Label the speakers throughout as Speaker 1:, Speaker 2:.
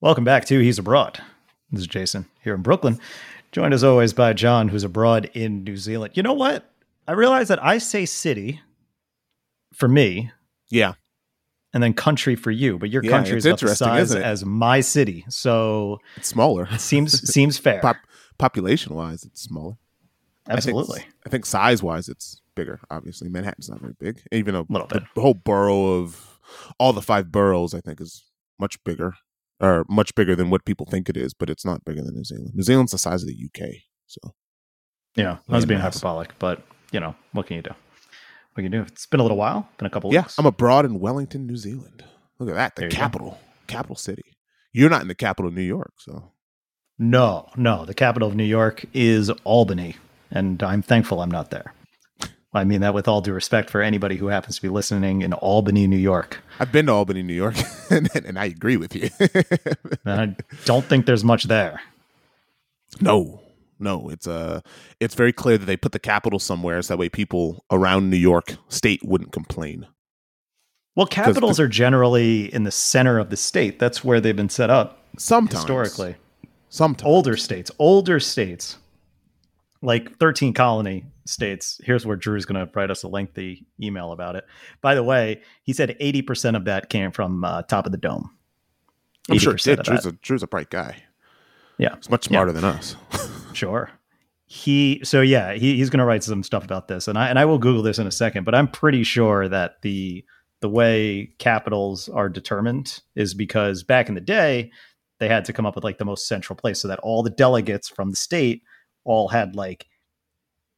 Speaker 1: Welcome back to He's Abroad. This is Jason here in Brooklyn, joined as always by John, who's abroad in New Zealand. You know what? I realize that I say city for me
Speaker 2: Yeah.
Speaker 1: and then country for you, but your
Speaker 2: Yeah,
Speaker 1: country is about the size as my city. So
Speaker 2: It's smaller.
Speaker 1: it seems seems fair.
Speaker 2: Pop, population wise, it's smaller.
Speaker 1: Absolutely.
Speaker 2: I think, I think size wise, it's bigger. Obviously, Manhattan's not very big. Even though
Speaker 1: bit.
Speaker 2: the whole borough of all the five boroughs, I think, is much bigger or much bigger than what people think it is. But it's not bigger than New Zealand. New Zealand's the size of the UK. So
Speaker 1: yeah, I was being hyperbolic, but you know, what can you do? What can you do? It's been a little while, been a couple
Speaker 2: yeah,
Speaker 1: weeks.
Speaker 2: I'm abroad in Wellington, New Zealand. Look at that, the
Speaker 1: There go.
Speaker 2: capital, capital city. You're not in the capital of New York, so
Speaker 1: No, no. The capital of New York is Albany, and I'm thankful I'm not there. I mean that with all due respect for anybody who happens to be listening in Albany, New York.
Speaker 2: I've been to Albany, New York, and, and I agree with you.
Speaker 1: I don't think there's much there.
Speaker 2: No, no, it's uh it's very clear that they put the capital somewhere so that way people around New York State wouldn't complain.
Speaker 1: Well, capitals are generally in the center of the state. That's where they've been set up
Speaker 2: Sometimes,
Speaker 1: historically.
Speaker 2: sometimes
Speaker 1: Older states, older states, like 13 colony states. Here's where Drew's going to write us a lengthy email about it. By the way, he said 80% of that came from uh, top of the dome.
Speaker 2: I'm sure
Speaker 1: 80%
Speaker 2: Drew's a Drew's a bright guy.
Speaker 1: Yeah.
Speaker 2: He's much smarter than us.
Speaker 1: Sure. He so yeah, he, he's going to write some stuff about this, and I and I will Google this in a second. But I'm pretty sure that the the way capitals are determined is because back in the day they had to come up with like the most central place, so that all the delegates from the state all had like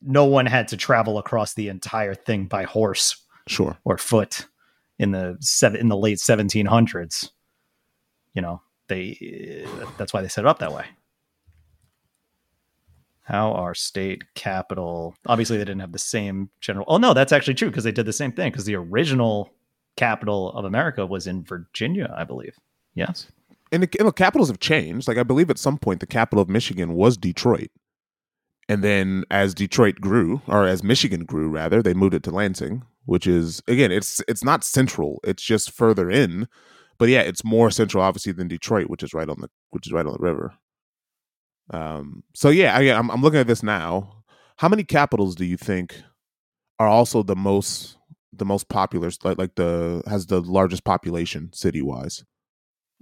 Speaker 1: no one had to travel across the entire thing by horse
Speaker 2: Sure.
Speaker 1: or foot in the seven in the late 1700s. You know, they that's why they set it up that way. How our state capital? Obviously, they didn't have the same general. Oh no, that's actually true because they did the same thing because the original capital of America was in Virginia, I believe. Yes.
Speaker 2: And the, and the capitals have changed. Like I believe at some point the capital of Michigan was Detroit. And then as Detroit grew, or as Michigan grew rather, they moved it to Lansing, which is again, it's it's not central. It's just further in. But yeah, it's more central obviously than Detroit, which is right on the which is right on the river. Um so yeah, I, I'm I'm looking at this now. How many capitals do you think are also the most the most popular like like the has the largest population city wise?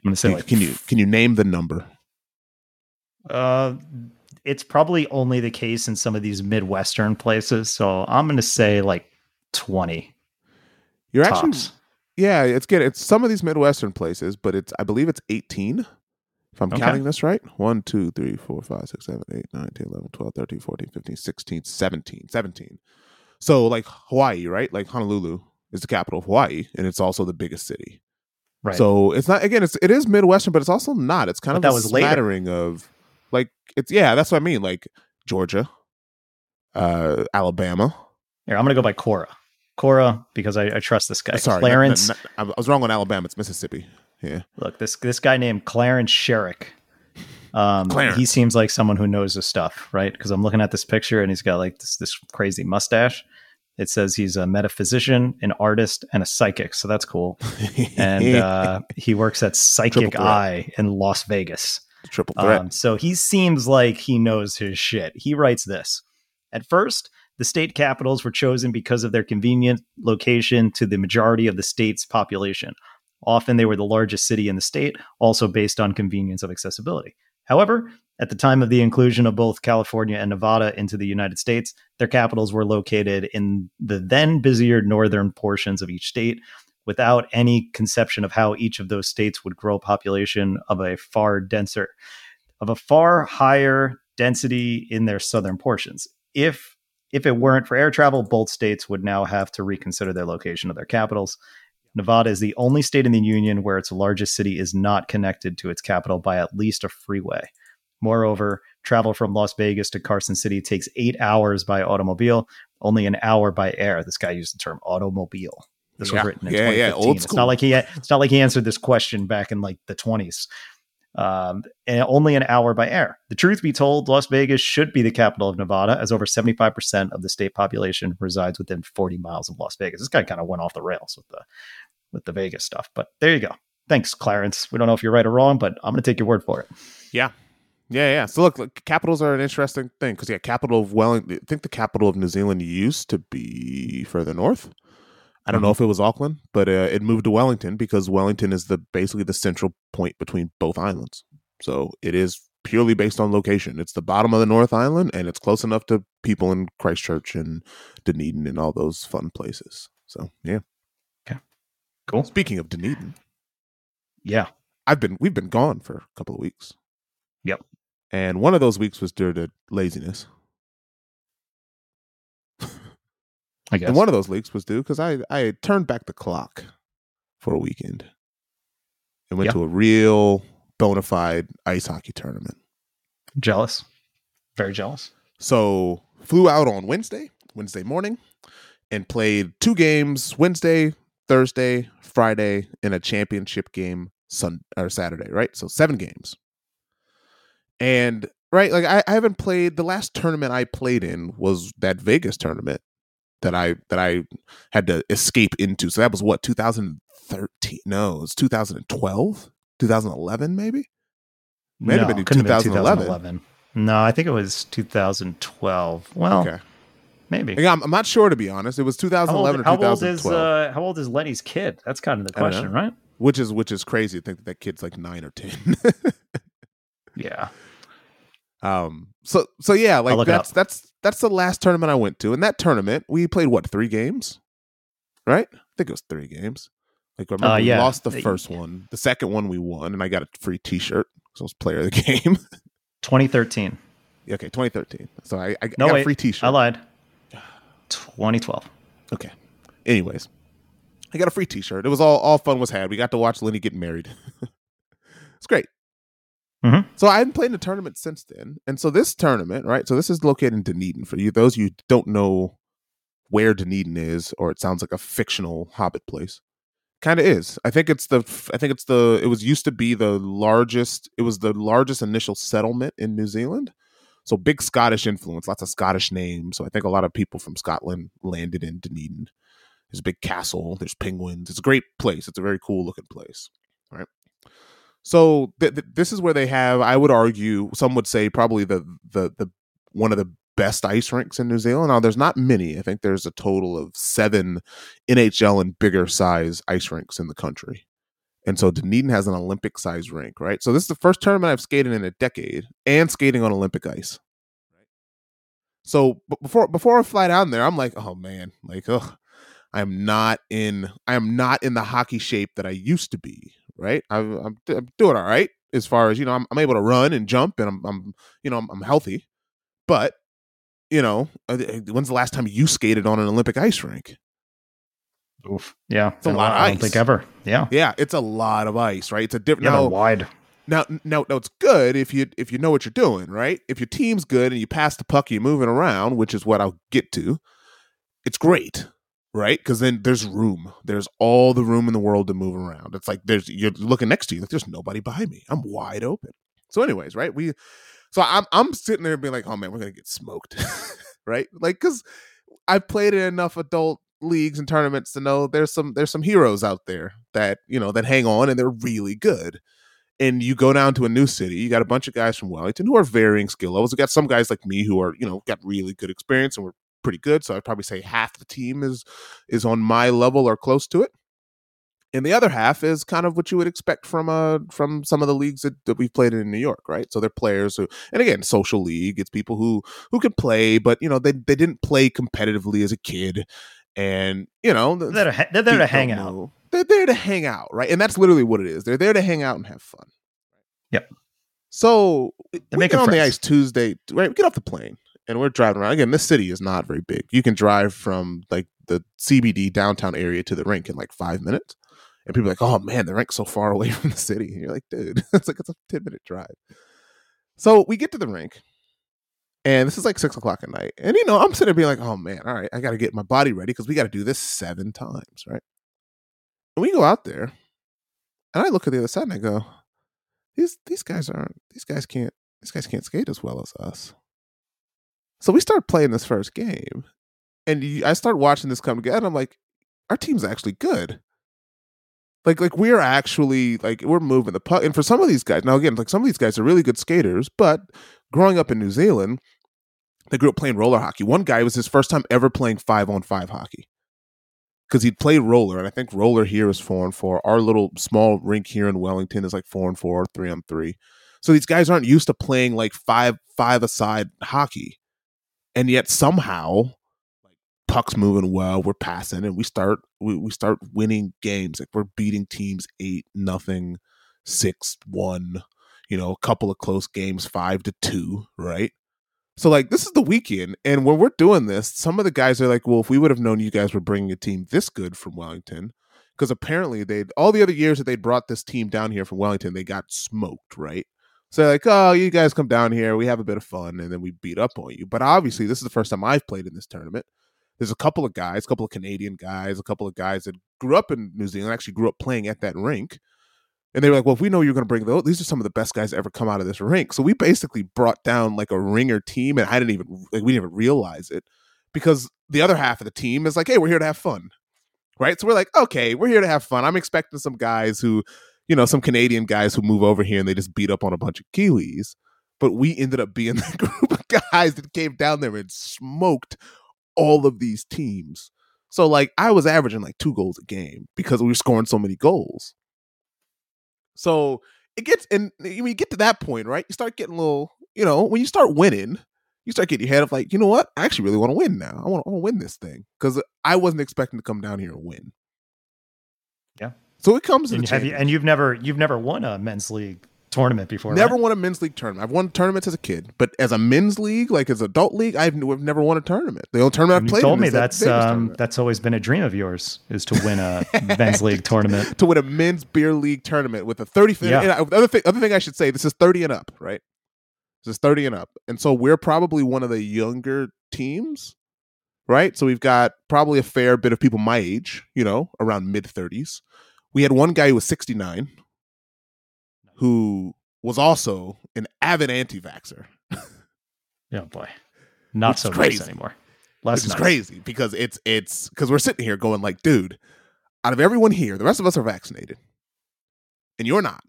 Speaker 1: I'm gonna say
Speaker 2: Can,
Speaker 1: like
Speaker 2: can you can you name the number?
Speaker 1: Uh, it's probably only the case in some of these midwestern places. So I'm gonna say like 20
Speaker 2: You're
Speaker 1: tops.
Speaker 2: actually yeah, it's good. It's some of these Midwestern places, but it's I believe it's 18. If I'm
Speaker 1: Okay.
Speaker 2: counting this right. 1, 2, 3, 4, 5, 6, 7, 8, 9, 10, 11, 12, 13, 14, 15, 16, 17. 17. So like Hawaii, right? Like Honolulu is the capital of Hawaii, and it's also the biggest city.
Speaker 1: right?
Speaker 2: So it's not again, it's it is Midwestern, but it's also not. It's kind
Speaker 1: But
Speaker 2: of
Speaker 1: that
Speaker 2: a
Speaker 1: was later.
Speaker 2: of like it's yeah, that's what I mean. Like Georgia, uh Alabama.
Speaker 1: Here, I'm gonna go by Quora. Quora, because I, I trust this guy.
Speaker 2: Uh, Sorry,
Speaker 1: Clarence.
Speaker 2: I was wrong on Alabama. It's Mississippi. Yeah,
Speaker 1: Look, this this guy named Clarence Sherrick. Um,
Speaker 2: Clarence.
Speaker 1: he seems like someone who knows his stuff, right? Because I'm looking at this picture and he's got like this this crazy mustache. It says he's a metaphysician, an artist, and a psychic. So that's cool. And uh, he works at Psychic. Eye in Las Vegas.
Speaker 2: Triple threat.
Speaker 1: Um, so he seems like he knows his shit. He writes this. At first, the state capitals were chosen because of their convenient location to the majority of the state's population. Often they were the largest city in the state, also based on convenience of accessibility. However, at the time of the inclusion of both California and Nevada into the United States, their capitals were located in the then busier northern portions of each state, without any conception of how each of those states would grow population of a far denser of a far higher density in their southern portions. If if it weren't for air travel, both states would now have to reconsider their location of their capitals. Nevada is the only state in the union where its largest city is not connected to its capital by at least a freeway. Moreover, travel from Las Vegas to Carson City takes eight hours by automobile, only an hour by air. This guy used the term automobile. This
Speaker 2: Yeah.
Speaker 1: was written in
Speaker 2: Yeah, yeah,
Speaker 1: 2015.
Speaker 2: old
Speaker 1: It's not like he it's not like he answered this question back in like the 20s. Um, and only an hour by air. The truth be told, Las Vegas should be the capital of Nevada, as over 75% of the state population resides within 40 miles of Las Vegas. This guy kind of went off the rails with the with the Vegas stuff, but there you go. thanks, Clarence. We don't know if you're right or wrong, but I'm going to take your word for it.
Speaker 2: Yeah. Yeah, yeah. So look, look capitals are an interesting thing because yeah, capital of Wellington. I think the capital of New Zealand used to be further north. I don't mm-hmm. know if it was Auckland, but uh, it moved to Wellington because Wellington is the basically the central point between both islands. So it is purely based on location. It's the bottom of the North Island, and it's close enough to people in Christchurch and Dunedin and all those fun places. So yeah.
Speaker 1: Okay. Cool.
Speaker 2: Speaking of Dunedin,
Speaker 1: yeah,
Speaker 2: I've been we've been gone for a couple of weeks.
Speaker 1: Yep.
Speaker 2: And one of those weeks was due to laziness.
Speaker 1: I guess.
Speaker 2: And one of those leaks was due because I I turned back the clock for a weekend and went yep. to a real bona fide ice hockey tournament.
Speaker 1: Jealous. Very jealous.
Speaker 2: So flew out on Wednesday, Wednesday morning, and played two games Wednesday, Thursday, Friday, in a championship game Sun or Saturday, right? So seven games. And right, like I, I haven't played the last tournament I played in was that Vegas tournament that I that I had to escape into. So that was what 2013. No, it was 2012, 2011, maybe.
Speaker 1: Might no, have been 2011. 2011. No, I think it was 2012. Well, okay. Maybe.
Speaker 2: I'm, I'm, not sure to be honest. It was 2011 how old, or 2012. How old is uh,
Speaker 1: how old is Lenny's kid? That's kind of the question, right?
Speaker 2: Which is which is crazy to think that, that kid's like nine or ten.
Speaker 1: yeah.
Speaker 2: Um. So so yeah, like that's that's that's the last tournament I went to. In that tournament, we played what three games, right? I think it was three games. Like I remember uh, yeah. we lost the first one. The second one we won, and I got a free T-shirt because I was player of the game.
Speaker 1: 2013.
Speaker 2: Okay, 2013. So I, I
Speaker 1: no,
Speaker 2: got
Speaker 1: wait,
Speaker 2: a free T-shirt.
Speaker 1: I lied. 2012.
Speaker 2: Okay. Anyways, I got a free T-shirt. It was all all fun was had. We got to watch Lenny get married. it's great.
Speaker 1: Mm-hmm.
Speaker 2: So I haven't played in a tournament since then, and so this tournament, right? So this is located in Dunedin. For you, those you don't know where Dunedin is, or it sounds like a fictional Hobbit place. Kind of is. I think it's the. I think it's the. It was used to be the largest. It was the largest initial settlement in New Zealand. So big Scottish influence, lots of Scottish names. So I think a lot of people from Scotland landed in Dunedin. There's a big castle. There's penguins. It's a great place. It's a very cool looking place. Right. So th- th- this is where they have. I would argue. Some would say probably the the the one of the best ice rinks in New Zealand. Now there's not many. I think there's a total of seven NHL and bigger size ice rinks in the country. And so Dunedin has an Olympic size rink, right? So this is the first tournament I've skated in a decade and skating on Olympic ice. So before before I fly down there, I'm like, oh man, like, I'm not in I am not in the hockey shape that I used to be, right? I, am I'm doing all right as far as you know. I'm, I'm able to run and jump, and I'm, I'm you know I'm, I'm healthy, but you know, uh, when's the last time you skated on an Olympic ice rink?
Speaker 1: Oof. Yeah. It's a lot of ice. I don't think ever. Yeah.
Speaker 2: Yeah. It's a lot of ice, right? It's a different.
Speaker 1: Yeah, now, wide.
Speaker 2: Now, now, now, it's good if you if you know what you're doing, right? If your team's good and you pass the puck, you're moving around, which is what I'll get to. It's great, right? Because then there's room. There's all the room in the world to move around. It's like there's you're looking next to you, like there's nobody behind me. I'm wide open. So, anyways, right? We, so I'm I'm sitting there being like, oh man, we're gonna get smoked, right? Like, because I've played in enough adult leagues and tournaments to know there's some there's some heroes out there that you know that hang on and they're really good and you go down to a new city you got a bunch of guys from wellington who are varying skill levels you got some guys like me who are you know got really good experience and we're pretty good so i'd probably say half the team is is on my level or close to it and the other half is kind of what you would expect from uh from some of the leagues that, that we've played in New York, right? So they're players who, and again, social league. It's people who who can play, but you know they they didn't play competitively as a kid, and you know
Speaker 1: they're there to, they're there to hang out. Know.
Speaker 2: They're there to hang out, right? And that's literally what it is. They're there to hang out and have fun.
Speaker 1: Yep.
Speaker 2: So they're we get on friends. the ice Tuesday, right? We get off the plane and we're driving around. Again, this city is not very big. You can drive from like the CBD downtown area to the rink in like five minutes. And people are like, oh man, the rink's so far away from the city. And you're like, dude, it's like it's a 10 minute drive. So we get to the rink and this is like six o'clock at night. And, you know, I'm sitting there being like, oh man, all right, I got to get my body ready because we got to do this seven times, right? And we go out there and I look at the other side and I go, these, these guys aren't, these guys can't, these guys can't skate as well as us. So we start playing this first game and you, I start watching this come together. I'm like, our team's actually good. Like like we're actually like we're moving the puck. And for some of these guys, now again, like some of these guys are really good skaters, but growing up in New Zealand, they grew up playing roller hockey. One guy was his first time ever playing five on five hockey because he'd played roller, and I think roller here is four and four. Our little small rink here in Wellington is like four and four, three on three. So these guys aren't used to playing like five five aside hockey, and yet somehow like puck's moving well, we're passing, and we start we, we start winning games. Like we're beating teams eight nothing, six one, you know, a couple of close games, five to two, right? So like this is the weekend, and when we're doing this, some of the guys are like, "Well, if we would have known you guys were bringing a team this good from Wellington, because apparently they all the other years that they brought this team down here from Wellington, they got smoked, right? So like, oh, you guys come down here, we have a bit of fun, and then we beat up on you. But obviously, this is the first time I've played in this tournament there's a couple of guys, a couple of Canadian guys, a couple of guys that grew up in New Zealand, actually grew up playing at that rink. And they were like, well, if we know you're going to bring those, these are some of the best guys ever come out of this rink. So we basically brought down like a ringer team, and I didn't even like we didn't even realize it because the other half of the team is like, hey, we're here to have fun, right? So we're like, okay, we're here to have fun. I'm expecting some guys who, you know, some Canadian guys who move over here and they just beat up on a bunch of Kiwis. But we ended up being the group of guys that came down there and smoked all of these teams. So like I was averaging like two goals a game because we were scoring so many goals. So it gets and when you get to that point, right? You start getting a little, you know, when you start winning, you start getting your head of like, you know what? I actually really want to win now. I want to win this thing because I wasn't expecting to come down here and win. So it comes
Speaker 1: and, have you, and you've never you've never won a men's league tournament before.
Speaker 2: Never
Speaker 1: right?
Speaker 2: won a men's league tournament. I've won tournaments as a kid, but as a men's league, like as adult league, I've, I've never won a tournament. The only tournament I've
Speaker 1: you
Speaker 2: played.
Speaker 1: Told me that's um, that's always been a dream of yours is to win a men's league tournament.
Speaker 2: to win a men's beer league tournament with a thirty. Yeah. other thing, other thing I should say, this is thirty and up, right? This is thirty and up, and so we're probably one of the younger teams, right? So we've got probably a fair bit of people my age, you know, around mid thirties. We had one guy who was sixty nine, who was also an avid anti-vaxxer.
Speaker 1: oh boy, not so crazy nice anymore.
Speaker 2: Less it's nice. crazy because it's it's because we're sitting here going like, dude, out of everyone here, the rest of us are vaccinated, and you're not.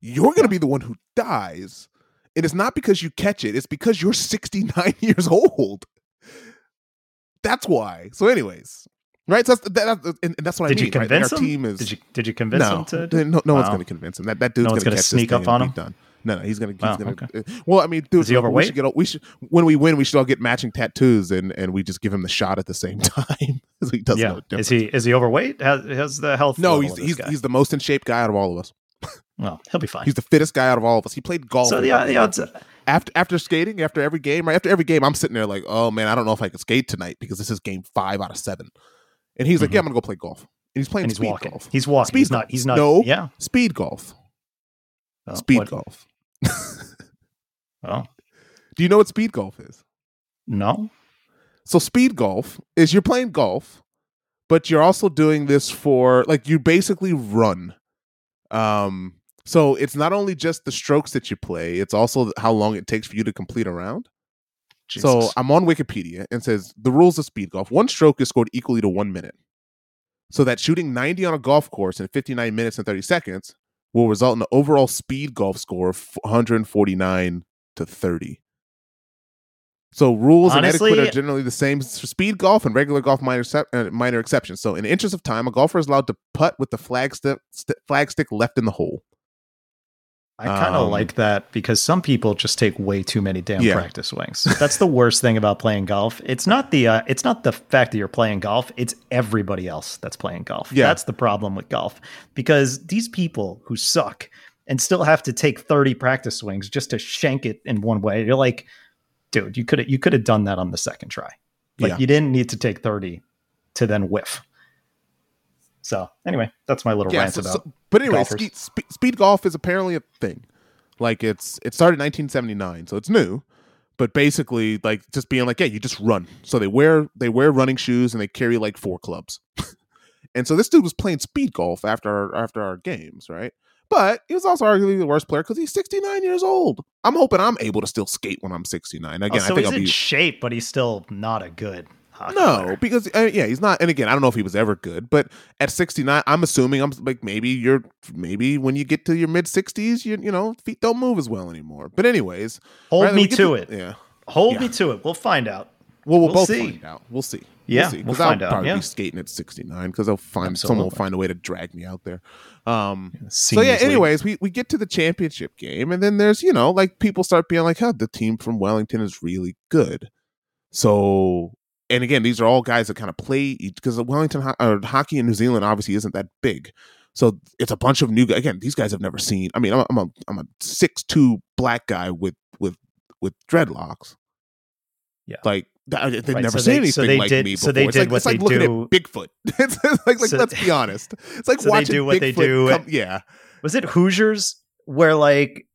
Speaker 2: You're going to be the one who dies, and it's not because you catch it; it's because you're 69 years old. That's why. So, anyways, Right, so that's, that, and that's what
Speaker 1: did
Speaker 2: I mean.
Speaker 1: you convince
Speaker 2: right?
Speaker 1: him? Team is, did you did you convince
Speaker 2: no,
Speaker 1: him to?
Speaker 2: No, no wow. one's going to convince him. That that dude's no going to
Speaker 1: sneak up on him.
Speaker 2: Done. No, no, he's gonna. He's
Speaker 1: wow,
Speaker 2: gonna.
Speaker 1: Okay.
Speaker 2: Uh, well, I mean, dude,
Speaker 1: is he overweight?
Speaker 2: We should, get, we should when we win, we should all get matching tattoos, and and we just give him the shot at the same time. he doesn't
Speaker 1: yeah. Is he is he overweight? Has, has the health?
Speaker 2: No, he's he's, he's the most in shape guy out of all of us.
Speaker 1: Well, he'll be fine.
Speaker 2: He's the fittest guy out of all of us. He played golf.
Speaker 1: So the, the odds.
Speaker 2: After after skating, after every game, right after every game, I'm sitting there like, oh man, I don't know if I can skate tonight because this is game five out of seven. And he's like, mm-hmm. yeah, I'm gonna go play golf. And he's playing
Speaker 1: and he's
Speaker 2: speed
Speaker 1: walking.
Speaker 2: golf.
Speaker 1: He's walking. Speed he's not. He's not.
Speaker 2: No.
Speaker 1: Yeah.
Speaker 2: Speed golf. Oh, speed
Speaker 1: what?
Speaker 2: golf.
Speaker 1: oh.
Speaker 2: Do you know what speed golf is?
Speaker 1: No.
Speaker 2: So speed golf is you're playing golf, but you're also doing this for like you basically run. Um. So it's not only just the strokes that you play; it's also how long it takes for you to complete a round. Jesus. So I'm on Wikipedia and says the rules of speed golf: one stroke is scored equally to one minute so that shooting 90 on a golf course in 59 minutes and 30 seconds will result in an overall speed golf score of 149 to 30. So rules
Speaker 1: Honestly,
Speaker 2: and etiquette are generally the same for speed golf and regular golf minor uh, minor exceptions. So in the interest of time, a golfer is allowed to putt with the flag, st- st- flag stick left in the hole.
Speaker 1: I kind of um, like that because some people just take way too many damn yeah. practice swings. That's the worst thing about playing golf. It's not the uh, it's not the fact that you're playing golf. It's everybody else that's playing golf. Yeah. That's the problem with golf because these people who suck and still have to take 30 practice swings just to shank it in one way. You're like, dude, you could you could have done that on the second try. Like yeah. you didn't need to take 30 to then whiff. So anyway, that's my little yeah, rant so, about. So,
Speaker 2: but anyway, speed, speed golf is apparently a thing. Like it's it started in 1979, so it's new. But basically, like just being like, yeah, you just run. So they wear they wear running shoes and they carry like four clubs. and so this dude was playing speed golf after our, after our games, right? But he was also arguably the worst player because he's 69 years old. I'm hoping I'm able to still skate when I'm 69. Again,
Speaker 1: oh, so
Speaker 2: I think
Speaker 1: he's
Speaker 2: I'll be
Speaker 1: in
Speaker 2: be
Speaker 1: shape, but he's still not a good hockey
Speaker 2: No,
Speaker 1: player.
Speaker 2: because uh, yeah, he's not. And again, I don't know if he was ever good, but at 69, I'm assuming I'm like maybe you're maybe when you get to your mid 60s, you you know feet don't move as well anymore. But anyways,
Speaker 1: hold
Speaker 2: Riley,
Speaker 1: me
Speaker 2: we get
Speaker 1: to it.
Speaker 2: Yeah,
Speaker 1: Hold
Speaker 2: yeah.
Speaker 1: me to it. We'll find out.
Speaker 2: well, we'll,
Speaker 1: We'll
Speaker 2: both
Speaker 1: see.
Speaker 2: find out. We'll see.
Speaker 1: Yeah,
Speaker 2: we'll, see.
Speaker 1: we'll
Speaker 2: 'Cause I'll
Speaker 1: find out,
Speaker 2: Probably
Speaker 1: yeah.
Speaker 2: be skating at 69 because I'll find someone will find a way to drag me out there. Um, so yeah anyways we, we get to the championship game and then there's you know like people start being like oh the team from wellington is really good so and again these are all guys that kind of play because the wellington ho- hockey in new zealand obviously isn't that big so it's a bunch of new guys again these guys have never seen i mean i'm a, I'm a, I'm a 6'2 black guy with with with dreadlocks
Speaker 1: Yeah.
Speaker 2: like th- they've
Speaker 1: Right,
Speaker 2: never
Speaker 1: so
Speaker 2: seen
Speaker 1: they-
Speaker 2: anything
Speaker 1: so they
Speaker 2: like
Speaker 1: did-
Speaker 2: me
Speaker 1: so they
Speaker 2: it's
Speaker 1: did
Speaker 2: like,
Speaker 1: what
Speaker 2: it's like
Speaker 1: they
Speaker 2: looking
Speaker 1: do-
Speaker 2: at Bigfoot. it's like, like
Speaker 1: So-
Speaker 2: let's be honest. It's like
Speaker 1: so they
Speaker 2: watching
Speaker 1: do what they do
Speaker 2: come- yeah,
Speaker 1: was it Hoosiers where like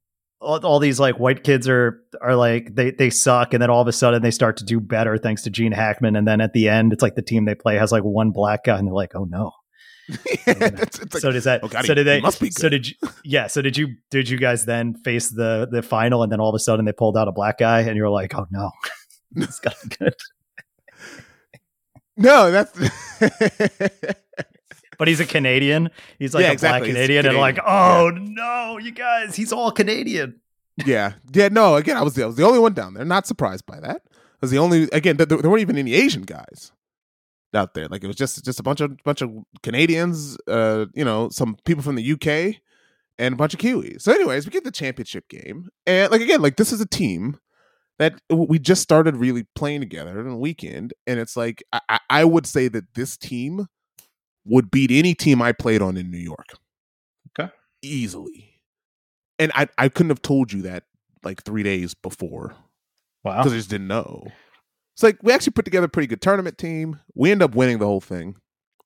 Speaker 1: all, all these like white kids are are like they they suck and then all of a sudden they start to do better thanks to Gene Hackman and then at the end it's like the team they play has like one black guy and they're like oh no.
Speaker 2: It's, it's like,
Speaker 1: so does that
Speaker 2: oh, God,
Speaker 1: so did they
Speaker 2: must be
Speaker 1: so did you yeah so did you did you guys then face the the final and then all of a sudden they pulled out a black guy and you're like oh no. It's got good.
Speaker 2: No, that's
Speaker 1: but he's a Canadian he's like
Speaker 2: Yeah,
Speaker 1: a
Speaker 2: exactly.
Speaker 1: black
Speaker 2: He's
Speaker 1: Canadian, and like
Speaker 2: Canadian.
Speaker 1: oh no you guys he's all Canadian
Speaker 2: yeah, yeah. No, again, I was the, I was the only one down there. Not surprised by that. I was the only again. There, there weren't even any Asian guys out there. Like it was just just a bunch of bunch of Canadians. Uh, you know, some people from the UK and a bunch of Kiwis. So, anyways, we get the championship game, and like again, like this is a team that we just started really playing together in a weekend, and it's like I- I would say that this team would beat any team I played on in New York.
Speaker 1: Okay.
Speaker 2: easily, and I I couldn't have told you that like three days before
Speaker 1: wow
Speaker 2: because I just didn't know. It's like we actually put together a pretty good tournament team. We end up winning the whole thing,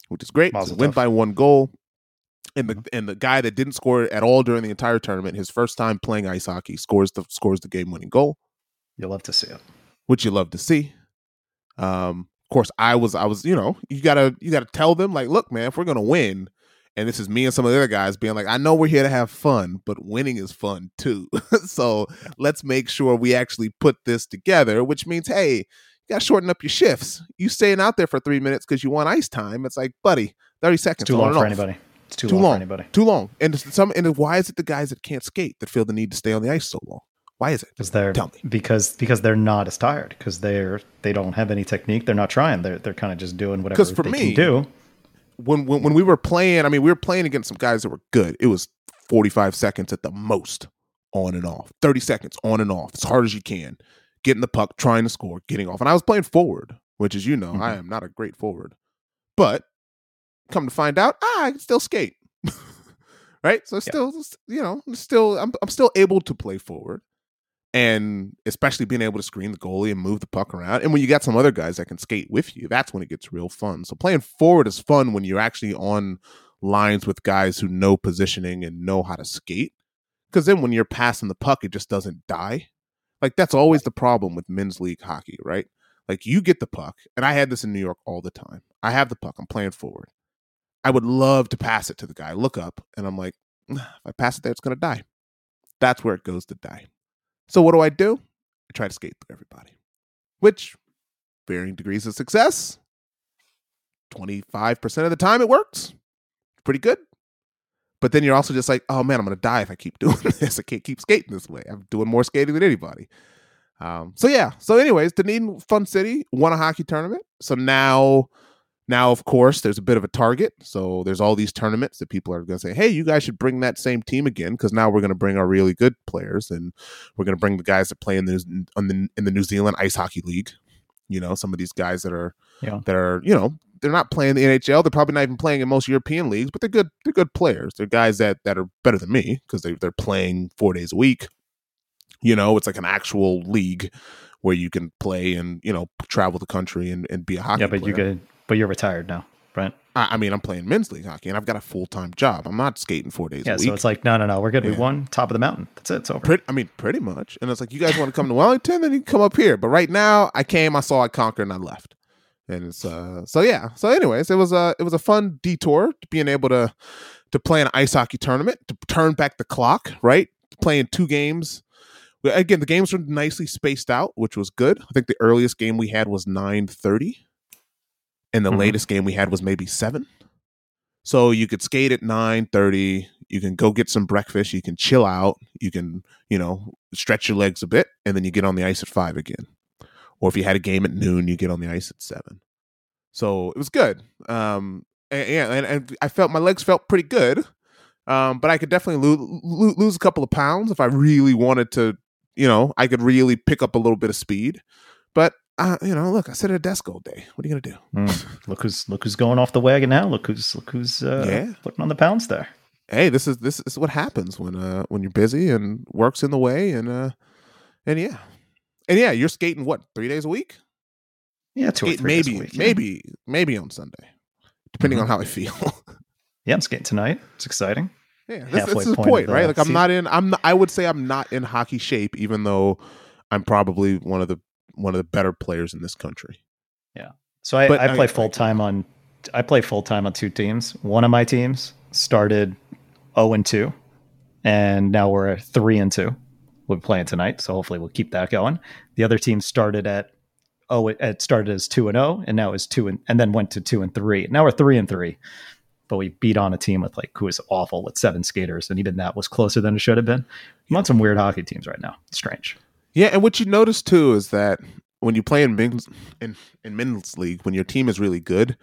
Speaker 2: which is great. We win by one goal. And the and the guy that didn't score at all during the entire tournament, his first time playing ice hockey, scores the scores the game winning goal,
Speaker 1: you'll love to see it
Speaker 2: which you love to see. Um, of course, I was I was you know you gotta you gotta tell them like, look, man, if we're gonna win, and this is me and some of the other guys being like, I know we're here to have fun, but winning is fun too. so let's make sure we actually put this together, which means, hey, you gotta shorten up your shifts. You staying out there for three minutes because you want ice time. It's like, buddy, 30 seconds.
Speaker 1: it's too
Speaker 2: on
Speaker 1: long for
Speaker 2: off.
Speaker 1: anybody it's too,
Speaker 2: Too
Speaker 1: long,
Speaker 2: long.
Speaker 1: for anybody
Speaker 2: Too long. And some and why is it the guys that can't skate that feel the need to stay on the ice so long? Why is it?
Speaker 1: because they're
Speaker 2: Tell me.
Speaker 1: because because they're not as tired because they're they don't have any technique they're not trying they're they're kind of just doing whatever
Speaker 2: for
Speaker 1: they
Speaker 2: me-
Speaker 1: can do
Speaker 2: when, when when we were playing, I mean, we were playing against some guys that were good. It was 45 seconds at the most, on and off. 30 seconds on and off, as hard as you can. Getting the puck, trying to score, getting off. And I was playing forward, which as you know, I
Speaker 1: Mhm.
Speaker 2: am not a great forward. But come to find out, ah, I can still skate. right? So still, you know, still I'm I'm still able to play forward. And especially being able to screen the goalie and move the puck around. And when you got some other guys that can skate with you, that's when it gets real fun. So playing forward is fun when you're actually on lines with guys who know positioning and know how to skate. Because then when you're passing the puck, it just doesn't die. Like that's always the problem with men's league hockey, right? Like you get the puck, and I had this in New York all the time. I have the puck, I'm playing forward. I would love to pass it to the guy. Look up, and I'm like, if I pass it there, it's going to die. That's where it goes to die. So what do I do? I try to skate through everybody, which varying degrees of success. 25% of the time it works. Pretty good. But then you're also just like, oh man, I'm going to die if I keep doing this. I can't keep skating this way. I'm doing more skating than anybody. Um, so yeah. So anyways, Dunedin Fun City won a hockey tournament. So now, now of course, there's a bit of a target. So there's all these tournaments that people are going to say, hey, you guys should bring that same team again because now we're going to bring our really good players and we're going to bring the guys that play in the, on the in the New Zealand Ice Hockey League. You know, some of these guys that are
Speaker 1: Yeah.
Speaker 2: that are you know they're not playing the NHL. They're probably not even playing in most European leagues, but they're good. They're good players. They're guys that that are better than me because they they're playing four days a week. You know, it's like an actual league where you can play and you know travel the country and, and be a hockey.
Speaker 1: yeah but you
Speaker 2: player.
Speaker 1: But you're retired now right
Speaker 2: I, I mean, I'm playing men's league hockey and I've got a full time job. I'm not skating four days
Speaker 1: yeah
Speaker 2: a week.
Speaker 1: so it's like no no no we're good we
Speaker 2: Yeah.
Speaker 1: won top of the mountain that's it it's over
Speaker 2: Pretty, I mean, pretty much. And it's like, you guys want to come to Wellington, then you can come up here. But right now, I came, I saw, I conquered, and I left. And it's uh, so yeah. So, anyways, it was a it was a fun detour to being able to to play an ice hockey tournament to turn back the clock, right? Playing two games. Again, the games were nicely spaced out, which was good. I think the earliest game we had was nine thirty, and the
Speaker 1: Mhm.
Speaker 2: latest game we had was maybe seven. So you could skate at nine thirty. You can go get some breakfast. You can chill out. You can you know stretch your legs a bit, and then you get on the ice at five again. Or if you had a game at noon, you get on the ice at seven. So it was good. Um, and, yeah, and, and I felt my legs felt pretty good. Um, but I could definitely lo- lo- lose a couple of pounds if I really wanted to. You know, I could really pick up a little bit of speed. But uh, you know, look, I sit at a desk all day. What are you gonna do?
Speaker 1: Mm, look who's look who's going off the wagon now. Look who's look who's uh,
Speaker 2: Yeah.
Speaker 1: putting on the pounds there.
Speaker 2: hey, this is this is what happens when uh when you're busy and work's in the way and uh and yeah. And yeah, you're skating what, three days a week?
Speaker 1: Yeah, two or three days a
Speaker 2: maybe,
Speaker 1: week, yeah.
Speaker 2: maybe, maybe on Sunday. Depending
Speaker 1: Mhm.
Speaker 2: on how I feel.
Speaker 1: Yeah, I'm skating tonight. It's exciting.
Speaker 2: yeah, this,
Speaker 1: Halfway
Speaker 2: this is the
Speaker 1: point of
Speaker 2: point,
Speaker 1: the
Speaker 2: right? Like I'm not in I'm not, I would say I'm not in hockey shape, even though I'm probably one of the one of the better players in this country. Yeah.
Speaker 1: So I,
Speaker 2: But,
Speaker 1: I play full time on I play full time on two teams. One of my teams started 0 and 2, and now we're 3 and 2. We're playing tonight, so hopefully we'll keep that going. The other team started at oh it, it started as 2 and 0 and now is 2 and and then went to 2 and 3. Now we're 3 and 3. But we beat on a team with like who was awful with seven skaters and even that was closer than it should have been. I'm on some weird hockey teams right now. It's strange.
Speaker 2: Yeah, and what you notice too is that when you play in men's in, in men's league, when your team is really good,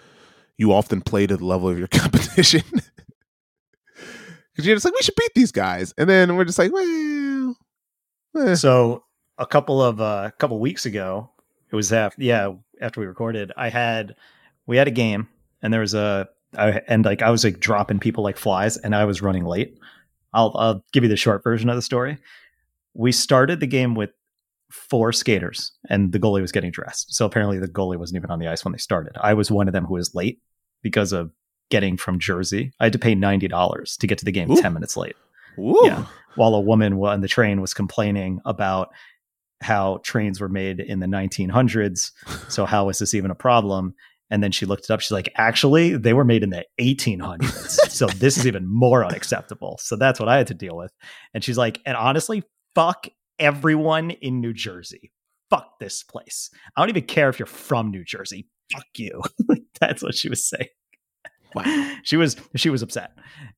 Speaker 2: you often play to the level of your competition. Because you're just like, we should beat these guys, and then we're just like, well, eh.
Speaker 1: So a couple of uh, a couple weeks ago, it was after yeah after we recorded. I had we had a game and there was a I, and like I was like dropping people like flies and I was running late. I'll I'll give you the short version of the story. We started the game with four skaters and the goalie was getting dressed. So apparently the goalie wasn't even on the ice when they started. I was one of them who was late because of getting from Jersey. I had to pay ninety dollars to get to the game
Speaker 2: Ooh.
Speaker 1: ten minutes late
Speaker 2: Woo.
Speaker 1: yeah. while a woman on the train was complaining about how trains were made in the 1900s. So how is this even a problem? And then she looked it up. She's like, actually, they were made in the 1800s. so this is even more unacceptable. So that's what I had to deal with. And she's like, and honestly, fuck everyone in New Jersey. Fuck this place. I don't even care if you're from New Jersey. Fuck you. that's what she was saying
Speaker 2: Wow.
Speaker 1: she was she was upset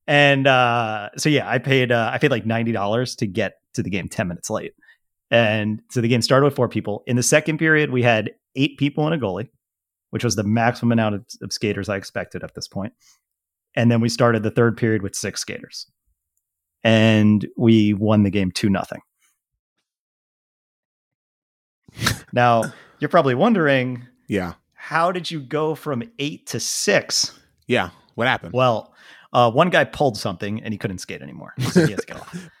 Speaker 1: and uh so yeah i paid uh i paid like $90 to get to the game 10 minutes late and so the game started with four people in the second period we had eight people and a goalie which was the maximum amount of, of skaters i expected at this point. and then we started the third period with six skaters and we won the game 2 nothing now you're probably wondering
Speaker 2: Yeah.
Speaker 1: how did you go from 8 to 6
Speaker 2: Yeah. What happened?
Speaker 1: well, uh, one guy pulled something and he couldn't skate anymore, so he had to get off.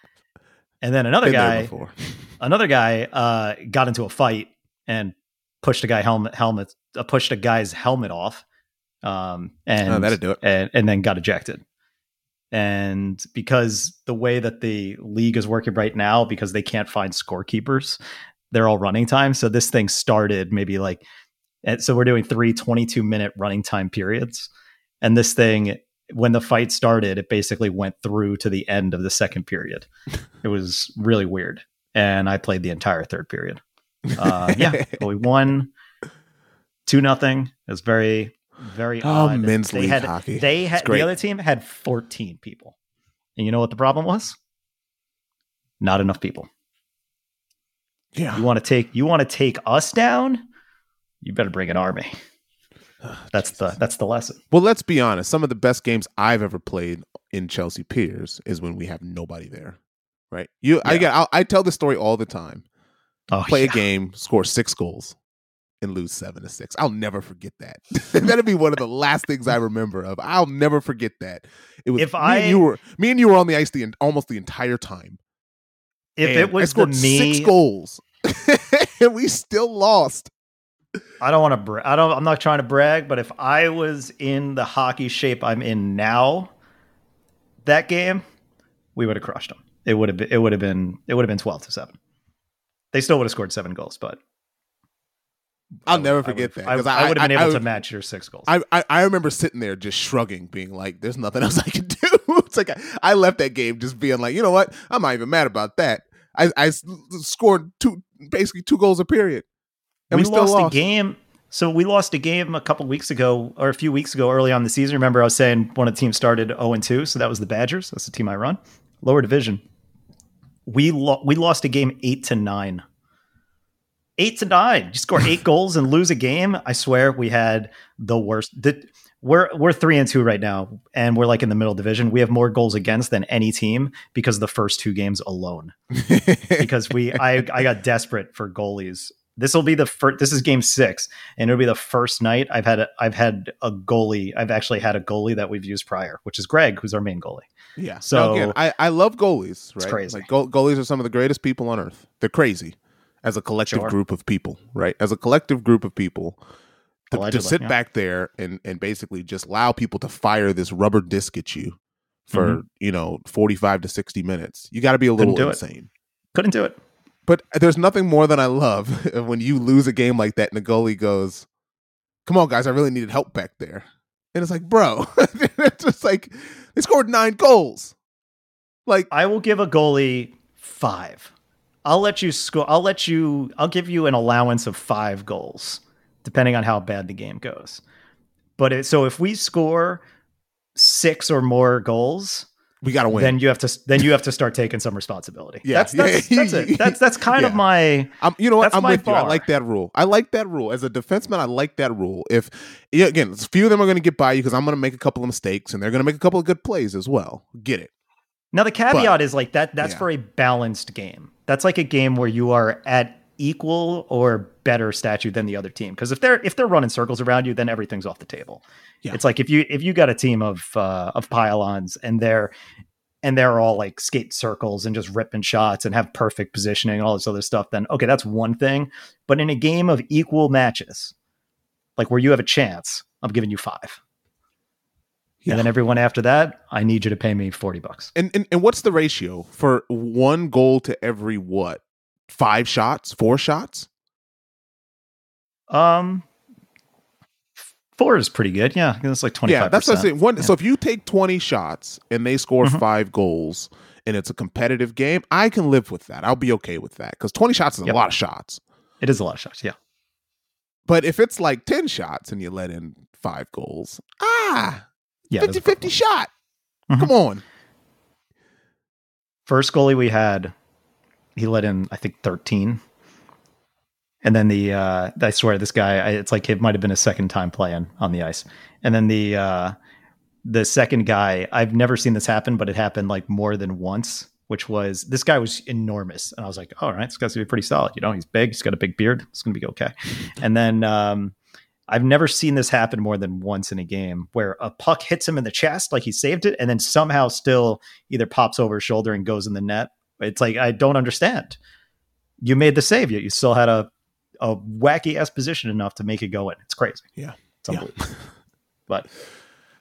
Speaker 1: And then another
Speaker 2: Been
Speaker 1: guy, another guy, uh, got into a fight and pushed a guy helmet helmet uh, pushed a guy's helmet off, um, and
Speaker 2: Oh, that'd do it.
Speaker 1: and, and then got ejected. And because the way that the league is working right now, because they can't find scorekeepers, they're all running time. So this thing started maybe like, so we're doing three 22 minute running time periods. And this thing, when the fight started, it basically went through to the end of the second period. it was really weird. And I played the entire third period. Uh, yeah, but we won two nothing. It was very, very
Speaker 2: Oh,
Speaker 1: odd.
Speaker 2: men's
Speaker 1: they
Speaker 2: league
Speaker 1: had,
Speaker 2: hockey.
Speaker 1: They had the other team had 14 people. And you know what the problem was? Not enough people.
Speaker 2: Yeah.
Speaker 1: You want to take you want to take us down? You better bring an army. Ah, that's the that's the lesson.
Speaker 2: Well, let's be honest. Some of the best games I've ever played in Chelsea Piers is when we have nobody there. Right? You, I
Speaker 1: Yeah.
Speaker 2: get. I'll, I tell this story all the time.
Speaker 1: Oh,
Speaker 2: Play
Speaker 1: yeah.
Speaker 2: a game, score six goals, and lose seven to six. I'll never forget that. That'll be one of the last things I remember of. I'll never forget that. It was
Speaker 1: If
Speaker 2: me
Speaker 1: I-
Speaker 2: and you were me and you were on the ice the almost the entire time.
Speaker 1: If
Speaker 2: And
Speaker 1: it
Speaker 2: I
Speaker 1: was the me,
Speaker 2: six goals, and we still lost.
Speaker 1: I don't want to. Bra- I don't. I'm not trying to brag, but if I was in the hockey shape I'm in now, that game, we would have crushed them. It would have. Been, it would have been. It would have been 12 to seven. They still would have scored seven goals, but
Speaker 2: I'll
Speaker 1: would-
Speaker 2: never
Speaker 1: I
Speaker 2: forget
Speaker 1: would-
Speaker 2: that
Speaker 1: I,
Speaker 2: 'cause
Speaker 1: I would have been able
Speaker 2: I-
Speaker 1: to match your six goals.
Speaker 2: I, I I remember sitting there just shrugging, being like, "There's nothing else I can do." it's like I, I left that game just being like, "You know what? I'm not even mad about that." I, I scored two, basically two goals a period, and
Speaker 1: we,
Speaker 2: we,
Speaker 1: lost,
Speaker 2: lost.
Speaker 1: a game. So we lost a game a couple weeks ago, or a few weeks ago, early on the season. Remember, I was saying one of the teams started zero and two, so that was the Badgers. That's the team I run, lower division. We lo- we lost a game eight to nine. Eight to nine. You score eight goals and lose a game. I swear we had the worst. The, we're we're three and two right now, and we're like in the middle division. We have more goals against than any team because of the first two games alone. because we I I got desperate for goalies this will be the first. This is game six, and it'll be the first night I've had a, I've had a goalie. I've actually had a goalie that we've used prior, which is Greg, who's our main goalie.
Speaker 2: Yeah. So now again, I I love goalies. Right? It's crazy. Like go- goalies are some of the greatest people on earth. They're crazy as a collective sure. group of people, right? As a collective group of people. To, to sit yeah. back there and, and basically just allow people to fire this rubber disc at you for mm-hmm. you know 45 to 60 minutes you got to be a little insane
Speaker 1: it. couldn't do it
Speaker 2: but there's nothing more than I love when you lose a game like that and the goalie goes, Come on, guys, I really needed help back there. And it's like, bro, it's just like they scored nine goals. Like
Speaker 1: I will give a goalie five. I'll let you score I'll let you I'll give you an allowance of five goals, depending on how bad the game goes. But it, so if we score six or more goals,
Speaker 2: we got to win.
Speaker 1: Then you have to then you have to start taking some responsibility. Yeah, that's that's, yeah. that's it. That's that's kind yeah. of my.
Speaker 2: Um, you know what? I'm with bar. you. I like that rule. I like that rule as a defenseman. I like that rule. If yeah, again, a few of them are going to get by you because I'm going to make a couple of mistakes and they're going to make a couple of good plays as well. Get it.
Speaker 1: Now the caveat but, is like that. That's yeah. for a balanced game. That's like a game where you are at equal or better statue than the other team. Because if they're if they're running circles around you, then everything's off the table. Yeah. It's like if you if you got a team of uh, of pylons and they're and they're all like skate circles and just ripping shots and have perfect positioning and all this other stuff, then okay, that's one thing. But in a game of equal matches, like where you have a chance, I'm giving you five. Yeah. And then everyone after that, I need you to pay me 40 bucks.
Speaker 2: And, and and what's the ratio for one goal to every what? Five shots, four shots?
Speaker 1: Um Four is pretty good. Yeah, it's like twenty.
Speaker 2: Yeah, that's what I'm saying. One, yeah. So if you take twenty shots and they score mm-hmm. five goals and it's a competitive game, I can live with that. I'll be okay with that because twenty shots is yep. a lot of shots.
Speaker 1: It is a lot of shots. Yeah.
Speaker 2: But if it's like ten shots and you let in five goals, ah, yeah, 50-50 shot. Mm-hmm. Come on.
Speaker 1: First goalie we had, he let in I think thirteen and then the uh, I swear this guy, it's like it might have been a second time playing on the ice. And then the uh, the second guy, I've never seen this happen, but it happened like more than once. Which was this guy was enormous, and I was like, "All right, this guy's gonna be pretty solid." You know, he's big, he's got a big beard, it's gonna be okay. and then um, I've never seen this happen more than once in a game where a puck hits him in the chest, like he saved it, and then somehow still either pops over his shoulder and goes in the net. It's like I don't understand. You made the save, yet you still had a a wacky ass position enough to make it go in. It's crazy.
Speaker 2: Yeah,
Speaker 1: it's unbelievable. Yeah. but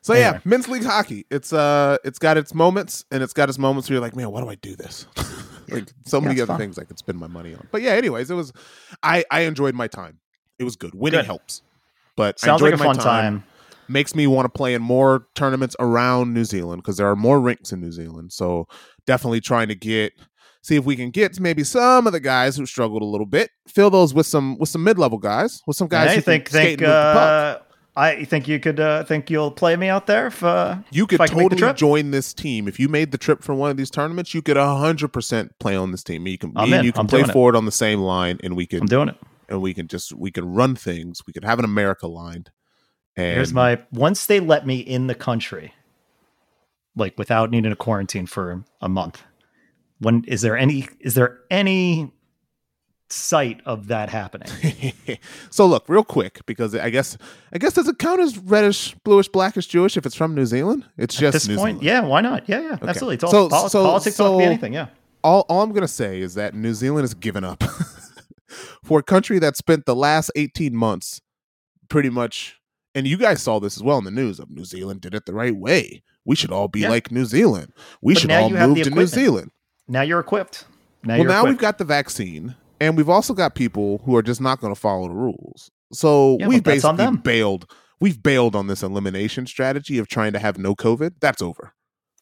Speaker 2: so anyway. yeah, men's league hockey. It's uh, it's got its moments, and it's got its moments where you're like, man, why do I do this? like so many other fun. things I could spend my money on. But yeah, anyways, it was. I I enjoyed my time. It was good. Winning good. helps, but
Speaker 1: sounds like a fun time. time.
Speaker 2: Makes me want to play in more tournaments around New Zealand because there are more rinks in New Zealand. So definitely trying to get see if we can get maybe some of the guys who struggled a little bit, fill those with some with some mid level guys, with some guys.
Speaker 1: I think think uh, I think you could uh, think you'll play me out there if uh,
Speaker 2: you could totally join this team if you made the trip for one of these tournaments. You could hundred percent play on this team. You can me and you can I'm play forward it. on the same line, and we can.
Speaker 1: I'm doing it,
Speaker 2: and we can just we can run things. We can have an America line. And
Speaker 1: Here's my once they let me in the country, like without needing a quarantine for a month when is there any is there any sight of that happening?
Speaker 2: so look, real quick, because I guess I guess does it count as reddish, bluish, blackish Jewish if it's from New Zealand? It's just At this New point,
Speaker 1: Zealand. yeah, why not? Yeah, yeah, okay. absolutely. It's all so, pol- so, politics, so, anything. Yeah.
Speaker 2: All, all I'm gonna say is that New Zealand has given up for a country that spent the last 18 months pretty much and you guys saw this as well in the news of New Zealand did it the right way. We should all be yeah. like New Zealand. We but should all move to New Zealand
Speaker 1: now you're equipped.
Speaker 2: Now well, now equipped. we've got the vaccine, and we've also got people who are just not going to follow the rules. So yeah, we've basically bailed. We've bailed on this elimination strategy of trying to have no COVID. That's over.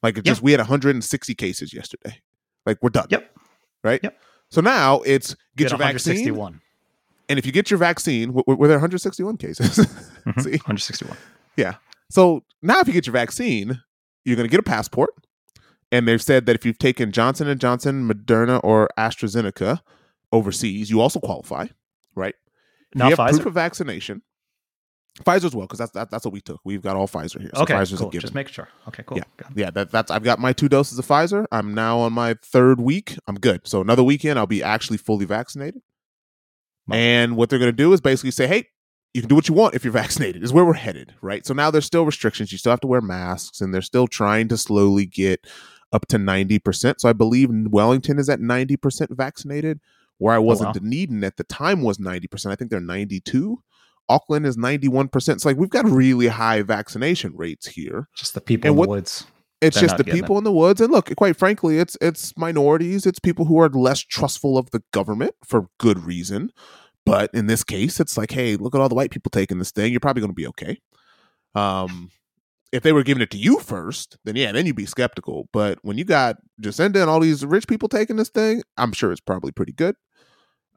Speaker 2: Like it just we had 160 cases yesterday. Like we're done.
Speaker 1: Yep.
Speaker 2: Right.
Speaker 1: Yep.
Speaker 2: So now it's get your vaccine. And if you get your vaccine, w- were there 161 cases?
Speaker 1: Mhm.
Speaker 2: See?
Speaker 1: 161.
Speaker 2: Yeah. So now, if you get your vaccine, you're going to get a passport, and they've said that if you've taken Johnson and Johnson, Moderna, or AstraZeneca overseas, you also qualify, right?
Speaker 1: Not
Speaker 2: you have
Speaker 1: Pfizer.
Speaker 2: proof of vaccination. Pfizer as well, because that's that, that's what we took. We've got all Pfizer here. So
Speaker 1: okay,
Speaker 2: Pfizer's
Speaker 1: cool.
Speaker 2: a given.
Speaker 1: Just make sure. Okay, cool.
Speaker 2: Yeah. Yeah, that, that's I've got my two doses of Pfizer. I'm now on my third week. I'm good. So another weekend, I'll be actually fully vaccinated. And what they're going to do is basically say, "Hey, you can do what you want if you're vaccinated." Is where we're headed, right? So now there's still restrictions. You still have to wear masks, and they're still trying to slowly get up to ninety percent. So I believe Wellington is at ninety percent vaccinated, where I oh, wasn't.
Speaker 1: wow.
Speaker 2: Dunedin at the time was ninety percent. I think they're ninety two. Auckland is ninety one percent. So like we've got really high vaccination rates here
Speaker 1: Just the people
Speaker 2: And
Speaker 1: in
Speaker 2: what-
Speaker 1: the woods.
Speaker 2: It's just the people in the woods and look quite frankly it's it's minorities it's people who are less trustful of the government for good reason but in this case it's like hey look at all the white people taking this thing you're probably going to be okay. Um if they were giving it to you first then yeah then you'd be skeptical but when you got Jacinda and all these rich people taking this thing i'm sure it's probably pretty good.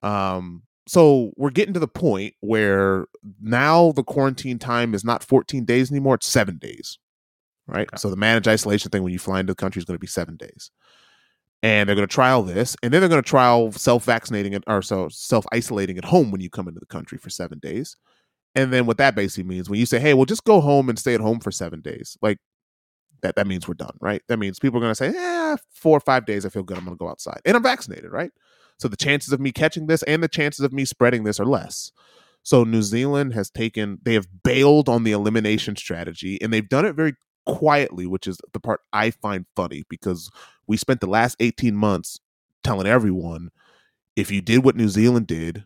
Speaker 2: Um so we're getting to the point where now the quarantine time is not 14 days anymore it's seven days right?
Speaker 1: Okay.
Speaker 2: so the managed isolation thing when you fly into the country is going to be seven days. And they're going to trial this and then they're going to trial self-vaccinating or so self-isolating at home when you come into the country for seven days. And then what that basically means when you say hey well just go home and stay at home for seven days like that that means we're done right? That means people are going to say yeah four or five days i feel good i'm going to go outside. And i'm vaccinated right? So the chances of me catching this and the chances of me spreading this are less. So new zealand has taken they have bailed on the elimination strategy and they've done it very quietly which is the part i find funny because we spent the last 18 months telling everyone if you did what new zealand did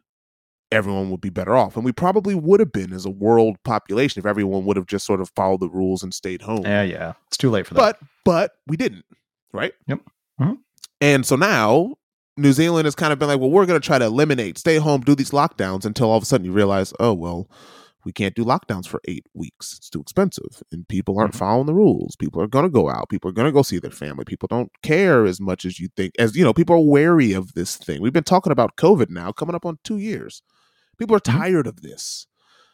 Speaker 2: everyone would be better off and we probably would have been as a world population if everyone would have just sort of followed the rules and stayed home
Speaker 1: Yeah, yeah. It's too late for that.
Speaker 2: but but we didn't right
Speaker 1: Yep. Mhm.
Speaker 2: and so now new zealand has kind of been like well we're going to try to eliminate stay home do these lockdowns until all of a sudden you realize oh well we can't do lockdowns for eight weeks it's too expensive and people aren't
Speaker 1: Mhm.
Speaker 2: following the rules people are going to go out people are going to go see their family people don't care as much as you think as you know people are wary of this thing we've been talking about covid now coming up on two years people are
Speaker 1: Mhm.
Speaker 2: tired of this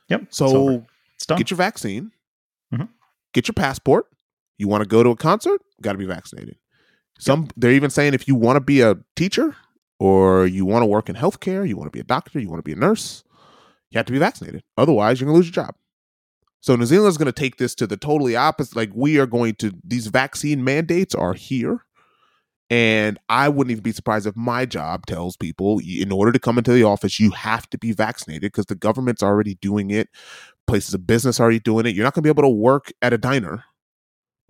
Speaker 1: yep.
Speaker 2: so get your vaccine,
Speaker 1: Mhm.
Speaker 2: get your passport. You want to go to a concert, got to be vaccinated. Some they're even saying if you want to be a teacher or you want to work in healthcare, you want to be a doctor, you want to be a nurse, you have to be vaccinated. Otherwise, you're gonna lose your job. So New Zealand is going to take this to the totally opposite. Like we are going to these vaccine mandates are here, and I wouldn't even be surprised if my job tells people in order to come into the office you have to be vaccinated because the government's already doing it. Places of business are already doing it. You're not going to be able to work at a diner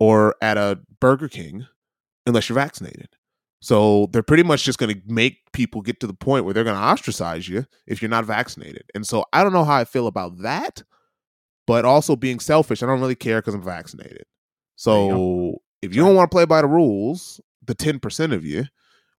Speaker 2: or at a Burger King unless you're vaccinated. So they're pretty much just going to make people get to the point where they're going to ostracize you if you're not vaccinated. And so I don't know how I feel about that, but also being selfish, I don't really care because I'm vaccinated. So if you don't want to play by the rules, the 10% of you,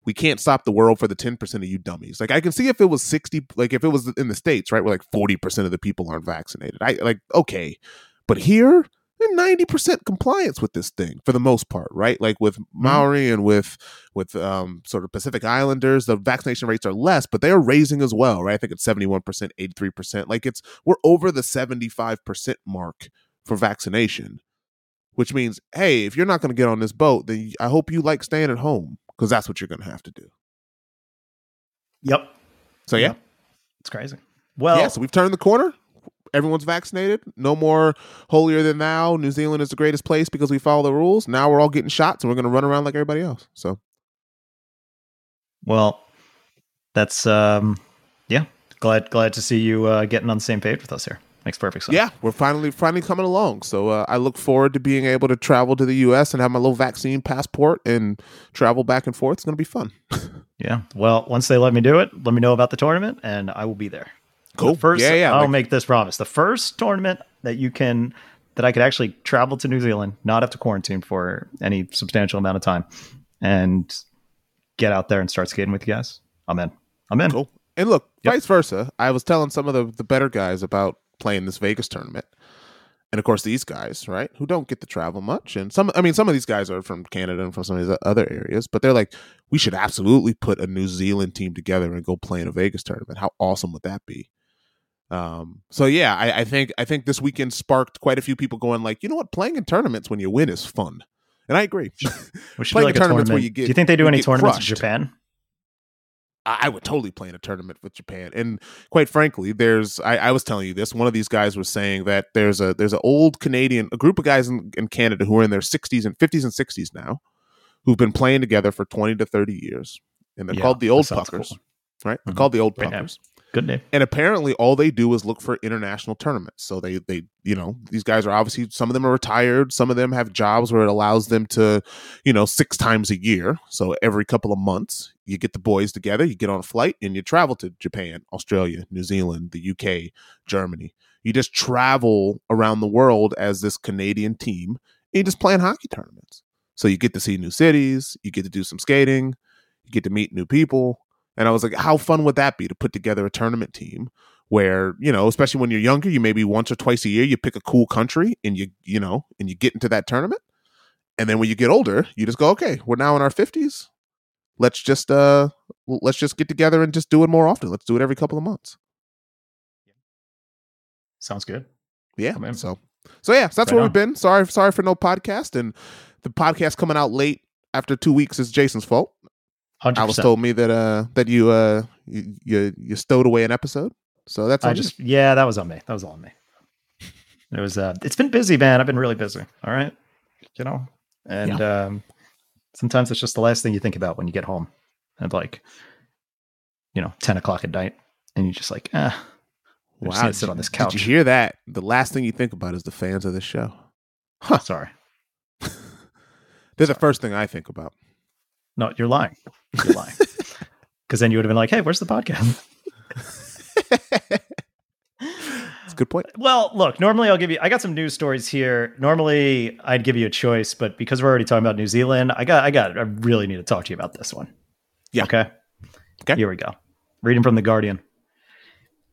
Speaker 2: we can't stop the world for the 10% of you dummies. Like I can see if it was 60 like if it was in the states, right, where like 40% of the people aren't vaccinated. I like okay. But here, they're 90% compliance with this thing for the most part, right? Like with Maori and with with um sort of Pacific Islanders, the vaccination rates are less, but they're raising as well, right? I think it's 71%, 83%. Like it's we're over the 75% mark for vaccination. Which means, hey, if you're not going to get on this boat, then I hope you like staying at home because that's what you're going to have to do.
Speaker 1: Yep.
Speaker 2: So yeah,
Speaker 1: Yep. It's crazy. Well,
Speaker 2: yeah. So we've turned the corner. Everyone's vaccinated. No more holier than thou. New Zealand is the greatest place because we follow the rules. Now we're all getting shots and we're going to run around like everybody else. So
Speaker 1: well, that's um, yeah. Glad glad to see you uh, getting on the same page with us here. Makes perfect sense.
Speaker 2: yeah, we're finally finally coming along. So uh, I look forward to being able to travel to the U.S. and have my little vaccine passport and travel back and forth. It's going to be fun.
Speaker 1: Yeah. Well, once they let me do it, let me know about the tournament, and I will be there.
Speaker 2: Cool.
Speaker 1: The first,
Speaker 2: Yeah, yeah,
Speaker 1: I'll
Speaker 2: like-
Speaker 1: make this promise. The first tournament that you can, that I could actually travel to New Zealand, not have to quarantine for any substantial amount of time, and get out there and start skating with you guys. I'm in. I'm in.
Speaker 2: Cool. And look,
Speaker 1: Yep.
Speaker 2: vice versa. I was telling some of the, the better guys about playing this Vegas tournament. and of course these guys, right, who don't get to travel much, and some, I mean, some of these guys are from Canada and from some of these other areas, but they're like, we should absolutely put a New Zealand team together and go play in a Vegas tournament. How awesome would that be? Um, so yeah, I, I think I think this weekend sparked quite a few people going like, you know what, playing in tournaments when you win is fun, and I agree.
Speaker 1: We should do like a tournament. Where you get, do you think they do any tournaments crushed. in Japan?
Speaker 2: I would totally play in a tournament with Japan. And quite frankly, there's I, I, was telling you this. One of these guys was saying that there's a there's an old Canadian, a group of guys in, in Canada who are in their 60s and 50s and 60s now, who've been playing together for 20 to 30 years, and they're yeah, called the Old Puckers, cool. right? They're mm-hmm. called the Old Puckers.
Speaker 1: Good name.
Speaker 2: And apparently, all they do is look for international tournaments. So they, they, you know, these guys are obviously some of them are retired. Some of them have jobs where it allows them to, you know, six times a year. So every couple of months, you get the boys together, you get on a flight, and you travel to Japan, Australia, New Zealand, the UK, Germany. You just travel around the world as this Canadian team, and you just playing hockey tournaments. So you get to see new cities, you get to do some skating, you get to meet new people and I was like, how fun would that be to put together a tournament team where, you know, especially when you're younger, you maybe once or twice a year you pick a cool country and you, you know, and you get into that tournament. And then when you get older, you just go, okay, we're now in our 50s. Let's just uh let's just get together and just do it more often. Let's do it every couple of months.
Speaker 1: Sounds good.
Speaker 2: Yeah. So so yeah, so that's right where on. we've been. Sorry, sorry for no podcast. And the podcast coming out late after two weeks is Jason's fault. 100%. Alice told me that uh that you uh you, you, you stowed away an episode. So that's
Speaker 1: I just yeah, that was on me. That was all on me. It was uh it's been busy, man. I've been really busy. All right. You know? And yeah. um sometimes it's just the last thing you think about when you get home. And like, you know, ten o'clock at night, and you're just like, ah, wow, sit on this couch.
Speaker 2: Did you hear that? The last thing you think about is the fans of this show.
Speaker 1: Huh. Sorry.
Speaker 2: They're Sorry. the first thing I think about.
Speaker 1: No, you're lying. You're lying. Because then you would have been like, hey, where's the podcast?
Speaker 2: That's a good point.
Speaker 1: Well, look, normally I'll give you, I got some news stories here. Normally I'd give you a choice, but because we're already talking about New Zealand, I got, I got, I really need to talk to you about this one.
Speaker 2: Yeah.
Speaker 1: Okay.
Speaker 2: Okay.
Speaker 1: Here we go. Reading from The Guardian.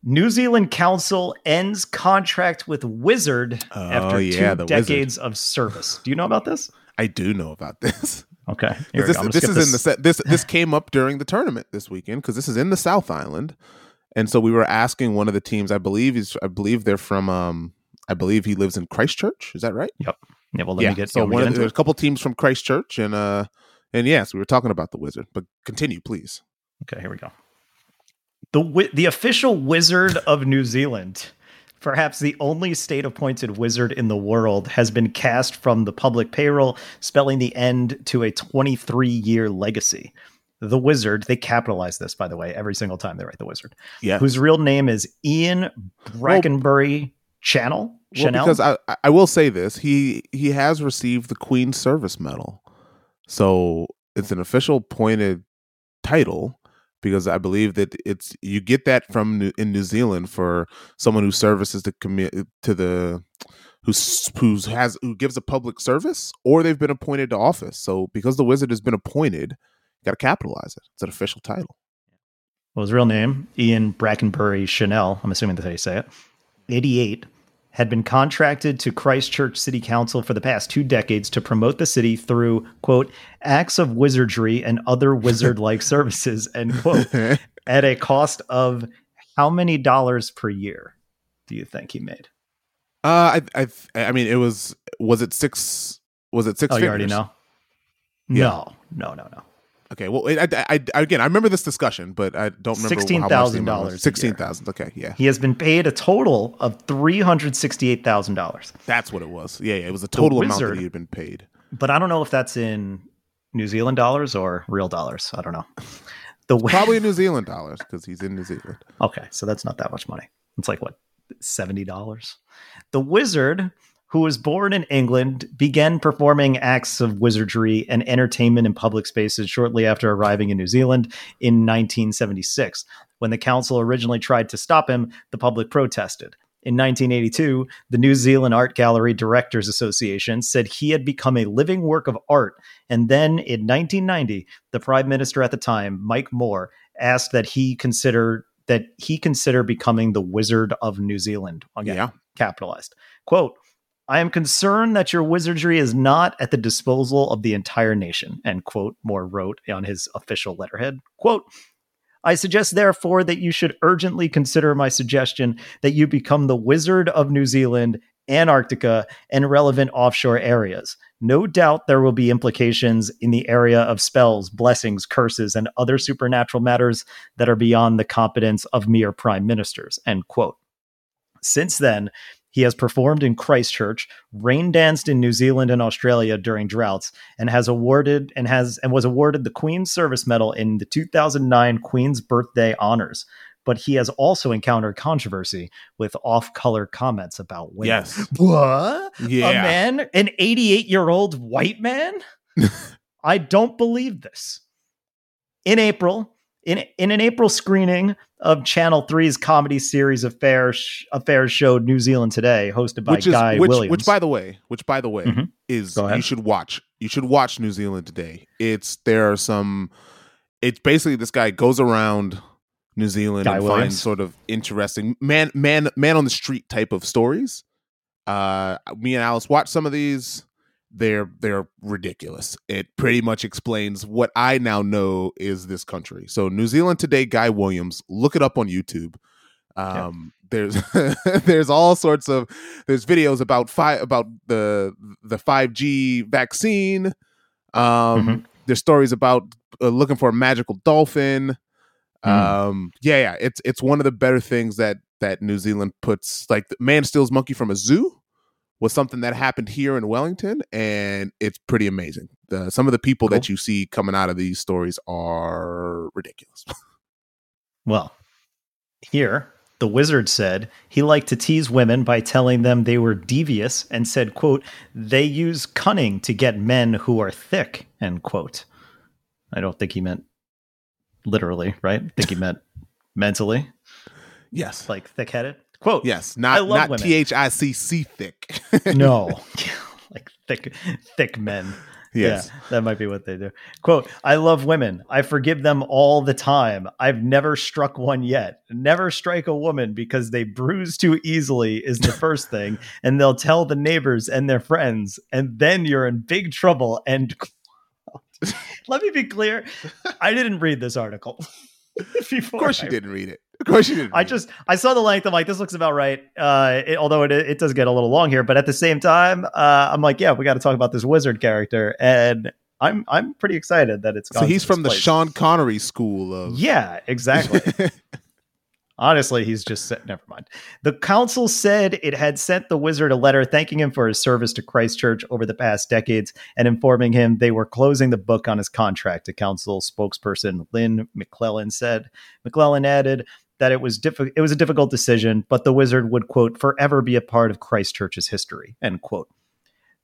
Speaker 1: New Zealand Council ends contract with Wizard oh, after yeah, two decades Wizard. of service. Do you know about this?
Speaker 2: I do know about this.
Speaker 1: Okay.
Speaker 2: This, this is this. in the set. This this came up during the tournament this weekend because this is in the South Island, and so we were asking one of the teams. I believe is I believe they're from. um I believe he lives in Christchurch. Is that right?
Speaker 1: Yep. Yeah. Well, let yeah. me get.
Speaker 2: So one of, there's a couple teams from Christchurch, and uh, and yes, we were talking about the Wizard. But continue, please.
Speaker 1: Okay. Here we go. The the official Wizard of New Zealand perhaps the only state appointed wizard in the world, has been cast from the public payroll, spelling the end to a 23 year legacy. The wizard, they capitalize this, by the way, every single time they write the wizard.
Speaker 2: Yeah.
Speaker 1: Whose real name is Ian Brackenbury well, Channell.
Speaker 2: Well, Chanel? because I, I will say this, he he has received the Queen's Service Medal, so it's an official appointed title because I believe that it's you get that from New, in New Zealand for someone who services the community to the who's who's has who gives a public service or they've been appointed to office. So because the wizard has been appointed, you got to capitalize it. It's an official title.
Speaker 1: Well, his real name, Ian Brackenbury Chanel. I'm assuming that's how you say it. 88 had been contracted to Christchurch City Council for the past two decades to promote the city through, quote, acts of wizardry and other wizard like services, end quote, at a cost of how many dollars per year do you think he made?
Speaker 2: Uh, I, I, I mean, it was, was it six, was it six?
Speaker 1: Oh,
Speaker 2: figures?
Speaker 1: you already know? Yeah. No, no, no, no.
Speaker 2: Okay, well, I, I, I, again, I remember this discussion, but I don't remember
Speaker 1: sixteen thousand dollars.
Speaker 2: Sixteen thousand. Okay, yeah.
Speaker 1: He has been paid a total of three hundred sixty-eight thousand dollars.
Speaker 2: That's what it was. Yeah, yeah, it was a total wizard, amount that he had been paid.
Speaker 1: But I don't know if that's in New Zealand dollars or real dollars. I don't know.
Speaker 2: The probably New Zealand dollars because he's in New Zealand.
Speaker 1: Okay, so that's not that much money. It's like what seventy dollars. The wizard who was born in England, began performing acts of wizardry and entertainment in public spaces shortly after arriving in New Zealand in 1976. When the council originally tried to stop him, the public protested. In 1982, the New Zealand Art Gallery Directors Association said he had become a living work of art. And then in 1990, the prime minister at the time, Mike Moore, asked that he consider that he consider becoming the Wizard of New Zealand. Again, yeah. capitalized. Quote, I am concerned that your wizardry is not at the disposal of the entire nation, end quote, Moore wrote on his official letterhead. Quote, I suggest, therefore, that you should urgently consider my suggestion that you become the Wizard of New Zealand, Antarctica, and relevant offshore areas. No doubt there will be implications in the area of spells, blessings, curses, and other supernatural matters that are beyond the competence of mere prime ministers. End quote. Since then, he has performed in Christchurch, rain danced in New Zealand and Australia during droughts, and has awarded and has and was awarded the Queen's Service Medal in the 2009 Queen's Birthday Honors. But he has also encountered controversy with off-color comments about women.
Speaker 2: Yes.
Speaker 1: What?
Speaker 2: Yeah.
Speaker 1: A man, an 88-year-old white man? I don't believe this. In April, in in an April screening of Channel 3's comedy series Affairs Affairs show New Zealand Today, hosted by
Speaker 2: which is
Speaker 1: Guy
Speaker 2: which,
Speaker 1: Williams.
Speaker 2: which by the way, which by the way
Speaker 1: Mhm.
Speaker 2: is you should watch. You should watch New Zealand today. It's there are some. It's basically this guy goes around New Zealand
Speaker 1: Guy
Speaker 2: and
Speaker 1: Williams.
Speaker 2: finds sort of interesting man man man on the street type of stories. Uh, me and Alice watched some of these. They're they're ridiculous. It pretty much explains what I now know is this country. So New Zealand today, Guy Williams. Look it up on YouTube. Um, there's there's all sorts of there's videos about five about the the 5G vaccine. Um,
Speaker 1: Mhm.
Speaker 2: there's stories about uh, looking for a magical dolphin.
Speaker 1: Mm.
Speaker 2: Um, yeah, yeah, it's it's one of the better things that that New Zealand puts. Like man steals monkey from a zoo was something that happened here in Wellington, and it's pretty amazing. The, some of the people that you see coming out of these stories are ridiculous.
Speaker 1: Well, here the wizard said he liked to tease women by telling them they were devious and said, quote, they use cunning to get men who are thick, end quote. I don't think he meant literally, right? I think he meant mentally,
Speaker 2: yes,
Speaker 1: like thick headed. Quote,
Speaker 2: yes, not not. T H I C C thick.
Speaker 1: no, like thick, thick men.
Speaker 2: yes,
Speaker 1: Yeah, that might be what they do. Quote, I love women. I forgive them all the time. I've never struck one yet. Never strike a woman because they bruise too easily is the first thing. And they'll tell the neighbors and their friends. And then you're in big trouble. And let me be clear. I didn't read this article.
Speaker 2: of course you
Speaker 1: I-
Speaker 2: didn't read it. Of course you didn't.
Speaker 1: I just I saw the length. I'm like, this looks about right. Uh, it, although it it does get a little long here, but at the same time, uh, I'm like, yeah, we got to talk about this wizard character, and I'm I'm pretty excited that it's.
Speaker 2: so he's from the
Speaker 1: place.
Speaker 2: Sean Connery school of
Speaker 1: Yeah, exactly. Honestly, he's just said, never mind. The council said it had sent the wizard a letter thanking him for his service to Christchurch over the past decades and informing him they were closing the book on his contract. A council spokesperson Lynn McClelland said. McClelland added that it was diffi- it was a difficult decision, but the wizard would quote forever be a part of Christchurch's history. End quote.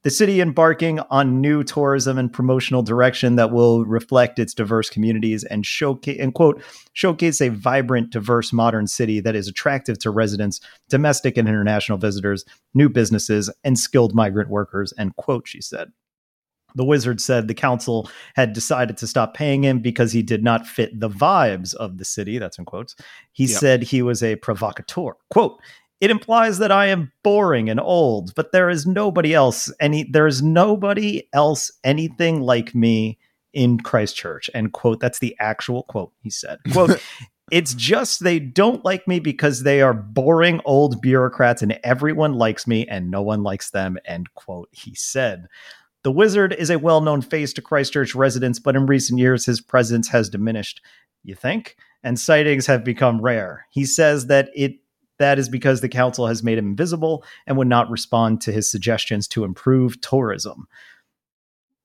Speaker 1: The city embarking on new tourism and promotional direction that will reflect its diverse communities and showcase and quote showcase a vibrant, diverse, modern city that is attractive to residents, domestic and international visitors, new businesses, and skilled migrant workers. End quote. She said. The wizard said the council had decided to stop paying him because he did not fit the vibes of the city. That's in quotes. He
Speaker 2: Yep.
Speaker 1: said he was a provocateur. Quote, it implies that I am boring and old, but there is nobody else any there is nobody else anything like me in Christchurch. End quote. That's the actual quote he said. Quote, it's just they don't like me because they are boring old bureaucrats and everyone likes me and no one likes them. End quote, he said. The wizard is a well known face to Christchurch residents, but in recent years his presence has diminished. You think? And sightings have become rare. He says that it that is because the council has made him invisible and would not respond to his suggestions to improve tourism.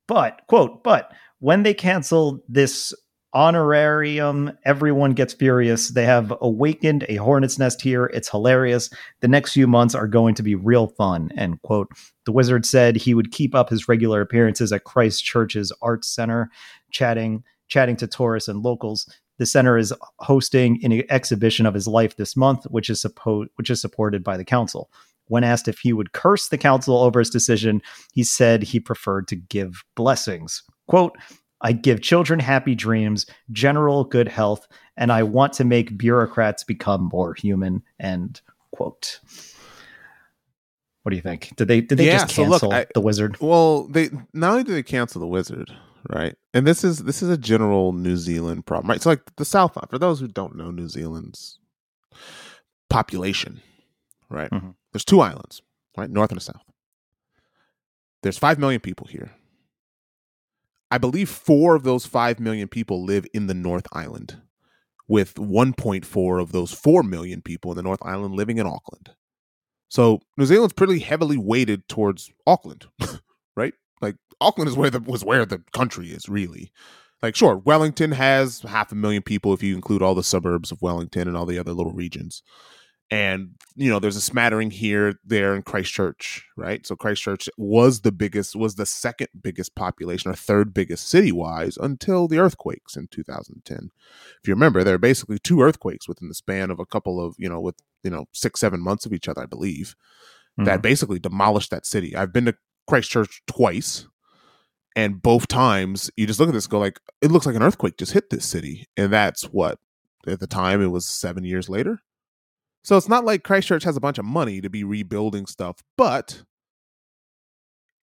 Speaker 1: But, quote, but when they canceled this honorarium, everyone gets furious. They have awakened a hornet's nest here. It's hilarious. The next few months are going to be real fun, end quote. The wizard said he would keep up his regular appearances at Christchurch's Arts Center, chatting, chatting to tourists and locals. The center is hosting an exhibition of his life this month, which is suppo- which is supported by the council. When asked if he would curse the council over his decision, he said he preferred to give blessings. Quote, I give children happy dreams, general good health, and I want to make bureaucrats become more human. End quote. What do you think? Did they did they
Speaker 2: Yeah,
Speaker 1: just
Speaker 2: so look,
Speaker 1: cancel
Speaker 2: I-
Speaker 1: the wizard?
Speaker 2: Well, they not only did they cancel the wizard, right? And this is this is a general New Zealand problem, right? So like the South for those who don't know New Zealand's population, right?
Speaker 1: Mhm.
Speaker 2: There's two islands, right? North and the South. There's 5 million people here. I believe 4 of those 5 million people live in the North Island with 1.4 of those 4 million people in the North Island living in Auckland. So New Zealand's pretty heavily weighted towards Auckland, right? Like Auckland is where the was where the country is really. Like sure, Wellington has half a million people if you include all the suburbs of Wellington and all the other little regions. And you know, there's a smattering here, there in Christchurch, right? So Christchurch was the biggest, was the second biggest population or third biggest city wise until the earthquakes in 2010. If you remember, there are basically two earthquakes within the span of a couple of, you know, with you know six seven months of each other, I believe that mm-hmm. basically demolished that city. I've been to Christchurch twice, and both times you just look at this and go like, it looks like an earthquake just hit this city, and that's what at the time it was seven years later. So it's not like Christchurch has a bunch of money to be rebuilding stuff, but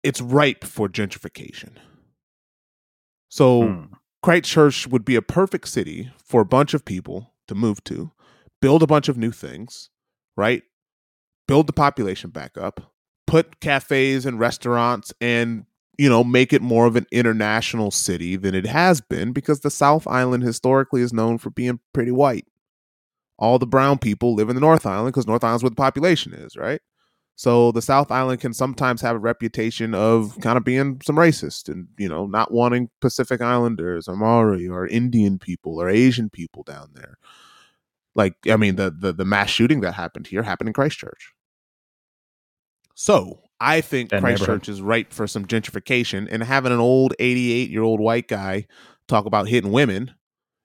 Speaker 2: it's ripe for gentrification. So
Speaker 1: Hmm.
Speaker 2: Christchurch would be a perfect city for a bunch of people to move to, build a bunch of new things, right? Build the population back up, put cafes and restaurants and, you know, make it more of an international city than it has been because the South Island historically is known for being pretty white. All the brown people live in the North Island because North Island's where the population is, right? So the South Island can sometimes have a reputation of kind of being some racist and you know not wanting Pacific Islanders or Maori or Indian people or Asian people down there. Like I mean the the, the mass shooting that happened here happened in Christchurch. So I think
Speaker 1: That
Speaker 2: Christchurch is ripe for some gentrification and having an old 88 year old white guy talk about hitting women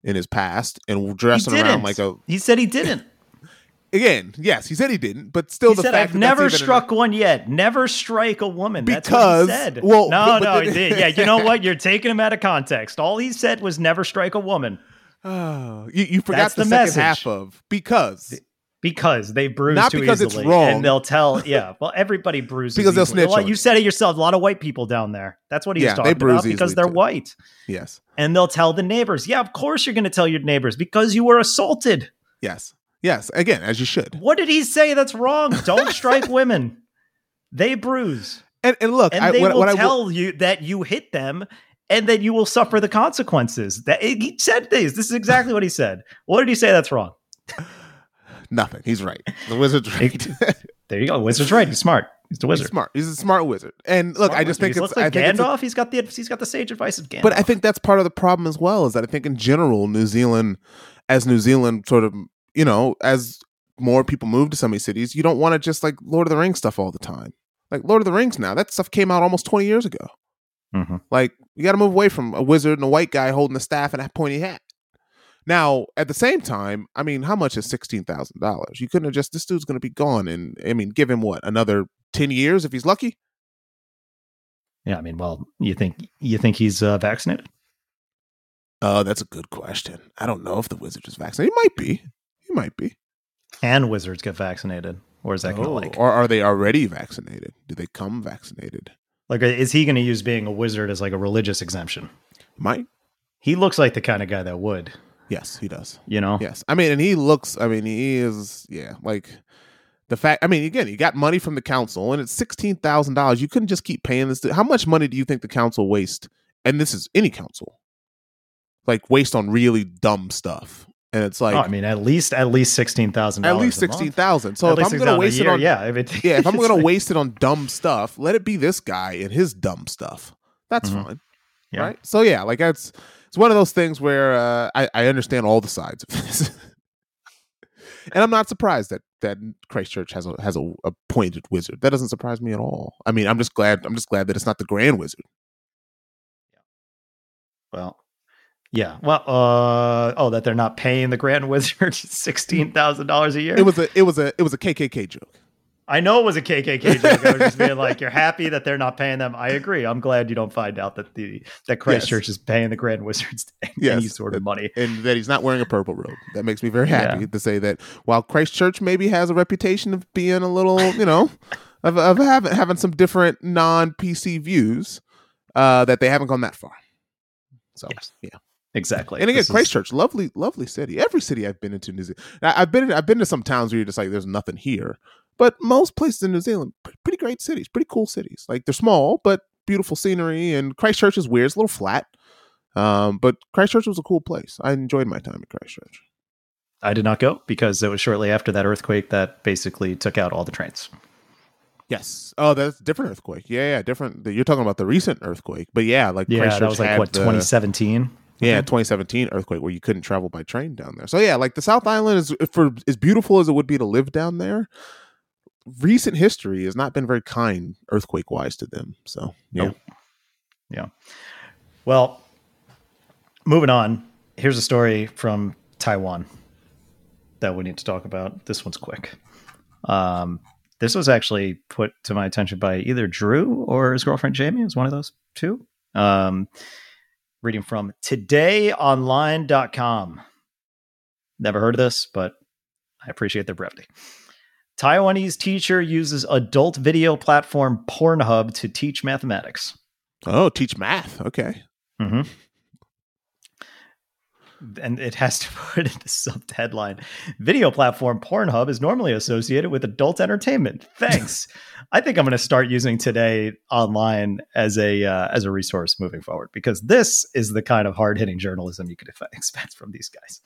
Speaker 2: in his past and dressing around like a
Speaker 1: He said he didn't.
Speaker 2: again yes he said he didn't but still
Speaker 1: he
Speaker 2: the
Speaker 1: said,
Speaker 2: fact
Speaker 1: "I've
Speaker 2: that that's
Speaker 1: never
Speaker 2: even an-
Speaker 1: struck one yet. Never strike a woman." That's
Speaker 2: Because-
Speaker 1: what he said.
Speaker 2: well,
Speaker 1: no,
Speaker 2: but- but
Speaker 1: no, he did. yeah. You know what? You're taking him out of context. All he said was "never strike a woman"
Speaker 2: Oh, you, you forgot
Speaker 1: That's
Speaker 2: the,
Speaker 1: the
Speaker 2: second half of because
Speaker 1: because they bruise
Speaker 2: Not
Speaker 1: too
Speaker 2: because it's
Speaker 1: easily,
Speaker 2: wrong.
Speaker 1: and they'll tell. Yeah, well, everybody bruises
Speaker 2: Because they'll snitch
Speaker 1: you said it yourself. A lot of white people down there. That's what he
Speaker 2: Yeah,
Speaker 1: was
Speaker 2: they
Speaker 1: talking
Speaker 2: bruise
Speaker 1: about because they're
Speaker 2: too.
Speaker 1: white,
Speaker 2: yes,
Speaker 1: and they'll tell the neighbors. Yeah, of course you're going to tell your neighbors because you were assaulted.
Speaker 2: yes, yes. Again, as you should.
Speaker 1: What did he say that's wrong? Don't strike women. They bruise.
Speaker 2: And and look,
Speaker 1: And
Speaker 2: I,
Speaker 1: they
Speaker 2: what,
Speaker 1: will
Speaker 2: what
Speaker 1: tell you that you hit them and that you will suffer the consequences. That he said this. This is exactly what he said. What did he say that's wrong?
Speaker 2: nothing. He's right. The wizard's right.
Speaker 1: There you go. Wizard's right. He's smart. He's the
Speaker 2: He's
Speaker 1: wizard.
Speaker 2: smart. He's a smart wizard. And look,
Speaker 1: Smart
Speaker 2: I just
Speaker 1: wizard.
Speaker 2: think
Speaker 1: he
Speaker 2: it's.
Speaker 1: like
Speaker 2: I think it's a-
Speaker 1: Gandalf. he's got the he's got the sage advice of Gandalf.
Speaker 2: but I think that's part of the problem as well. Is that I think in general, New Zealand, as New Zealand, sort of, you know, as more people move to some of these cities, you don't want to just like Lord of the Rings stuff all the time. Like Lord of the Rings now, that stuff came out almost twenty years ago.
Speaker 1: Mhm.
Speaker 2: Like you got to move away from a wizard and a white guy holding a staff and a pointy hat. Now, at the same time, I mean, how much is sixteen thousand dollars? You couldn't have just this dude's going to be gone, and I mean, give him what another ten years if he's lucky.
Speaker 1: yeah. I mean, well, you think you think he's uh, vaccinated?
Speaker 2: Uh, that's a good question. I don't know if the wizard is vaccinated. He might be. He might be.
Speaker 1: And wizards get vaccinated, or is that going to
Speaker 2: Oh,
Speaker 1: like
Speaker 2: or are they already vaccinated? Do they come vaccinated?
Speaker 1: like is he going to use being a wizard as like a religious exemption?
Speaker 2: Might.
Speaker 1: He looks like the kind of guy that would.
Speaker 2: Yes, he does.
Speaker 1: You know.
Speaker 2: Yes. I mean, and he looks, I mean, he is, yeah, like the fact, I mean, again, he got money from the council and it's $16,000. You couldn't just keep paying this. How much money do you think the council waste? And this is any council, like waste on really dumb stuff. And it's like,
Speaker 1: oh, I mean, at least at least sixteen thousand.
Speaker 2: at least 16,000. So if I'm going to waste it on,
Speaker 1: yeah, if it,
Speaker 2: yeah, if I'm going to
Speaker 1: like-
Speaker 2: waste it on dumb stuff, let it be this guy and his dumb stuff. That's
Speaker 1: Mhm.
Speaker 2: fine.
Speaker 1: Yeah.
Speaker 2: Right. So yeah, like that's it's one of those things where uh, I, I understand all the sides of this, and I'm not surprised that that Christchurch has a has a appointed wizard. That doesn't surprise me at all. I mean, I'm just glad I'm just glad that it's not the Grand Wizard.
Speaker 1: Well, yeah. Well, uh, oh, that they're not paying the Grand Wizard sixteen thousand dollars a year.
Speaker 2: It was a it was a it was a KKK joke.
Speaker 1: I know it was a KKK joke. I was just being like, you're happy that they're not paying them. I agree. I'm glad you don't find out that the that Christchurch is paying the Grand Wizards any
Speaker 2: Yes.
Speaker 1: sort of money.
Speaker 2: and that he's not wearing a purple robe. That makes me very happy
Speaker 1: Yeah.
Speaker 2: to say that while Christchurch maybe has a reputation of being a little, you know, of, of having having some different non PC views uh, that they haven't gone that far. So
Speaker 1: Yes.
Speaker 2: yeah,
Speaker 1: Exactly.
Speaker 2: and again,
Speaker 1: This is-
Speaker 2: Christchurch, lovely, lovely city. Every city I've been into New Zealand, I've been I've been to some towns where you're just like, there's nothing here, but most places in New Zealand, pretty great cities, pretty cool cities. Like they're small, but beautiful scenery. And Christchurch is weird, it's a little flat, um, but Christchurch was a cool place. I enjoyed my time in Christchurch.
Speaker 1: I did not go because it was shortly after that earthquake that basically took out all the trains.
Speaker 2: Yes. Oh, that's a different earthquake. Yeah, yeah, different. You're talking about the recent earthquake, but yeah, like
Speaker 1: Yeah,
Speaker 2: Christchurch
Speaker 1: that was like what
Speaker 2: the-
Speaker 1: 2017.
Speaker 2: Yeah, 2017 earthquake where you couldn't travel by train down there. So yeah, like the South Island is for as beautiful as it would be to live down there. Recent history has not been very kind earthquake wise to them. So yeah,
Speaker 1: Nope. Well, moving on. Here's a story from Taiwan that we need to talk about. This one's quick. Um, this was actually put to my attention by either Drew or his girlfriend Jamie. Was one of those two. Um, reading from todayonline.com. Never heard of this, but I appreciate their brevity. Taiwanese teacher uses adult video platform Pornhub to teach mathematics.
Speaker 2: oh, teach math. Okay,
Speaker 1: Mm-hmm. And it has to put in the sub headline Video platform Pornhub is normally associated with adult entertainment. Thanks. I think I'm going to start using today online as a uh, as a resource moving forward because this is the kind of hard hitting journalism you could expect from these guys.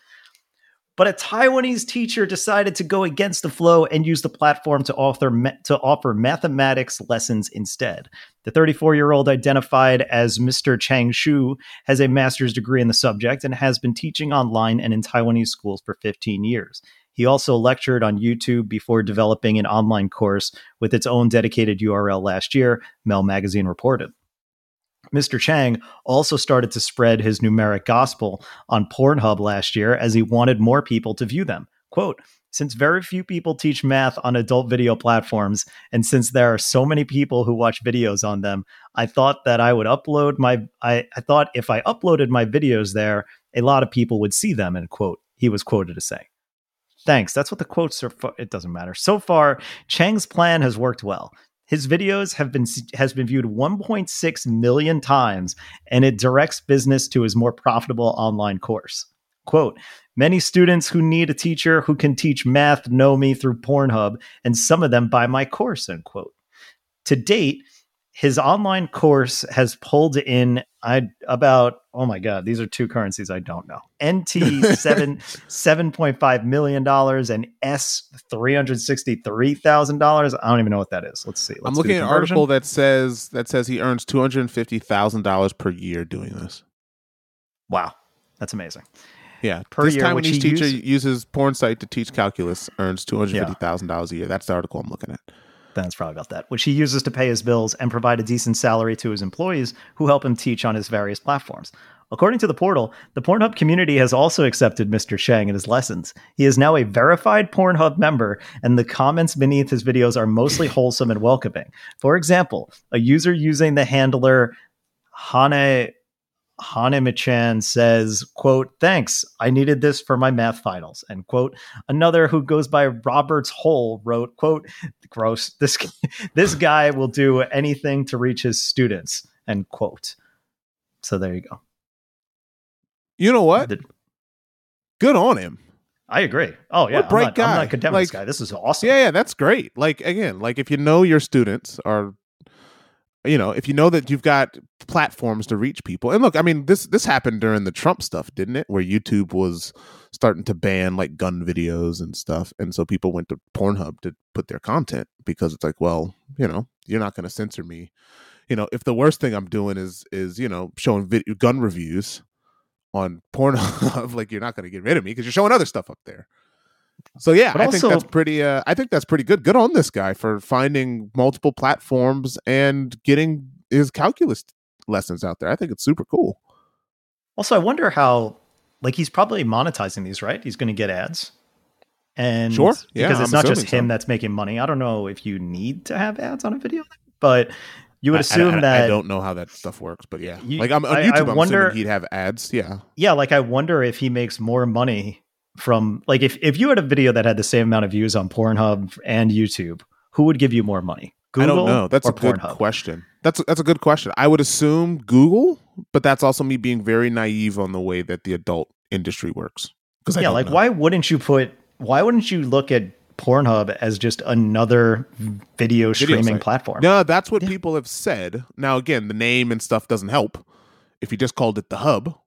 Speaker 1: But a Taiwanese teacher decided to go against the flow and use the platform to ma- to offer mathematics lessons instead. The 34 year old, identified as Mr. Chang Shu, has a master's degree in the subject and has been teaching online and in Taiwanese schools for 15 years. He also lectured on YouTube before developing an online course with its own dedicated URL last year, Mel Magazine reported. Mr. Chang also started to spread his numeric gospel on Pornhub last year as he wanted more people to view them. Quote, since very few people teach math on adult video platforms, and since there are so many people who watch videos on them, I thought that I would upload my I, I thought if I uploaded my videos there, a lot of people would see them, and quote, he was quoted as saying. Thanks. That's what the quotes are for. It doesn't matter. So far, Chang's plan has worked well. His videos have been has been viewed 1.6 million times, and it directs business to his more profitable online course. Quote, many students who need a teacher who can teach math know me through Pornhub, and some of them buy my course, end quote. To date, his online course has pulled in I about oh my god, these are two currencies I don't know. NT seven seven point five million dollars and S three hundred sixty three thousand dollars. I don't even know what that is. Let's see. Let's
Speaker 2: I'm looking at an article that says that says he earns two hundred fifty thousand dollars per year doing this.
Speaker 1: Wow, that's amazing.
Speaker 2: Yeah,
Speaker 1: Per
Speaker 2: this
Speaker 1: year, which
Speaker 2: Taiwanese
Speaker 1: he
Speaker 2: teacher
Speaker 1: used-
Speaker 2: uses porn site to teach calculus, earns two hundred fifty thousand dollars a year. That's the article I'm looking at.
Speaker 1: That's probably about that, which he uses to pay his bills and provide a decent salary to his employees who help him teach on his various platforms. According to the portal, the Pornhub community has also accepted Mr. Shang in his lessons. He is now a verified Pornhub member, and the comments beneath his videos are mostly wholesome and welcoming. For example, a user using the handler Hane Hanemichan says, quote, thanks, I needed this for my math finals, end quote. Another who goes by Roberts Hole wrote, quote, gross, this, this guy will do anything to reach his students, end quote. So there you go.
Speaker 2: You know what?
Speaker 1: The-
Speaker 2: Good on him.
Speaker 1: I agree. Oh yeah,
Speaker 2: What a bright
Speaker 1: I'm not, I'm
Speaker 2: guy.
Speaker 1: not condemning this
Speaker 2: Like-
Speaker 1: guy. This is awesome.
Speaker 2: Yeah, yeah, that's great. Like again, like if you know your students are you know, if you know that you've got platforms to reach people. And look, I mean, this this happened during the Trump stuff, didn't it? Where YouTube was starting to ban like gun videos and stuff. And so people went to Pornhub to put their content because it's like, well, you know, you're not going to censor me. You know, if the worst thing I'm doing is is, you know, showing video, gun reviews on Pornhub, like you're not going to get rid of me because you're showing other stuff up there. So yeah,
Speaker 1: But
Speaker 2: I
Speaker 1: also-
Speaker 2: think that's pretty. Uh, I think that's pretty good. Good on this guy for finding multiple platforms and getting his calculus lessons out there. I think it's super cool.
Speaker 1: Also, I wonder how, like, he's probably monetizing these, right? He's going to get ads. And
Speaker 2: Sure. Yeah,
Speaker 1: because it's
Speaker 2: I'm
Speaker 1: not just him
Speaker 2: so.
Speaker 1: that's making money. I don't know if you need to have ads on a video, but you would assume
Speaker 2: I, I,
Speaker 1: that
Speaker 2: I don't know how that stuff works, but yeah,
Speaker 1: You-
Speaker 2: like I'm on
Speaker 1: I- I
Speaker 2: YouTube. I'm
Speaker 1: wonder-
Speaker 2: assuming he'd have ads. Yeah,
Speaker 1: yeah like i wonder if he makes more money from like if, if you had a video that had the same amount of views on pornhub and youtube who would give you more money Google
Speaker 2: I don't know. That's a good
Speaker 1: Pornhub?
Speaker 2: question. That's a, that's a good question. I would assume Google, but that's also me being very naive on the way that the adult industry works. Because
Speaker 1: yeah, like why wouldn't you put? Why wouldn't you look at Pornhub as just another video streaming
Speaker 2: site.
Speaker 1: platform?
Speaker 2: No, that's what
Speaker 1: Yeah.
Speaker 2: people have said. Now, again, the name and stuff doesn't help. If you just called it the hub,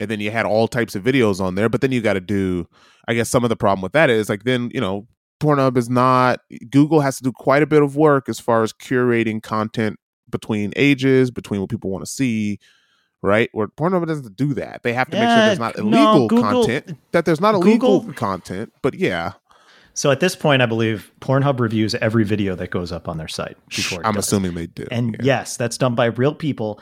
Speaker 2: and then you had all types of videos on there, but then you got to do. I guess some of the problem with that is like then you know Pornhub is not. Google has to do quite a bit of work as far as curating content between ages, between what people want to see. Right, where Pornhub doesn't do that. They have to make sure there's not
Speaker 1: no,
Speaker 2: illegal
Speaker 1: Google-
Speaker 2: content. That there's not illegal
Speaker 1: Google-
Speaker 2: content. But yeah,
Speaker 1: So at this point, I believe Pornhub reviews every video that goes up on their site before.
Speaker 2: I'm
Speaker 1: does.
Speaker 2: assuming they do.
Speaker 1: And
Speaker 2: yeah.
Speaker 1: yes, that's done by real people.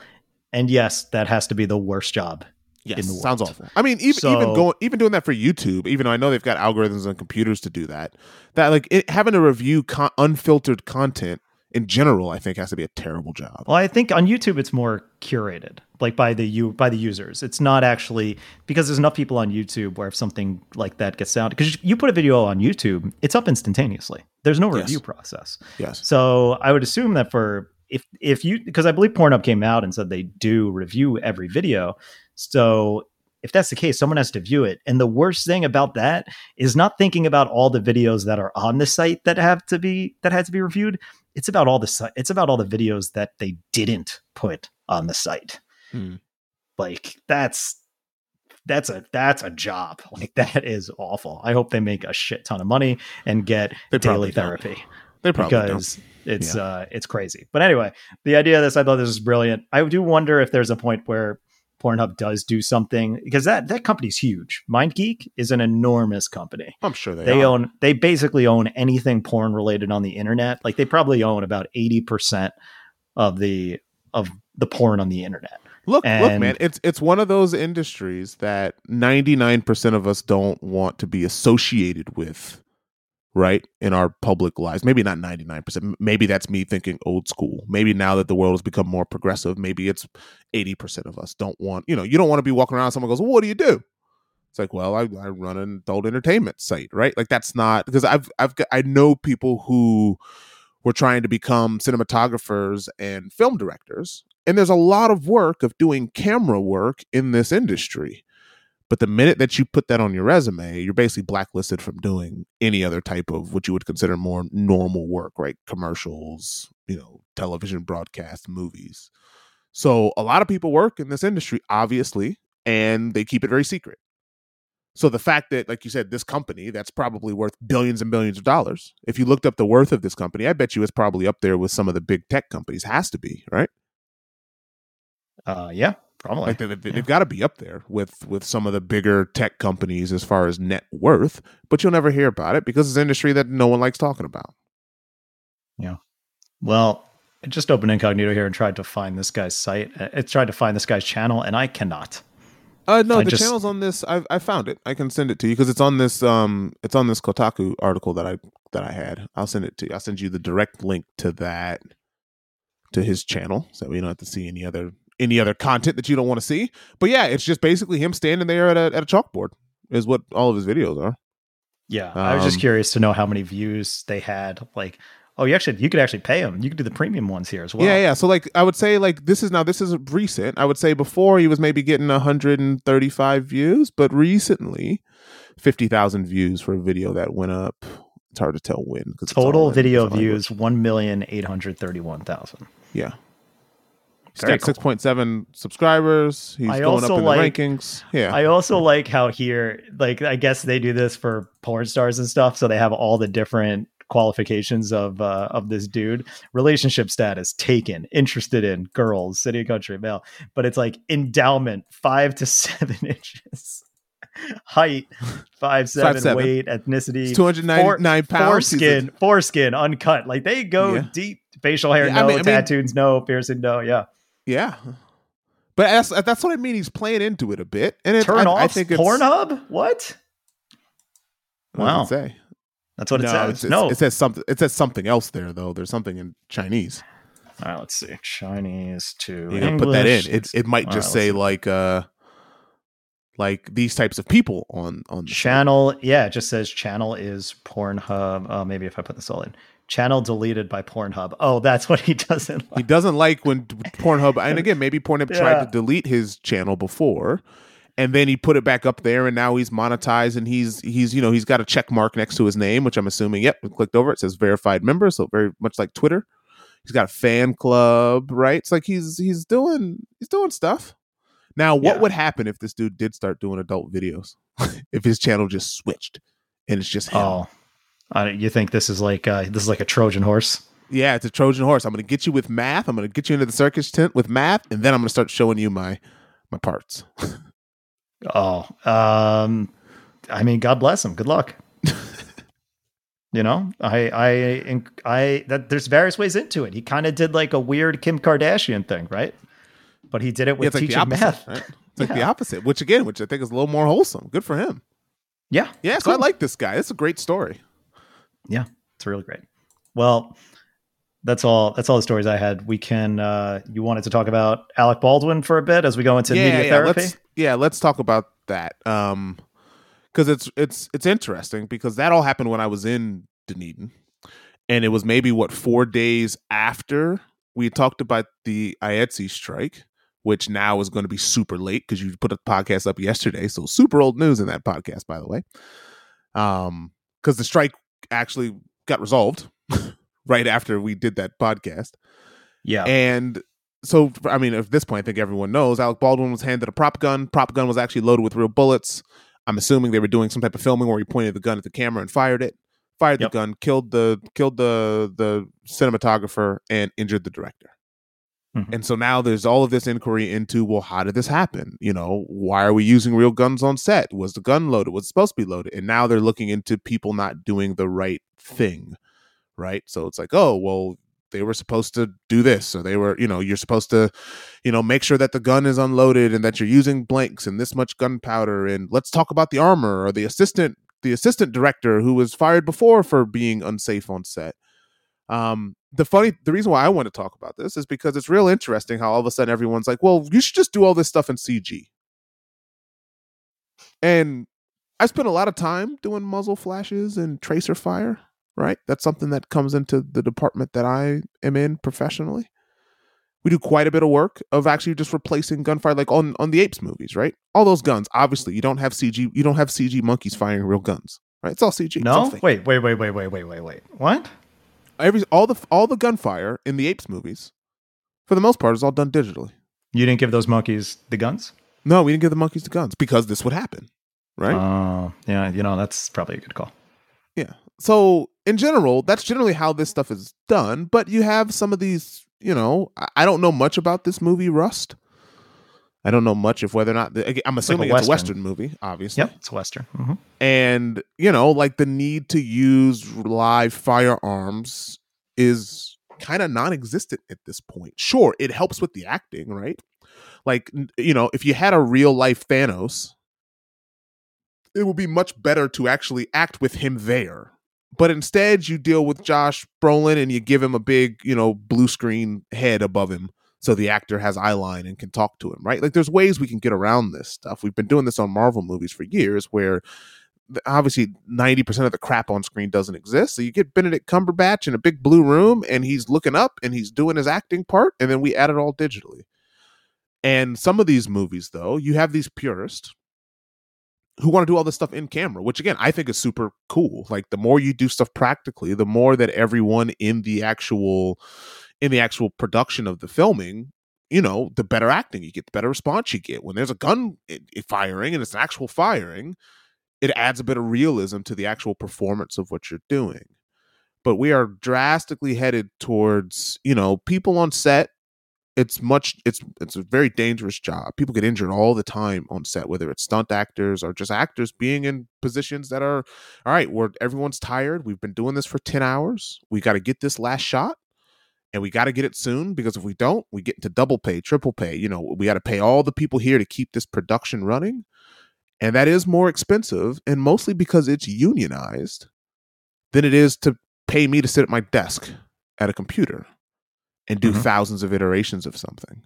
Speaker 1: And yes, that has to be the worst job.
Speaker 2: Yes, sounds awful. I mean, even
Speaker 1: So-
Speaker 2: even going even doing that for YouTube, even though I know they've got algorithms and computers to do that, that like it, having to review con- unfiltered content in general, I think has to be a terrible job.
Speaker 1: Well, I think on YouTube it's more curated, like by the you by the users. It's not actually because there's enough people on YouTube where if something like that gets out, because you put a video on YouTube, it's up instantaneously. There's no
Speaker 2: Yes.
Speaker 1: review process.
Speaker 2: Yes,
Speaker 1: So I would assume that for if if you because I believe Pornhub came out and said they do review every video. So if that's the case, someone has to view it. And the worst thing about that is not thinking about all the videos that are on the site that have to be that had to be reviewed. It's about all the it's about all the videos that they didn't put on the site.
Speaker 2: Hmm.
Speaker 1: Like that's that's a that's a job. Like that is awful. I hope they make a shit ton of money and get daily
Speaker 2: probably don't.
Speaker 1: therapy
Speaker 2: they probably don't.
Speaker 1: It's uh it's crazy. But anyway, the idea of this, I thought this was brilliant. I do wonder if there's a point where Pornhub does do something because that that company's huge. MindGeek is an enormous company.
Speaker 2: I'm sure they,
Speaker 1: They
Speaker 2: are.
Speaker 1: own they basically own anything porn related on the internet. Like they probably own about 80% of the of the porn on the internet.
Speaker 2: Look, look, man, it's it's one of those industries that 99% of us don't want to be associated with, right? In our public lives. Maybe not 99%. Maybe that's me thinking old school. Maybe now that the world has become more progressive, maybe it's 80% of us don't want, you know, you don't want to be walking around someone goes, well, "What do you do?" It's like, "Well, I, I run an adult entertainment site," right? Like that's not because I've I've got, I know people who were trying to become cinematographers and film directors. And there's a lot of work of doing camera work in this industry. But the minute that you put that on your resume, you're basically blacklisted from doing any other type of what you would consider more normal work, right? Commercials, you know, television broadcast, movies. So a lot of people work in this industry, obviously, and they keep it very secret. So the fact that, like you said, this company that's probably worth billions and billions of dollars, if you looked up the worth of this company, I bet you it's probably up there with some of the big tech companies. Has to be, right?
Speaker 1: Uh yeah, probably.
Speaker 2: Like they, they,
Speaker 1: Yeah.
Speaker 2: have got to be up there with with some of the bigger tech companies as far as net worth, but you'll never hear about it because it's an industry that no one likes talking about. Yeah.
Speaker 1: Well, I just opened incognito here and tried to find this guy's site. Uh, It tried to find this guy's channel, and I cannot.
Speaker 2: Uh, no,
Speaker 1: I
Speaker 2: the
Speaker 1: just-
Speaker 2: channel's on this. I I found it. I can send it to you because it's on this. Um, it's on this Kotaku article that I that I had. I'll send it to you. I'll send you the direct link to that to his channel, so we don't have to see any other any other content that you don't want to see. But yeah, it's just basically him standing there at a at a chalkboard. Is what all of his videos are.
Speaker 1: Yeah, I was just
Speaker 2: Um,
Speaker 1: curious to know how many views they had. Like, oh, you actually you could actually pay them. You could do the premium ones here as well.
Speaker 2: Yeah, yeah. So like I would say like this is now this is recent. I would say before he was maybe getting 135 views, but recently 50,000 views for a video that went up. It's hard to tell when
Speaker 1: Total video views one million eight hundred thirty-one thousand.
Speaker 2: Yeah. He's
Speaker 1: Very
Speaker 2: got 6.7 subscribers. He's
Speaker 1: I
Speaker 2: going up in
Speaker 1: like-
Speaker 2: the rankings. Yeah.
Speaker 1: I also like how here, like, I guess they do this for porn stars and stuff, so they have all the different qualifications of uh, of this dude. Relationship status: taken, interested in, girls, city, country, male. But it's like endowment: five to seven inches. Height: five seven,
Speaker 2: seven.
Speaker 1: weight, ethnicity,
Speaker 2: He's 299 pounds.
Speaker 1: Foreskin, foreskin, uncut. Like they go
Speaker 2: Yeah.
Speaker 1: deep. Facial hair,
Speaker 2: Yeah, I
Speaker 1: no.
Speaker 2: mean- I mean-
Speaker 1: Tattoos, no. Piercing, no. Yeah.
Speaker 2: Yeah. But that's that's what I mean. He's playing into it a bit, and it's,
Speaker 1: Turn
Speaker 2: I,
Speaker 1: off
Speaker 2: I think
Speaker 1: Pornhub. What?
Speaker 2: It
Speaker 1: Wow.
Speaker 2: say?
Speaker 1: That's what it says.
Speaker 2: it's- it's-
Speaker 1: no.
Speaker 2: it says something. It says something else there though. There's something in Chinese.
Speaker 1: All right, let's see. Chinese to
Speaker 2: You gotta put that in. It it might
Speaker 1: All
Speaker 2: just
Speaker 1: right,
Speaker 2: say like uh like these types of people on on
Speaker 1: channel. Yeah, it just says channel is Pornhub. Uh, maybe if I put this all in, Channel deleted by Pornhub. Oh, that's what he doesn't like.
Speaker 2: He doesn't like when Pornhub, and again, maybe Pornhub
Speaker 1: Yeah.
Speaker 2: tried to delete his channel before, and then he put it back up there, and now he's monetized, and he's he's you know he's got a check mark next to his name, which I'm assuming. Yep, we clicked over it says verified member, so very much like Twitter. He's got a fan club, right? It's like he's he's doing he's doing stuff. Now, what
Speaker 1: Yeah.
Speaker 2: would happen if this dude did start doing adult videos? if his channel just switched and it's just him?
Speaker 1: Oh, uh, you think this is like uh, this is like a Trojan horse?
Speaker 2: Yeah, it's a Trojan horse. I'm going to get you with math. I'm going to get you into the circus tent with math, and then I'm going to start showing you my my parts.
Speaker 1: Oh, um, I mean, God bless him. Good luck. you know, I, I, I, that there's various ways into it. He kind of did like a weird Kim Kardashian thing, right? But he did it
Speaker 2: Yeah,
Speaker 1: with
Speaker 2: like
Speaker 1: teaching
Speaker 2: opposite,
Speaker 1: math.
Speaker 2: right? It's like the opposite, which again, which I think is a little more wholesome. Good for him.
Speaker 1: Yeah,
Speaker 2: Yeah, so I like this guy. It's a great story.
Speaker 1: Yeah, it's really great. Well, that's all. That's all the stories I had. We can. uh You wanted to talk about Alec Baldwin for a bit as we go into
Speaker 2: yeah,
Speaker 1: media
Speaker 2: yeah,
Speaker 1: therapy.
Speaker 2: let's yeah, let's talk about that. Um, because it's it's it's interesting because that all happened when I was in Dunedin, and it was maybe what four days after we talked about the IATSE strike, which now is going to be super late because you put a podcast up yesterday, so super old news in that podcast, by the way. Um, because the strike actually got resolved right after we did that podcast.
Speaker 1: Yeah,
Speaker 2: And so, I mean, at this point, I think everyone knows Alec Baldwin was handed a prop gun. Prop gun was actually loaded with real bullets. I'm assuming they were doing some type of filming where he pointed the gun at the camera and fired it. Fired
Speaker 1: Yep.
Speaker 2: the gun, killed the killed the the cinematographer, and injured the director.
Speaker 1: Mhm.
Speaker 2: And so now there's all of this inquiry into, well, how did this happen? You know, why are we using real guns on set? Was the gun loaded? Was it supposed to be loaded? And now they're looking into people not doing the right thing, right? So it's like, oh, well, they were supposed to do this or they were you know you're supposed to you know make sure that the gun is unloaded and that you're using blanks and this much gunpowder and let's talk about the armor or the assistant the assistant director who was fired before for being unsafe on set um the funny the reason why i want to talk about this is because it's real interesting how all of a sudden everyone's like well you should just do all this stuff in cg and i spent a lot of time doing muzzle flashes and tracer fire right? That's something that comes into the department that I am in professionally. We do quite a bit of work of actually just replacing gunfire, like on on the Apes movies, right? All those guns, obviously, you don't have CG, you don't have CG monkeys firing real guns, right? It's all CG. It's all
Speaker 1: no, wait, wait, wait, wait, wait, wait, wait, wait. What?
Speaker 2: Every all the all the gunfire in the Apes movies, for the most part, is all done digitally.
Speaker 1: You didn't give those monkeys the guns?
Speaker 2: No, we didn't give the monkeys the guns because this would happen, right?
Speaker 1: Oh, yeah. You know, that's probably a good call.
Speaker 2: Yeah. So in general, that's generally how this stuff is done. But you have some of these, you know, I- I don't know much about this movie Rust. I don't know much of whether or not again, I'm
Speaker 1: like a
Speaker 2: assuming it's a
Speaker 1: Western.
Speaker 2: Movie, obviously.
Speaker 1: Yep, it's a Western. hmm
Speaker 2: And you know, like the need to use live firearms is kind of non-existent at this point. Sure, it helps with the acting, right? Like you know, if you had a real life Thanos, it would be much better to actually act with him there. But instead, you deal with Josh Brolin and you give him a big, you know, blue screen head above him so the actor has eye line and can talk to him, right? Like there's ways we can get around this stuff. We've been doing this on Marvel movies for years where obviously 90% of the crap on screen doesn't exist. So you get Benedict Cumberbatch in a big blue room and he's looking up and he's doing his acting part and then we add it all digitally. And some of these movies though, you have these purists who want to do all this stuff in camera, which again, I think is super cool. Like the more you do stuff practically, the more that everyone in the actual in the actual production of the filming you know, the better acting you get, the better response you get. When there's a gun i- i- firing and it's an actual firing, it adds a bit of realism to the actual performance of what you're doing. But we are drastically headed towards, you know, people on set. It's much it's it's a very dangerous job. People get injured all the time on set, whether it's stunt actors or just actors being in positions that are all right, where everyone's tired. We've been doing this for 10 hours. We got to get this last shot and we got to get it soon because if we don't, we get into double pay, triple pay. You know, we got to pay all the people here to keep this production running. And that is more expensive, and mostly because it's unionized than it is to pay me to sit at my desk at a computer and do
Speaker 1: Mhm.
Speaker 2: thousands of iterations of something.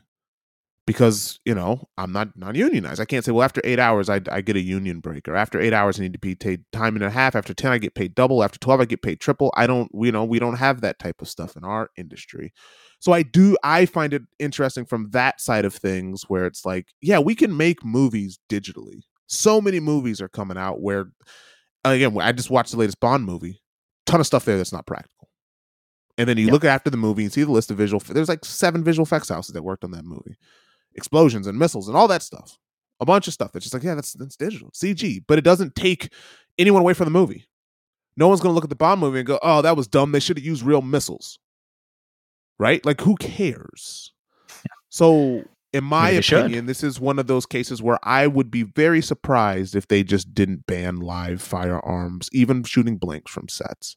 Speaker 2: Because you know I'm not non unionized. I can't say well after eight hours I, I get a union break or after eight hours I need to be paid time and a half. After ten I get paid double. After twelve I get paid triple. I don't you know we don't have that type of stuff in our industry. So I do I find it interesting from that side of things where it's like yeah we can make movies digitally. So many movies are coming out where again I just watched the latest Bond movie. Ton of stuff there that's not practical. And then you yeah. look after the movie and see the list of visual. There's like seven visual effects houses that worked on that movie explosions and missiles and all that stuff. A bunch of stuff that's just like, yeah, that's that's digital, CG, but it doesn't take anyone away from the movie. No one's going to look at the Bond movie and go, "Oh, that was dumb. They should have used real missiles." Right? Like, who cares? Yeah. So, in my opinion, this is one of those cases where I would be very surprised if they just didn't ban live firearms, even shooting blanks from sets.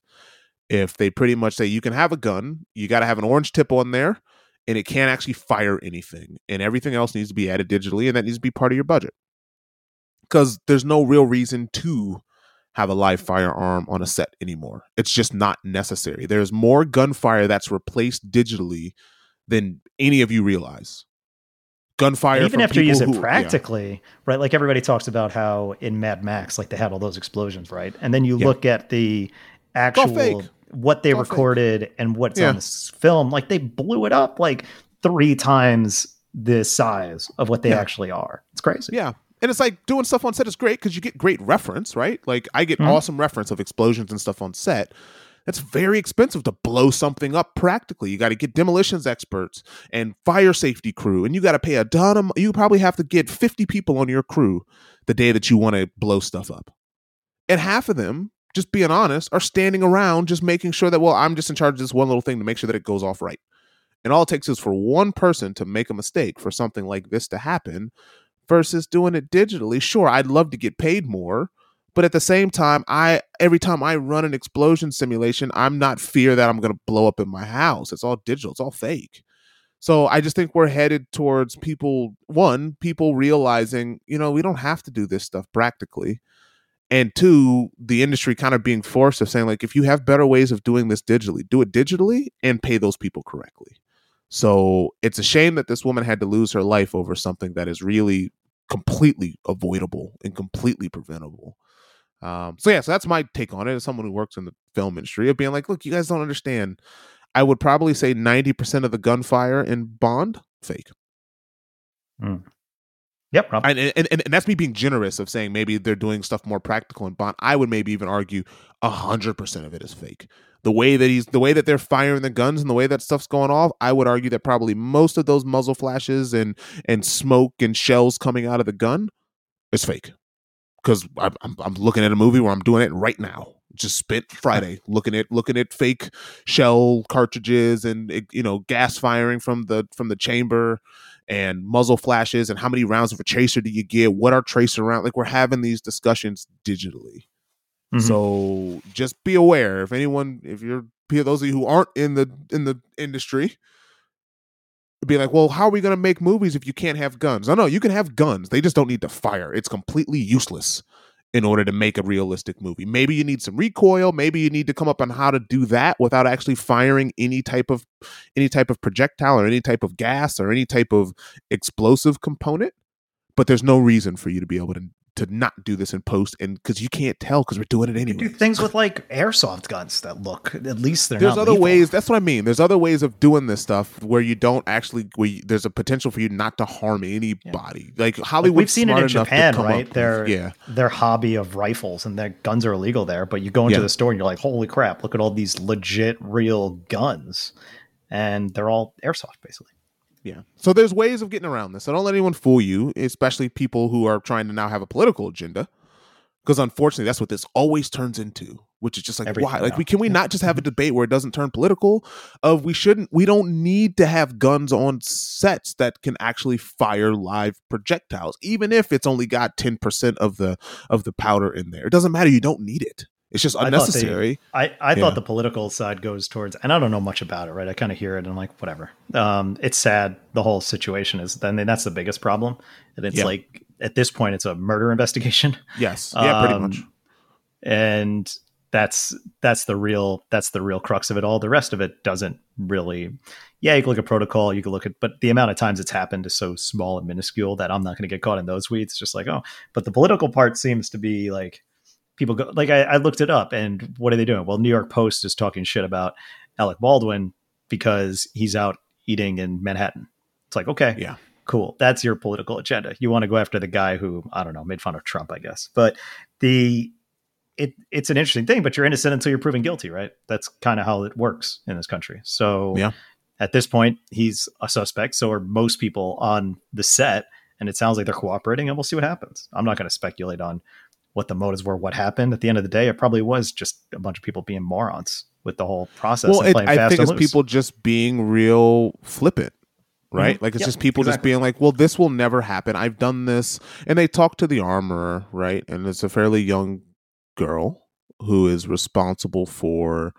Speaker 2: If they pretty much say you can have a gun, you got to have an orange tip on there, and it can't actually fire anything and everything else needs to be added digitally and that needs to be part of your budget. Because there's no real reason to have a live firearm on a set anymore. It's just not necessary. There's more gunfire that's replaced digitally than any of you realize. Gunfire and
Speaker 1: even after you use it who, practically yeah. right like everybody talks about how in mad max like they had all those explosions right? And then you yeah. look at the actual what they recorded fake. and what's yeah. on this film. Like they blew it up like three times the size of what they yeah. actually are. It's crazy.
Speaker 2: Yeah. And it's like doing stuff on set is great because you get great reference, right? Like I get mm-hmm. awesome reference of explosions and stuff on set. That's very expensive to blow something up practically. You got to get demolitions experts and fire safety crew, and you got to pay a ton of. You probably have to get fifty people on your crew the day that you want to blow stuff up, and half of them just being honest, are standing around just making sure that, well, I'm just in charge of this one little thing to make sure that it goes off right. And all it takes is for one person to make a mistake for something like this to happen versus doing it digitally. Sure, I'd love to get paid more, but at the same time, I every time I run an explosion simulation, I'm not fear that I'm going to blow up in my house. It's all digital. It's all fake. So I just think we're headed towards people one, people realizing, you know, we don't have to do this stuff practically and two the industry kind of being forced of saying like if you have better ways of doing this digitally do it digitally and pay those people correctly. So it's a shame that this woman had to lose her life over something that is really completely avoidable and completely preventable. Um, so yeah so that's my take on it as someone who works in the film industry of being like look you guys don't understand. I would probably say 90% of the gunfire in bond fake.
Speaker 1: Mm. Yep.
Speaker 2: And, and, and, and, that's me being generous of saying maybe they're doing stuff more practical in Bond. I would maybe even argue hundred percent of it is fake. The way that he's the way that they're firing the guns and the way that stuff's going off, I would argue that probably most of those muzzle flashes and and smoke and shells coming out of the gun is fake. Because I'm, I'm looking at a movie where I'm doing it right now. Just spent Friday looking at looking at fake shell cartridges and you know gas firing from the from the chamber and muzzle flashes and how many rounds of a tracer do you get? What are tracer rounds? Like we're having these discussions digitally. Mm-hmm. So just be aware if anyone, if you're those of you who aren't in the in the industry, be like, well, how are we going to make movies if you can't have guns? No, no, you can have guns. They just don't need to fire. It's completely useless in order to make a realistic movie. Maybe you need some recoil, maybe you need to come up on how to do that without actually firing any type of any type of projectile or any type of gas or any type of explosive component. But there's no reason for you to be able to to not do this in post and because you can't tell because we're doing it anyway.
Speaker 1: Do things with like airsoft guns that look at least they're
Speaker 2: there's other
Speaker 1: lethal.
Speaker 2: ways. That's what I mean. There's other ways of doing this stuff where you don't actually. Where you, there's a potential for you not to harm anybody. Yeah. Like Hollywood. Like
Speaker 1: we've seen it in Japan, right? Their yeah, their hobby of rifles and their guns are illegal there. But you go into yeah. the store and you're like, holy crap! Look at all these legit, real guns, and they're all airsoft basically.
Speaker 2: Yeah. So there's ways of getting around this. So don't let anyone fool you, especially people who are trying to now have a political agenda. Because unfortunately, that's what this always turns into, which is just like Everything why? Like, we can we yeah. not just have a mm-hmm. debate where it doesn't turn political? Of we shouldn't, we don't need to have guns on sets that can actually fire live projectiles, even if it's only got ten percent of the of the powder in there. It doesn't matter. You don't need it. It's just unnecessary.
Speaker 1: I, they, I, I yeah. thought the political side goes towards, and I don't know much about it, right? I kind of hear it and I'm like, whatever. Um, it's sad. The whole situation is, then that's the biggest problem. And it's yeah. like, at this point, it's a murder investigation.
Speaker 2: Yes. Yeah, pretty um, much.
Speaker 1: And that's that's the real that's the real crux of it all. The rest of it doesn't really. Yeah, you can look at protocol, you can look at, but the amount of times it's happened is so small and minuscule that I'm not going to get caught in those weeds. It's just like, oh, but the political part seems to be like people go like I, I looked it up, and what are they doing? Well, New York Post is talking shit about Alec Baldwin because he's out eating in Manhattan. It's like, okay,
Speaker 2: Yeah.
Speaker 1: cool. That's your political agenda. You want to go after the guy who I don't know made fun of Trump, I guess. But the it it's an interesting thing. But you're innocent until you're proven guilty, right? That's kind of how it works in this country. So
Speaker 2: Yeah.
Speaker 1: at this point, he's a suspect. So are most people on the set, and it sounds like they're cooperating. And we'll see what happens. I'm not going to speculate on what the motives were, what happened. At the end of the day, it probably was just a bunch of people being morons with the whole process.
Speaker 2: Well, it, I think it's
Speaker 1: loose.
Speaker 2: people just being real flippant, mm-hmm. right? Like it's
Speaker 1: Yep,
Speaker 2: just people just being like, "Well, this will never happen. I've done this," and they talk to the armorer, right? And it's a fairly young girl who is responsible for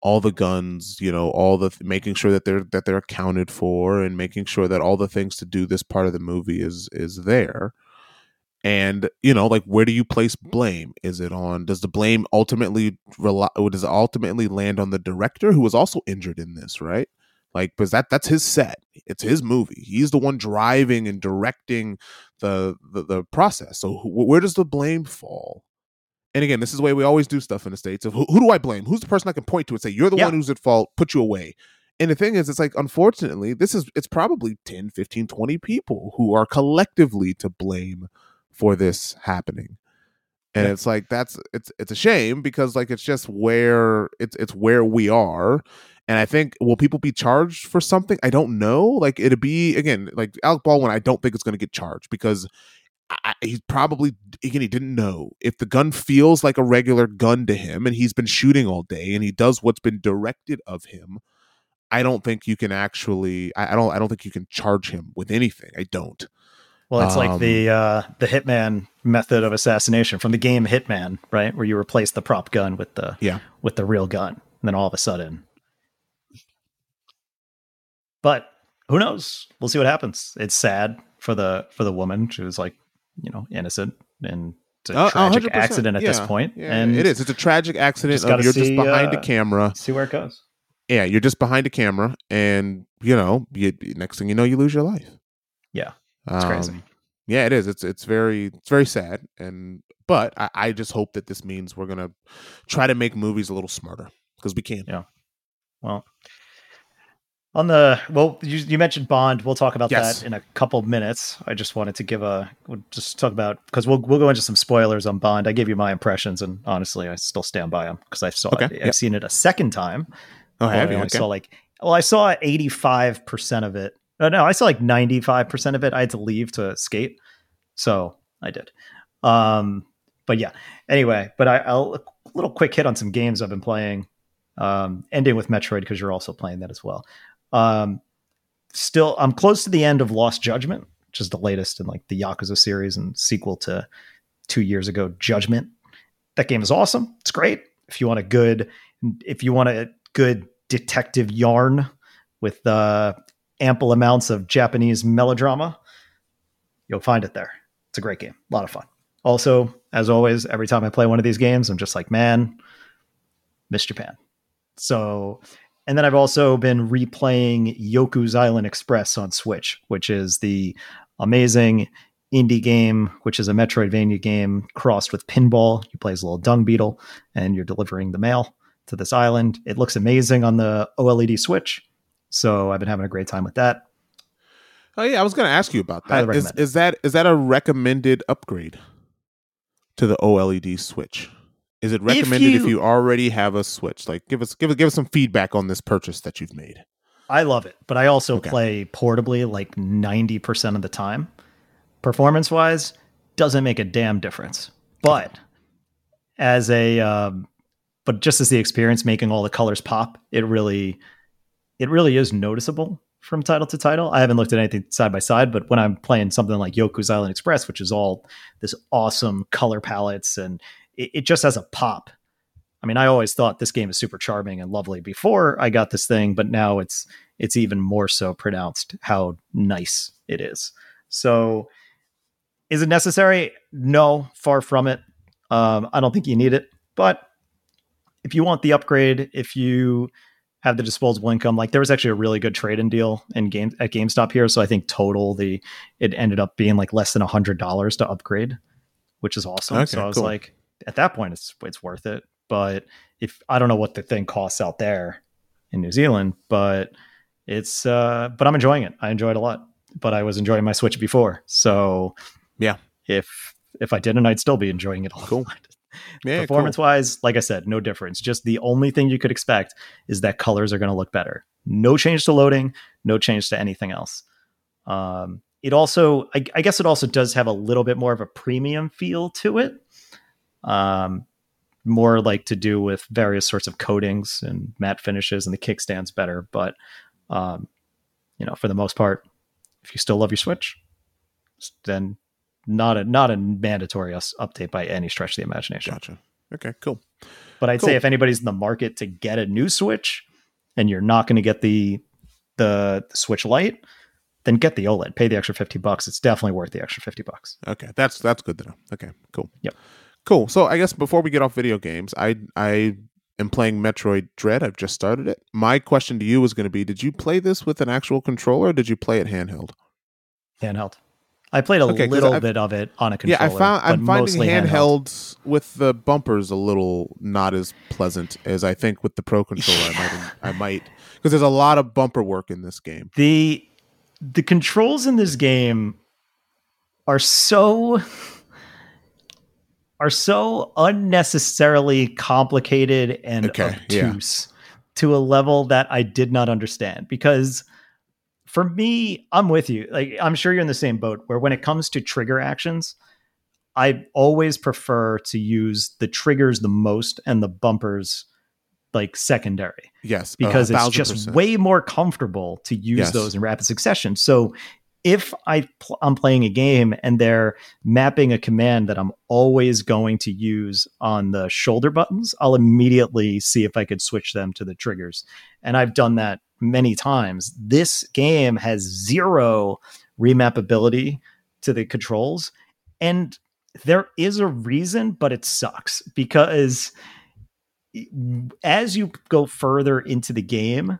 Speaker 2: all the guns, you know, all the making sure that they're that they're accounted for, and making sure that all the things to do this part of the movie is is there. And you know, like, where do you place blame? Is it on? Does the blame ultimately rely? Does it ultimately land on the director who was also injured in this? Right? Like, because that that's his set. It's his movie. He's the one driving and directing the the, the process. So, wh- where does the blame fall? And again, this is the way we always do stuff in the states. Of who, who do I blame? Who's the person I can point to and say you're the
Speaker 1: Yeah.
Speaker 2: one who's at fault? Put you away. And the thing is, it's like, unfortunately, this is, it's probably 10, 15, 20 people who are collectively to blame for this happening. And
Speaker 1: Yeah.
Speaker 2: it's like, that's, it's, it's a shame because like, it's just where it's, it's where we are. And I think, will people be charged for something? I don't know. Like, it'd be, again, like Alec Baldwin, I don't think it's going to get charged because I, he's probably again he didn't know if the gun feels like a regular gun to him and he's been shooting all day and he does what's been directed of him i don't think you can actually i, I don't i don't think you can charge him with anything i don't
Speaker 1: Well, it's like
Speaker 2: Um,
Speaker 1: the uh, the Hitman method of assassination from the game Hitman, right? Where you replace the prop gun with the
Speaker 2: Yeah.
Speaker 1: with the real gun, and then all of a sudden. But who knows? We'll see what happens. It's sad for the for the woman. She was like, you know, innocent and it's a
Speaker 2: Uh,
Speaker 1: tragic
Speaker 2: 100%.
Speaker 1: accident at this point.
Speaker 2: yeah,
Speaker 1: and
Speaker 2: it is it's a tragic accident
Speaker 1: just
Speaker 2: you're just behind
Speaker 1: uh,
Speaker 2: a camera
Speaker 1: See where it goes.
Speaker 2: yeah you're just behind a camera and you know you, next thing you know you lose your life
Speaker 1: Yeah, it's crazy.
Speaker 2: Um, yeah it is it's it's very it's very sad and but I, I just hope that this means we're gonna try to make movies a little smarter because we can
Speaker 1: Yeah. Well, on the well, you, you mentioned Bond. We'll talk about
Speaker 2: Yes.
Speaker 1: that in a couple minutes. I just wanted to give a we'll just talk about because we'll we'll go into some spoilers on Bond. I gave you my impressions, and honestly, I still stand by them because I saw
Speaker 2: Okay,
Speaker 1: it. I've
Speaker 2: yep.
Speaker 1: seen it a second time.
Speaker 2: oh
Speaker 1: Well,
Speaker 2: have
Speaker 1: I
Speaker 2: you
Speaker 1: only
Speaker 2: okay.
Speaker 1: saw like well, I saw eighty five percent of it. Uh, no, I saw like ninety five percent of it. I had to leave to skate, so I did. Um, but yeah. Anyway, but I, I'll a little quick hit on some games I've been playing. Um, ending with Metroid because you're also playing that as well. Um, still, I'm close to the end of Lost Judgment, which is the latest in like the Yakuza series and sequel to two years ago Judgment. That game is awesome. It's great. If you want a good, if you want a good detective yarn with uh, ample amounts of Japanese melodrama, you'll find it there. It's a great game. A lot of fun. Also, as always, every time I play one of these games, I'm just like, man, miss Japan. So, and then I've also been replaying Yoku's Island Express on Switch, which is the amazing indie game, which is a Metroidvania game crossed with pinball. You play as a little dung beetle and you're delivering the mail to this island. It looks amazing on the OLED Switch. So I've been having a great time with that.
Speaker 2: oh yeah i was gonna ask you about that. Is, is that is that a recommended upgrade to the oled switch is it recommended if
Speaker 1: you-
Speaker 2: you, already have a switch like give us give give us some feedback on this purchase that you've made
Speaker 1: I love it, but I also
Speaker 2: Okay.
Speaker 1: play portably like 90% of the time. Performance wise, doesn't make a damn difference. But as a, um, but just as the experience making all the colors pop, it really, it really is noticeable from title to title. I haven't looked at anything side by side, but when I'm playing something like Yoku's Island Express, which is all this awesome color palettes and it, it just has a pop. I mean, I always thought this game is super charming and lovely before I got this thing, but now it's it's even more so pronounced how nice it is. So, is it necessary? No, far from it. Um, I don't think you need it, but if you want the upgrade, if you have the disposable income, like there was actually a really good trade-in deal in game at GameStop here. So I think total the it ended up being like less than a hundred dollars to upgrade, which is awesome.
Speaker 2: Okay,
Speaker 1: so I was
Speaker 2: cool.
Speaker 1: like, at that point, it's it's worth it. But if I don't know what the thing costs out there in New Zealand, but it's uh but I'm enjoying it. I enjoyed it a lot. But I was enjoying my Switch before. So
Speaker 2: Yeah.
Speaker 1: If if I didn't, I'd still be enjoying it a lot.
Speaker 2: Cool. Yeah,
Speaker 1: Performance wise, like I said, no difference. Just the only thing you could expect is that colors are going to look better. No change to loading, no change to anything else. Um, it also, I, I guess, it also does have a little bit more of a premium feel to it. Um, more like to do with various sorts of coatings and matte finishes, and the kickstand's better. But um, you know, for the most part, if you still love your Switch, then not a not a mandatory us- update by any stretch of the imagination.
Speaker 2: Gotcha. Okay, cool.
Speaker 1: But I'd
Speaker 2: Cool.
Speaker 1: say if anybody's in the market to get a new Switch and you're not going to get the, the the Switch Lite, then get the OLED. Pay the extra 50 bucks. It's definitely worth the extra 50 bucks.
Speaker 2: Okay, that's that's good to know. Okay, cool.
Speaker 1: Yep.
Speaker 2: Cool. So I guess before we get off video games, I I am playing Metroid Dread. I've just started it. My question to you is going to be: Did you play this with an actual controller? or Did you play it handheld?
Speaker 1: Handheld. I played a
Speaker 2: Okay,
Speaker 1: little
Speaker 2: I've-
Speaker 1: bit of it on a controller.
Speaker 2: yeah, I found I'm finding
Speaker 1: mostly
Speaker 2: handheld, with the bumpers a little not as pleasant as I think with the Pro controller. I might I might because there's a lot of bumper work in this game.
Speaker 1: The the controls in this game are so are so unnecessarily complicated and
Speaker 2: Okay, yeah.
Speaker 1: obtuse to a level that I did not understand because for me I'm with you like I'm sure you're in the same boat where when it comes to trigger actions I always prefer to use the triggers the most and the bumpers like secondary
Speaker 2: Yes,
Speaker 1: because it's just
Speaker 2: percent.
Speaker 1: way more comfortable to use
Speaker 2: Yes.
Speaker 1: those in rapid succession. So if I pl- I'm playing a game and they're mapping a command that I'm always going to use on the shoulder buttons, I'll immediately see if I could switch them to the triggers. And I've done that many times. This game has zero remappability to the controls and there is a reason but it sucks because as you go further into the game,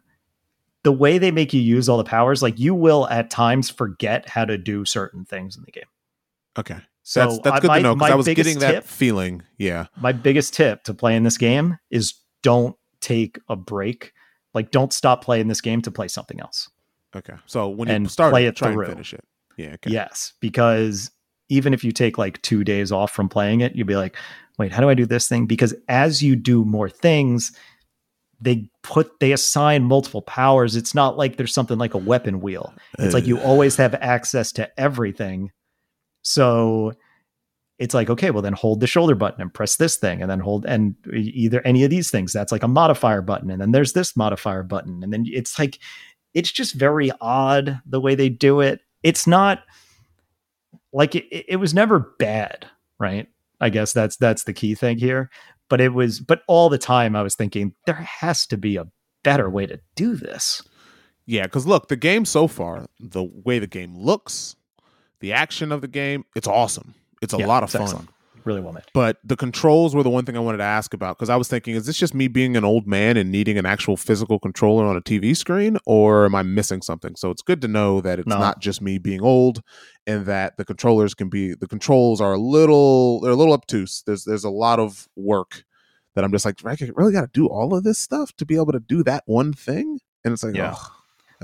Speaker 1: the way they make you use all the powers, like you will at times forget how to do certain things in the game.
Speaker 2: Okay,
Speaker 1: So
Speaker 2: that's that's
Speaker 1: I-
Speaker 2: good
Speaker 1: my-
Speaker 2: to know because I was getting that
Speaker 1: tip-
Speaker 2: feeling. Yeah,
Speaker 1: My biggest tip to playing this game is don't take a break. Like don't stop playing this game to play something else.
Speaker 2: Okay. So when you
Speaker 1: And
Speaker 2: start
Speaker 1: play
Speaker 2: it,
Speaker 1: it
Speaker 2: try
Speaker 1: through.
Speaker 2: and finish it. Yeah. Okay.
Speaker 1: Yes, because even if you take like two days off from playing it, you'd be like, wait, how do I do this thing? Because as you do more things, they put they assign multiple powers. It's not like there's something like a weapon wheel. It's like you always have access to everything. So it's like, okay, well then hold the shoulder button and press this thing and then hold and either any of these things. That's like a modifier button. And then there's this modifier button. And then it's like it's just very odd the way they do it. It's not like it, it was never bad, right? I guess that's that's the key thing here. But it was but all the time I was thinking there has to be a better way to do this.
Speaker 2: Yeah, because look, the game so far, the way the game looks, the action of the game, it's awesome. It's a
Speaker 1: Yeah,
Speaker 2: lot of fun.
Speaker 1: excellent. Really well made.
Speaker 2: But the controls were the one thing I wanted to ask about because I was thinking, is this just me being an old man and needing an actual physical controller on a TV screen, or am I missing something? So it's good to know that it's
Speaker 1: No.
Speaker 2: not just me being old, and that the controllers can be the controls are a little they're a little obtuse. There's there's a lot of work that I'm just like, I really got to do all of this stuff to be able to do that one thing, and it's like,
Speaker 1: Yeah.
Speaker 2: oh,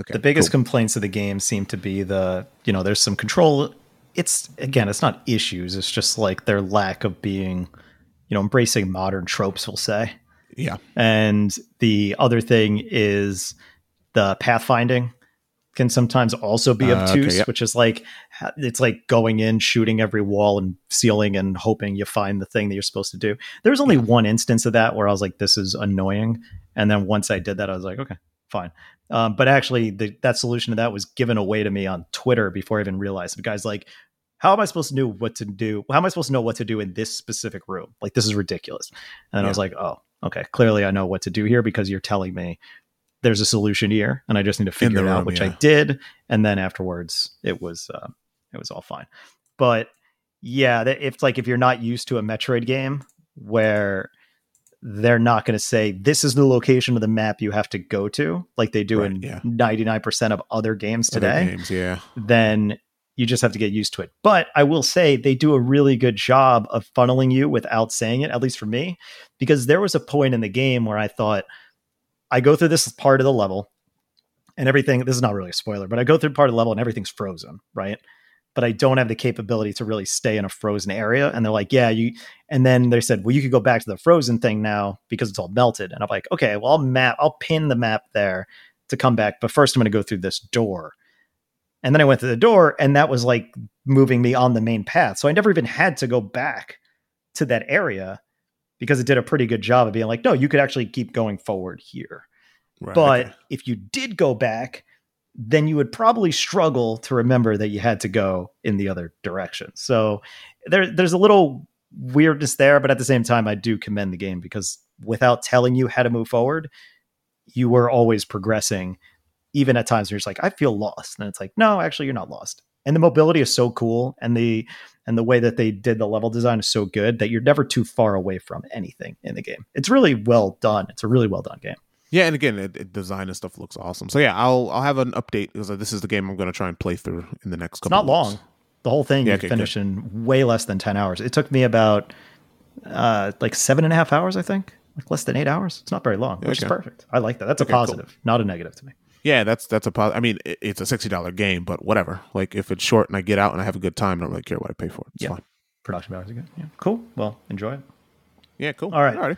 Speaker 2: okay.
Speaker 1: the biggest
Speaker 2: cool.
Speaker 1: complaints of the game seem to be the you know there's some control it's again it's not issues it's just like their lack of being you know embracing modern tropes we'll say.
Speaker 2: Yeah,
Speaker 1: and the other thing is the pathfinding can sometimes also be
Speaker 2: Uh, okay,
Speaker 1: obtuse
Speaker 2: yep.
Speaker 1: which is like it's like going in shooting every wall and ceiling, and hoping you find the thing that you're supposed to do. There was only one instance of that where i was like this is annoying. And then once i did that i was like okay fine. Um, but actually the, that solution to that was given away to me on twitter before i even realized. The guy's like how am i supposed to know what to do how am i supposed to know what to do in this specific room like this is ridiculous and then i was like oh okay clearly i know what to do here because you're telling me there's a solution here and i just need to figure it out which
Speaker 2: yeah.
Speaker 1: i did and then afterwards it was uh, it was all fine but yeah that- it's like if you're not used to a metroid game where they're not going to say this is the location of the map you have to go to, like they do
Speaker 2: Right,
Speaker 1: in
Speaker 2: yeah.
Speaker 1: 99% of other games
Speaker 2: Other
Speaker 1: today.
Speaker 2: games, yeah.
Speaker 1: Then you just have to get used to it. But I will say they do a really good job of funneling you without saying it, at least for me, because there was a point in the game where I thought, I go through this part of the level and everything. This is not really a spoiler, but I go through part of the level and everything's frozen, right? But I don't have the capability to really stay in a frozen area. And they're like, yeah, you. And then they said, well, you could go back to the frozen thing now because it's all melted. And I'm like, okay, well, I'll map, I'll pin the map there to come back. But first, I'm going to go through this door. And then I went to the door, and that was like moving me on the main path. So I never even had to go back to that area because it did a pretty good job of being like, no, you could actually keep going forward here.
Speaker 2: Right,
Speaker 1: But
Speaker 2: okay.
Speaker 1: if you did go back, then you would probably struggle to remember that you had to go in the other direction. So there, there's a little weirdness there, but at the same time, I do commend the game because without telling you how to move forward, you were always progressing. Even at times where it's like, I feel lost. And it's like, no, actually, you're not lost. And the mobility is so cool, and the and the way that they did the level design is so good that you're never too far away from anything in the game. It's really well done. It's a really well done game.
Speaker 2: Yeah, and again, it, it, design and stuff looks awesome. So yeah, I'll I'll have an update because this is the game I'm going to try and play through in the next
Speaker 1: It's
Speaker 2: couple.
Speaker 1: not long. The whole thing
Speaker 2: Yeah,
Speaker 1: you
Speaker 2: okay,
Speaker 1: finish in way less than ten hours. It took me about uh, like seven and a half hours, I think. Like less than eight hours. It's not very long, which is perfect. I like that. That's
Speaker 2: Okay,
Speaker 1: a
Speaker 2: cool.
Speaker 1: positive, not a negative to me.
Speaker 2: Yeah, that's that's a pos- I mean, it, it's a sixty dollar game, but whatever. Like if it's short and I get out and I have a good time, I don't really care what I pay for it. It's
Speaker 1: Yeah.
Speaker 2: fine.
Speaker 1: Production values are good. Yeah, cool. Well, enjoy it.
Speaker 2: Yeah, cool.
Speaker 1: All right.
Speaker 2: All right.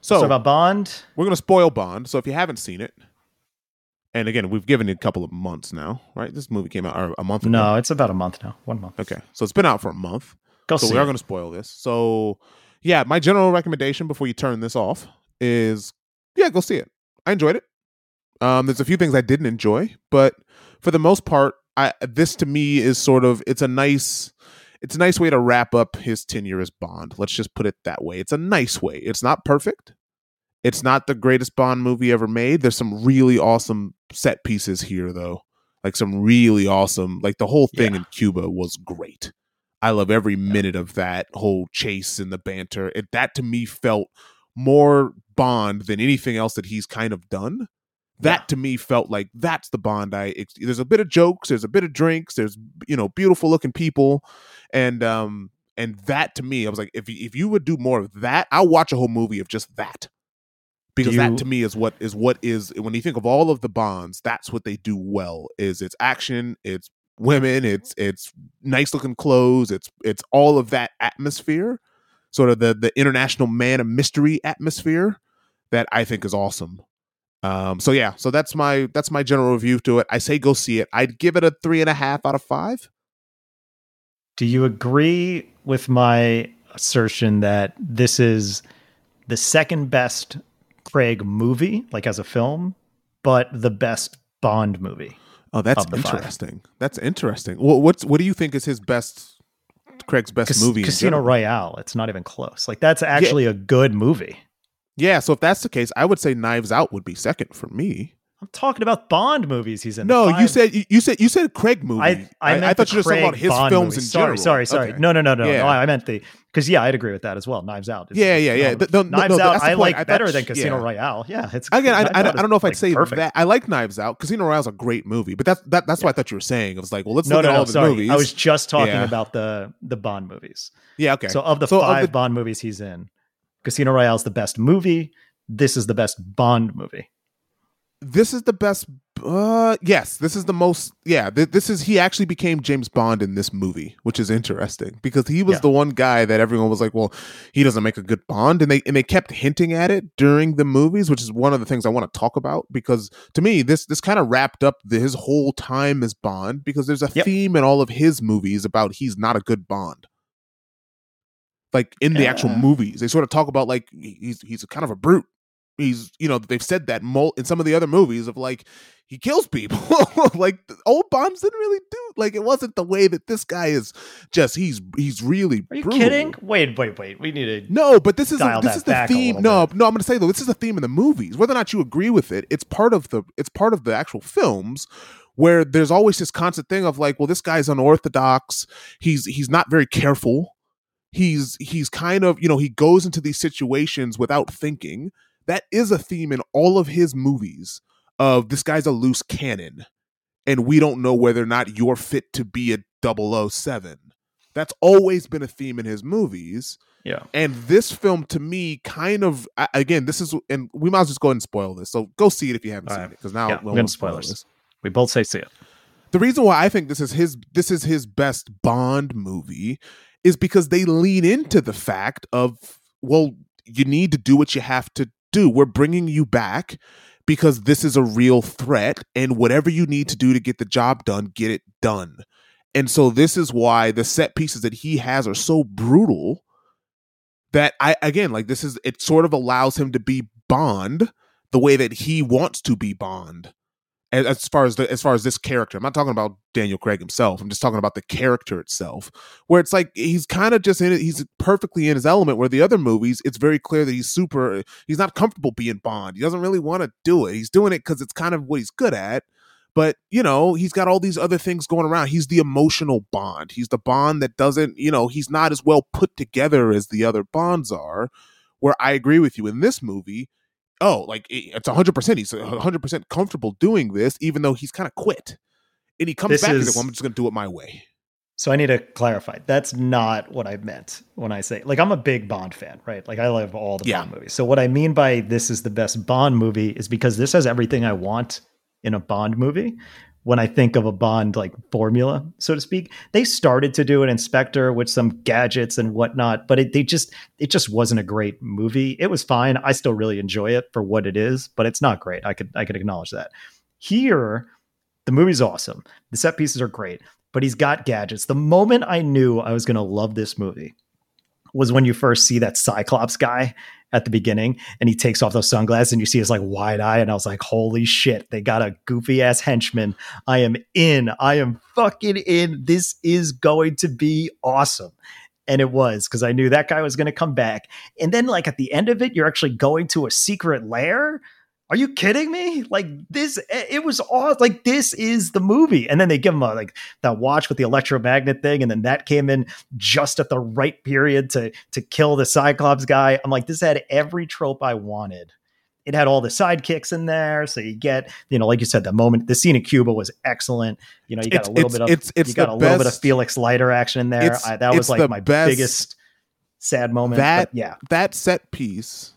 Speaker 1: So,
Speaker 2: So,
Speaker 1: about Bond,
Speaker 2: we're gonna spoil Bond. So if you haven't seen it, and again, we've given it a couple of months now, right? This movie came out or a month ago.
Speaker 1: no, it's about a month now. One month.
Speaker 2: Okay, so it's been out for a month.
Speaker 1: Go
Speaker 2: so
Speaker 1: see
Speaker 2: we are
Speaker 1: it.
Speaker 2: going to spoil this. So, yeah, my general recommendation before you turn this off is, yeah, go see it. I enjoyed it. Um, there's a few things I didn't enjoy, but for the most part, I this to me is sort of it's a nice it's a nice way to wrap up his tenure as Bond. Let's just put it that way. It's a nice way. It's not perfect. It's not the greatest Bond movie ever made. There's some really awesome set pieces here, though. Like some really awesome, like the whole thing
Speaker 1: Yeah.
Speaker 2: in Cuba was great. I love every minute of that whole chase and the banter. It, that to me felt more Bond than anything else that he's kind of done. That
Speaker 1: Yeah.
Speaker 2: to me felt like that's the Bond I. Ex- there's a bit of jokes, there's a bit of drinks, there's you know beautiful looking people, and um and that to me, I was like, if if you would do more of that, I'll watch a whole movie of just that. Because
Speaker 1: you-
Speaker 2: that to me is what is what is when you think of all of the bonds, that's what they do well. Is it's action, it's women, it's it's nice looking clothes, it's it's all of that atmosphere, sort of the the international man of mystery atmosphere that I think is awesome. Um, so yeah, so that's my that's my general review to it. I say go see it. I'd give it a three and a half out of five.
Speaker 1: Do you agree with my assertion that this is the second best Craig movie, like as a film, but the best Bond movie?
Speaker 2: Oh, that's
Speaker 1: the five.
Speaker 2: interesting. That's interesting. What what's what do you think is his best Craig's best
Speaker 1: Cas-
Speaker 2: movie?
Speaker 1: Casino? Royale. It's not even close. Like that's actually a good movie.
Speaker 2: Yeah, so if that's the case, I would say Knives Out would be second for me.
Speaker 1: I'm talking about Bond movies he's in. The
Speaker 2: No, you said you, said you said Craig movie.
Speaker 1: I, I, meant
Speaker 2: thought you were talking about his
Speaker 1: Bond
Speaker 2: films
Speaker 1: movies.
Speaker 2: in
Speaker 1: sorry,
Speaker 2: general.
Speaker 1: Sorry, sorry,
Speaker 2: Okay.
Speaker 1: No, no, no, no,
Speaker 2: Yeah.
Speaker 1: no. I meant the because yeah, I'd agree with that as well. Knives Out. is
Speaker 2: Yeah, yeah, yeah. no, no,
Speaker 1: Knives
Speaker 2: no,
Speaker 1: Out
Speaker 2: the
Speaker 1: I like
Speaker 2: I
Speaker 1: better than Casino
Speaker 2: yeah.
Speaker 1: Royale. Yeah, it's
Speaker 2: Again, I, I, don't, I don't know if I'd
Speaker 1: like,
Speaker 2: say
Speaker 1: perfect.
Speaker 2: that. I like Knives Out. Casino Royale's a great movie, but that's that, that's what I thought you were saying. It was like, well, let's
Speaker 1: No,
Speaker 2: look
Speaker 1: no,
Speaker 2: at all of his movies.
Speaker 1: I was just talking about the the Bond movies.
Speaker 2: yeah, okay.
Speaker 1: So of the five
Speaker 2: the-
Speaker 1: Bond movies he's in, Casino Royale is the best movie. This is the best Bond movie.
Speaker 2: this is the best. Uh, yes, this is the most. Yeah, th- this is. He actually became James Bond in this movie, which is interesting because he was
Speaker 1: Yeah.
Speaker 2: the one guy that everyone was like, "Well, he doesn't make a good Bond," and they and they kept hinting at it during the movies, which is one of the things I want to talk about because to me, this this kind of wrapped up the, his whole time as Bond because there's a
Speaker 1: Yep.
Speaker 2: theme in all of his movies about he's not a good Bond. Like in the actual movies, they sort of talk about like he's he's kind of a brute he's you know they've said that mul- in some of the other movies of like he kills people like old Bonds didn't really do like it wasn't the way that this guy is just he's he's really
Speaker 1: Are you
Speaker 2: brutal.
Speaker 1: kidding? Wait, wait, wait. We need to.
Speaker 2: no but this is a, this is the theme no
Speaker 1: bit.
Speaker 2: no i'm gonna say though this is the theme in the movies whether or not you agree with it it's part of the it's part of the actual films where there's always this constant thing of like well this guy's unorthodox he's he's not very careful he's he's kind of you know he goes into these situations without thinking that is a theme in all of his movies of this guy's a loose cannon and we don't know whether or not you're fit to be a 007 that's always been a theme in his movies
Speaker 1: Yeah.
Speaker 2: and this film to me kind of again this is and we might as well just go ahead and spoil this so go see it if you haven't
Speaker 1: All
Speaker 2: seen
Speaker 1: right.
Speaker 2: it because now
Speaker 1: Yeah,
Speaker 2: we'll spoil
Speaker 1: spoilers.
Speaker 2: this
Speaker 1: We both say see it.
Speaker 2: the reason why I think this is his this is his best Bond movie is because they lean into the fact of well you need to do what you have to do. We're bringing you back because this is a real threat and whatever you need to do to get the job done, get it done. And so this is why the set pieces that he has are so brutal that I again like this is it sort of allows him to be Bond the way that he wants to be Bond as, far as the as far as this character. I'm not talking about Daniel Craig himself. I'm just talking about the character itself, where it's like he's kind of just in it. He's perfectly in his element. Where the other movies, it's very clear that he's super. He's not comfortable being Bond. He doesn't really want to do it. He's doing it because it's kind of what he's good at. But you know, he's got all these other things going around. He's the emotional Bond. He's the Bond that doesn't. You know, he's not as well put together as the other Bonds are. Where I agree with you in this movie oh, like it- it's hundred percent. He's hundred percent comfortable doing this, even though he's kind of quit. And he comes
Speaker 1: This
Speaker 2: back and he's like, well, I'm just gonna do it my way.
Speaker 1: So I need to clarify. That's not what I meant when I say like I'm a big Bond fan, right? Like I love all the
Speaker 2: Yeah.
Speaker 1: Bond movies. So what I mean by this is the best Bond movie is because this has everything I want in a Bond movie. When I think of a Bond like formula, so to speak, they started to do in Spectre with some gadgets and whatnot, but it they just it just wasn't a great movie. It was fine. I still really enjoy it for what it is, but it's not great. I could I could acknowledge that. Here, the movie's awesome. The set pieces are great, but he's got gadgets. The moment I knew I was to love this movie was when you first see that Cyclops guy at the beginning and he takes off those sunglasses and you see his like wide eye. And I was like, holy shit, they got a goofy ass henchman. I am in. I am fucking in. This is going to be awesome. And it was because I knew that guy was going to come back. And then, like, at the end of it, you're actually going to a secret lair. Are you kidding me? Like this, it was all like this is the movie, and then they give him a like that watch with the electromagnet thing, and then that came in just at the right period to to kill the Cyclops guy. I'm like, this had every trope I wanted. It had all the sidekicks in there, so you get, you know, like you said, the moment the scene in Cuba was excellent. You know, you got
Speaker 2: It's-
Speaker 1: a little bit of
Speaker 2: it's- it's
Speaker 1: you got a little bit of Felix Leiter action in there. I, that was like my
Speaker 2: best-
Speaker 1: biggest sad moment.
Speaker 2: That-
Speaker 1: yeah,
Speaker 2: That set piece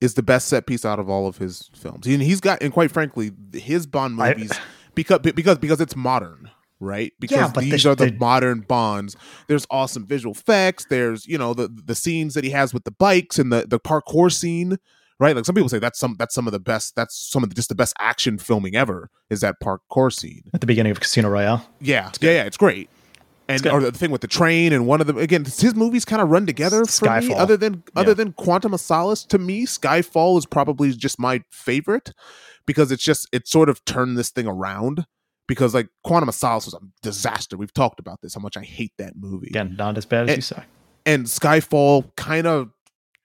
Speaker 2: is the best set piece out of all of his films. And he's got, and quite frankly, his Bond
Speaker 1: I-
Speaker 2: movies because because because it's modern. Right, because
Speaker 1: Yeah, but the-
Speaker 2: these are the,
Speaker 1: the-
Speaker 2: modern Bonds. There's awesome visual effects. There's you know the the scenes that he has with the bikes and the the parkour scene. Right, like some people say that's some that's some of the best. That's some of the, just the best action filming ever. Is that parkour scene?
Speaker 1: at the beginning of Casino Royale.
Speaker 2: Yeah, yeah, yeah, it's great. And
Speaker 1: good.
Speaker 2: or the thing with the train and one of them again, his movies kind of run together for me. Other than other
Speaker 1: Yeah.
Speaker 2: than Quantum of Solace, to me, Skyfall is probably just my favorite because it's just it sort of turned this thing around. Because like Quantum of Solace was a disaster. We've talked about this how much I hate that movie.
Speaker 1: Again, not as bad as
Speaker 2: Eh,
Speaker 1: you say.
Speaker 2: And Skyfall kind of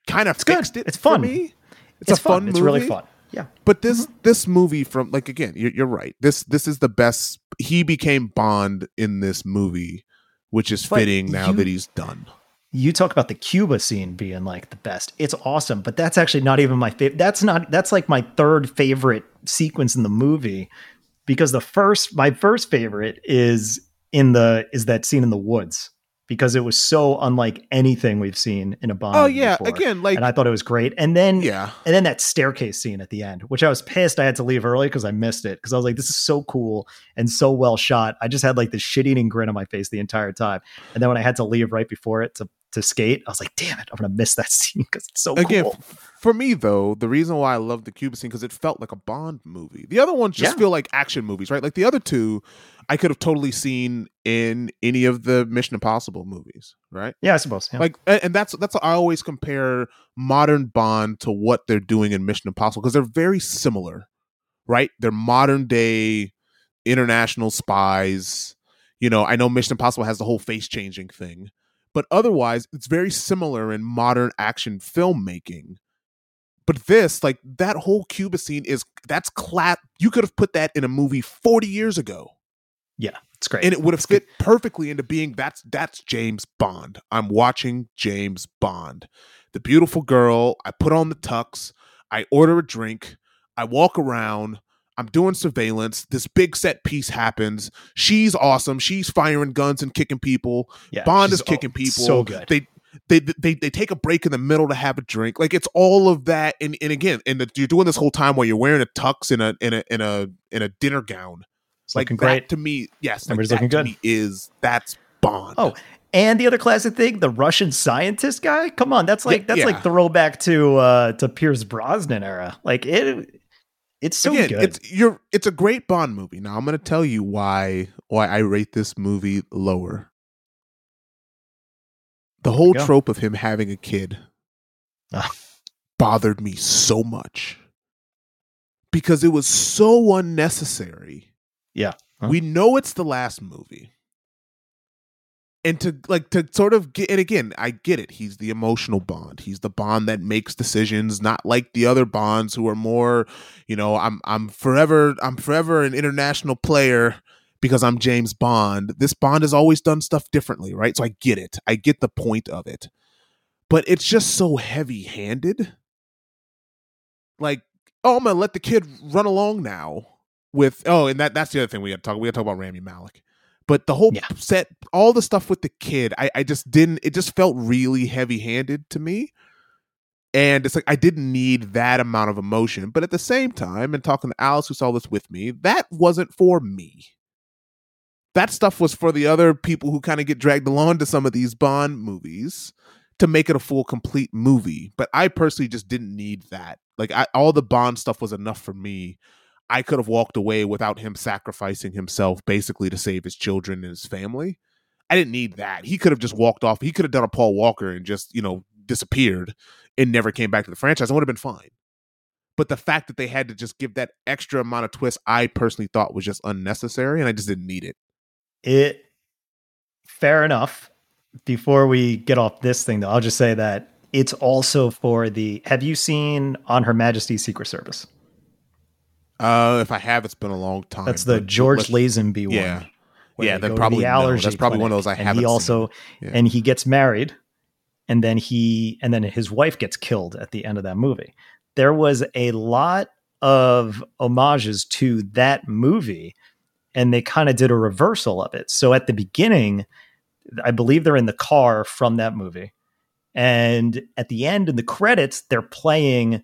Speaker 2: kind of
Speaker 1: good.
Speaker 2: fixed it.
Speaker 1: It's
Speaker 2: for
Speaker 1: fun.
Speaker 2: me. It's, a fun,
Speaker 1: It's
Speaker 2: movie.
Speaker 1: really fun. Yeah.
Speaker 2: But this this movie from like again, you're, you're right. This this is the best. He became Bond in this movie, which is
Speaker 1: But
Speaker 2: fitting now
Speaker 1: you-
Speaker 2: that he's done.
Speaker 1: you talk about the Cuba scene being like the best. It's awesome, but that's actually not even my favorite. That's not that's like my third favorite sequence in the movie because the first my first favorite is in the is that scene in the woods because it was so unlike anything we've seen in a Bond.
Speaker 2: Oh yeah,
Speaker 1: before.
Speaker 2: again, like
Speaker 1: and I thought it was great. And then
Speaker 2: yeah,
Speaker 1: and then that staircase scene at the end, which I was pissed I had to leave early because I missed it. Because I was like, this is so cool and so well shot. I just had like this shit eating grin on my face the entire time. And then when I had to leave right before it to, to skate, I was like, damn it, I'm gonna miss that scene because it's so
Speaker 2: again,
Speaker 1: cool.
Speaker 2: for me though, the reason why I love the Cuba scene because it felt like a Bond movie. The other ones just
Speaker 1: Yeah.
Speaker 2: feel like action movies, right? Like the other two, I could have totally seen in any of the Mission Impossible movies, right?
Speaker 1: Yeah, I suppose. Yeah.
Speaker 2: Like, and that's that's I always compare modern Bond to what they're doing in Mission Impossible because they're very similar, right? They're modern day international spies. You know, I know Mission Impossible has the whole face changing thing, but otherwise, it's very similar in modern action filmmaking. But this, like that whole Cuba scene, is that's clap. You could have put that in a movie forty years ago.
Speaker 1: Yeah. It's great.
Speaker 2: and it would have fit perfectly into being that's that's James Bond. I'm watching James Bond. The beautiful girl, I put on the tux, I order a drink, I walk around, I'm doing surveillance. This big set piece happens. She's awesome. She's firing guns and kicking people.
Speaker 1: Yeah,
Speaker 2: Bond is kicking people.
Speaker 1: So good.
Speaker 2: They they they they take a break in the middle to have a drink. Like it's all of that. And and again, and the, you're doing this whole time while you're wearing a tux in a in a in a in a dinner gown.
Speaker 1: It's
Speaker 2: like
Speaker 1: looking
Speaker 2: that
Speaker 1: great.
Speaker 2: to me, yes, like
Speaker 1: Everybody's
Speaker 2: that
Speaker 1: looking
Speaker 2: to
Speaker 1: good.
Speaker 2: me is that's Bond.
Speaker 1: Oh, and the other classic thing, the Russian scientist guy. Come on, that's like that's
Speaker 2: yeah.
Speaker 1: like throwback to uh to Pierce Brosnan era. Like it, it's so
Speaker 2: Again,
Speaker 1: good.
Speaker 2: it's you're it's a great Bond movie. Now I'm going to tell you why why I rate this movie lower. The whole trope of him having a kid
Speaker 1: Ah.
Speaker 2: bothered me so much because it was so unnecessary.
Speaker 1: Yeah. Huh?
Speaker 2: We know it's the last movie. And to like to sort of get and again, I get it. He's the emotional bond. He's the bond that makes decisions, not like the other bonds who are more, you know, I'm I'm forever I'm forever an international player because I'm James Bond. This Bond has always done stuff differently, right? So I get it. I get the point of it. But it's just so heavy-handed. Like, oh, I'm gonna let the kid run along now with oh, and that that's the other thing we gotta talk. We gotta talk about Rami Malek. But the whole
Speaker 1: Yeah.
Speaker 2: set, all the stuff with the kid, I, I just didn't. It just felt really heavy-handed to me, and it's like I didn't need that amount of emotion. But at the same time, and talking to Alice, who saw this with me, that wasn't for me. That stuff was for the other people who kind of get dragged along to some of these Bond movies to make it a full, complete movie. But I personally just didn't need that. Like I, all the Bond stuff was enough for me. I could have walked away without him sacrificing himself basically to save his children and his family. I didn't need that. He could have just walked off. He could have done a Paul Walker and just, you know, disappeared and never came back to the franchise. It would have been fine. But the fact that they had to just give that extra amount of twist, I personally thought was just unnecessary and I just didn't need it.
Speaker 1: it fair enough. Before we get off this thing, though, I'll just say that it's also for the. Have you seen On Her Majesty's Secret Service?
Speaker 2: Uh, if I have, it's been a long time.
Speaker 1: That's the George Lazenby one.
Speaker 2: Yeah. Yeah, then probably
Speaker 1: the
Speaker 2: no.
Speaker 1: allergy
Speaker 2: That's probably one of those I haven't
Speaker 1: He also
Speaker 2: Yeah.
Speaker 1: and he gets married, and then he and then his wife gets killed at the end of that movie. There was a lot of homages to that movie, and they kind of did a reversal of it. So at the beginning, I believe they're in the car from that movie, and at the end in the credits, they're playing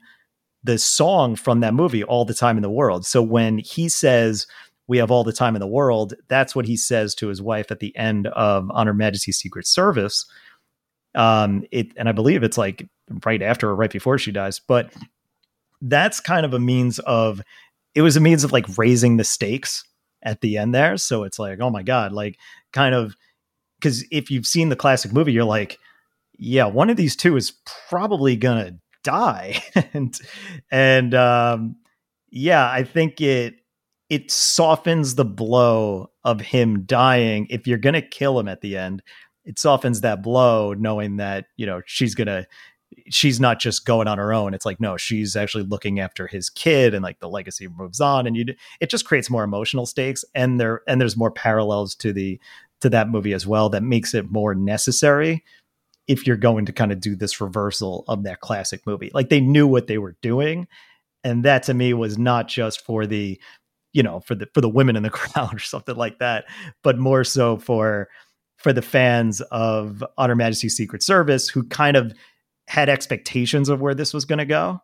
Speaker 1: the song from that movie all the time in the world. So when he says we have all the time in the world, that's what he says to his wife at the end of On Her Majesty's Secret Service. Um, it and I believe it's like right after or right before she dies, but that's kind of a means of it was a means of like raising the stakes at the end there. So it's like, oh my God, like kind of because if you've seen the classic movie, you're like, yeah, one of these two is probably gonna die. and and um yeah, I think it it softens the blow of him dying. If you're gonna kill him at the end, it softens that blow, knowing that, you know, she's gonna she's not just going on her own. It's like, no, she's actually looking after his kid and like the legacy moves on. And you it just creates more emotional stakes and there and there's more parallels to the to that movie as well that makes it more necessary if you're going to kind of do this reversal of that classic movie. Like they knew what they were doing. And that to me was not just for the, you know, for the for the women in the crowd or something like that, but more so for for the fans of Honor Her Majesty's Secret Service who kind of had expectations of where this was going to go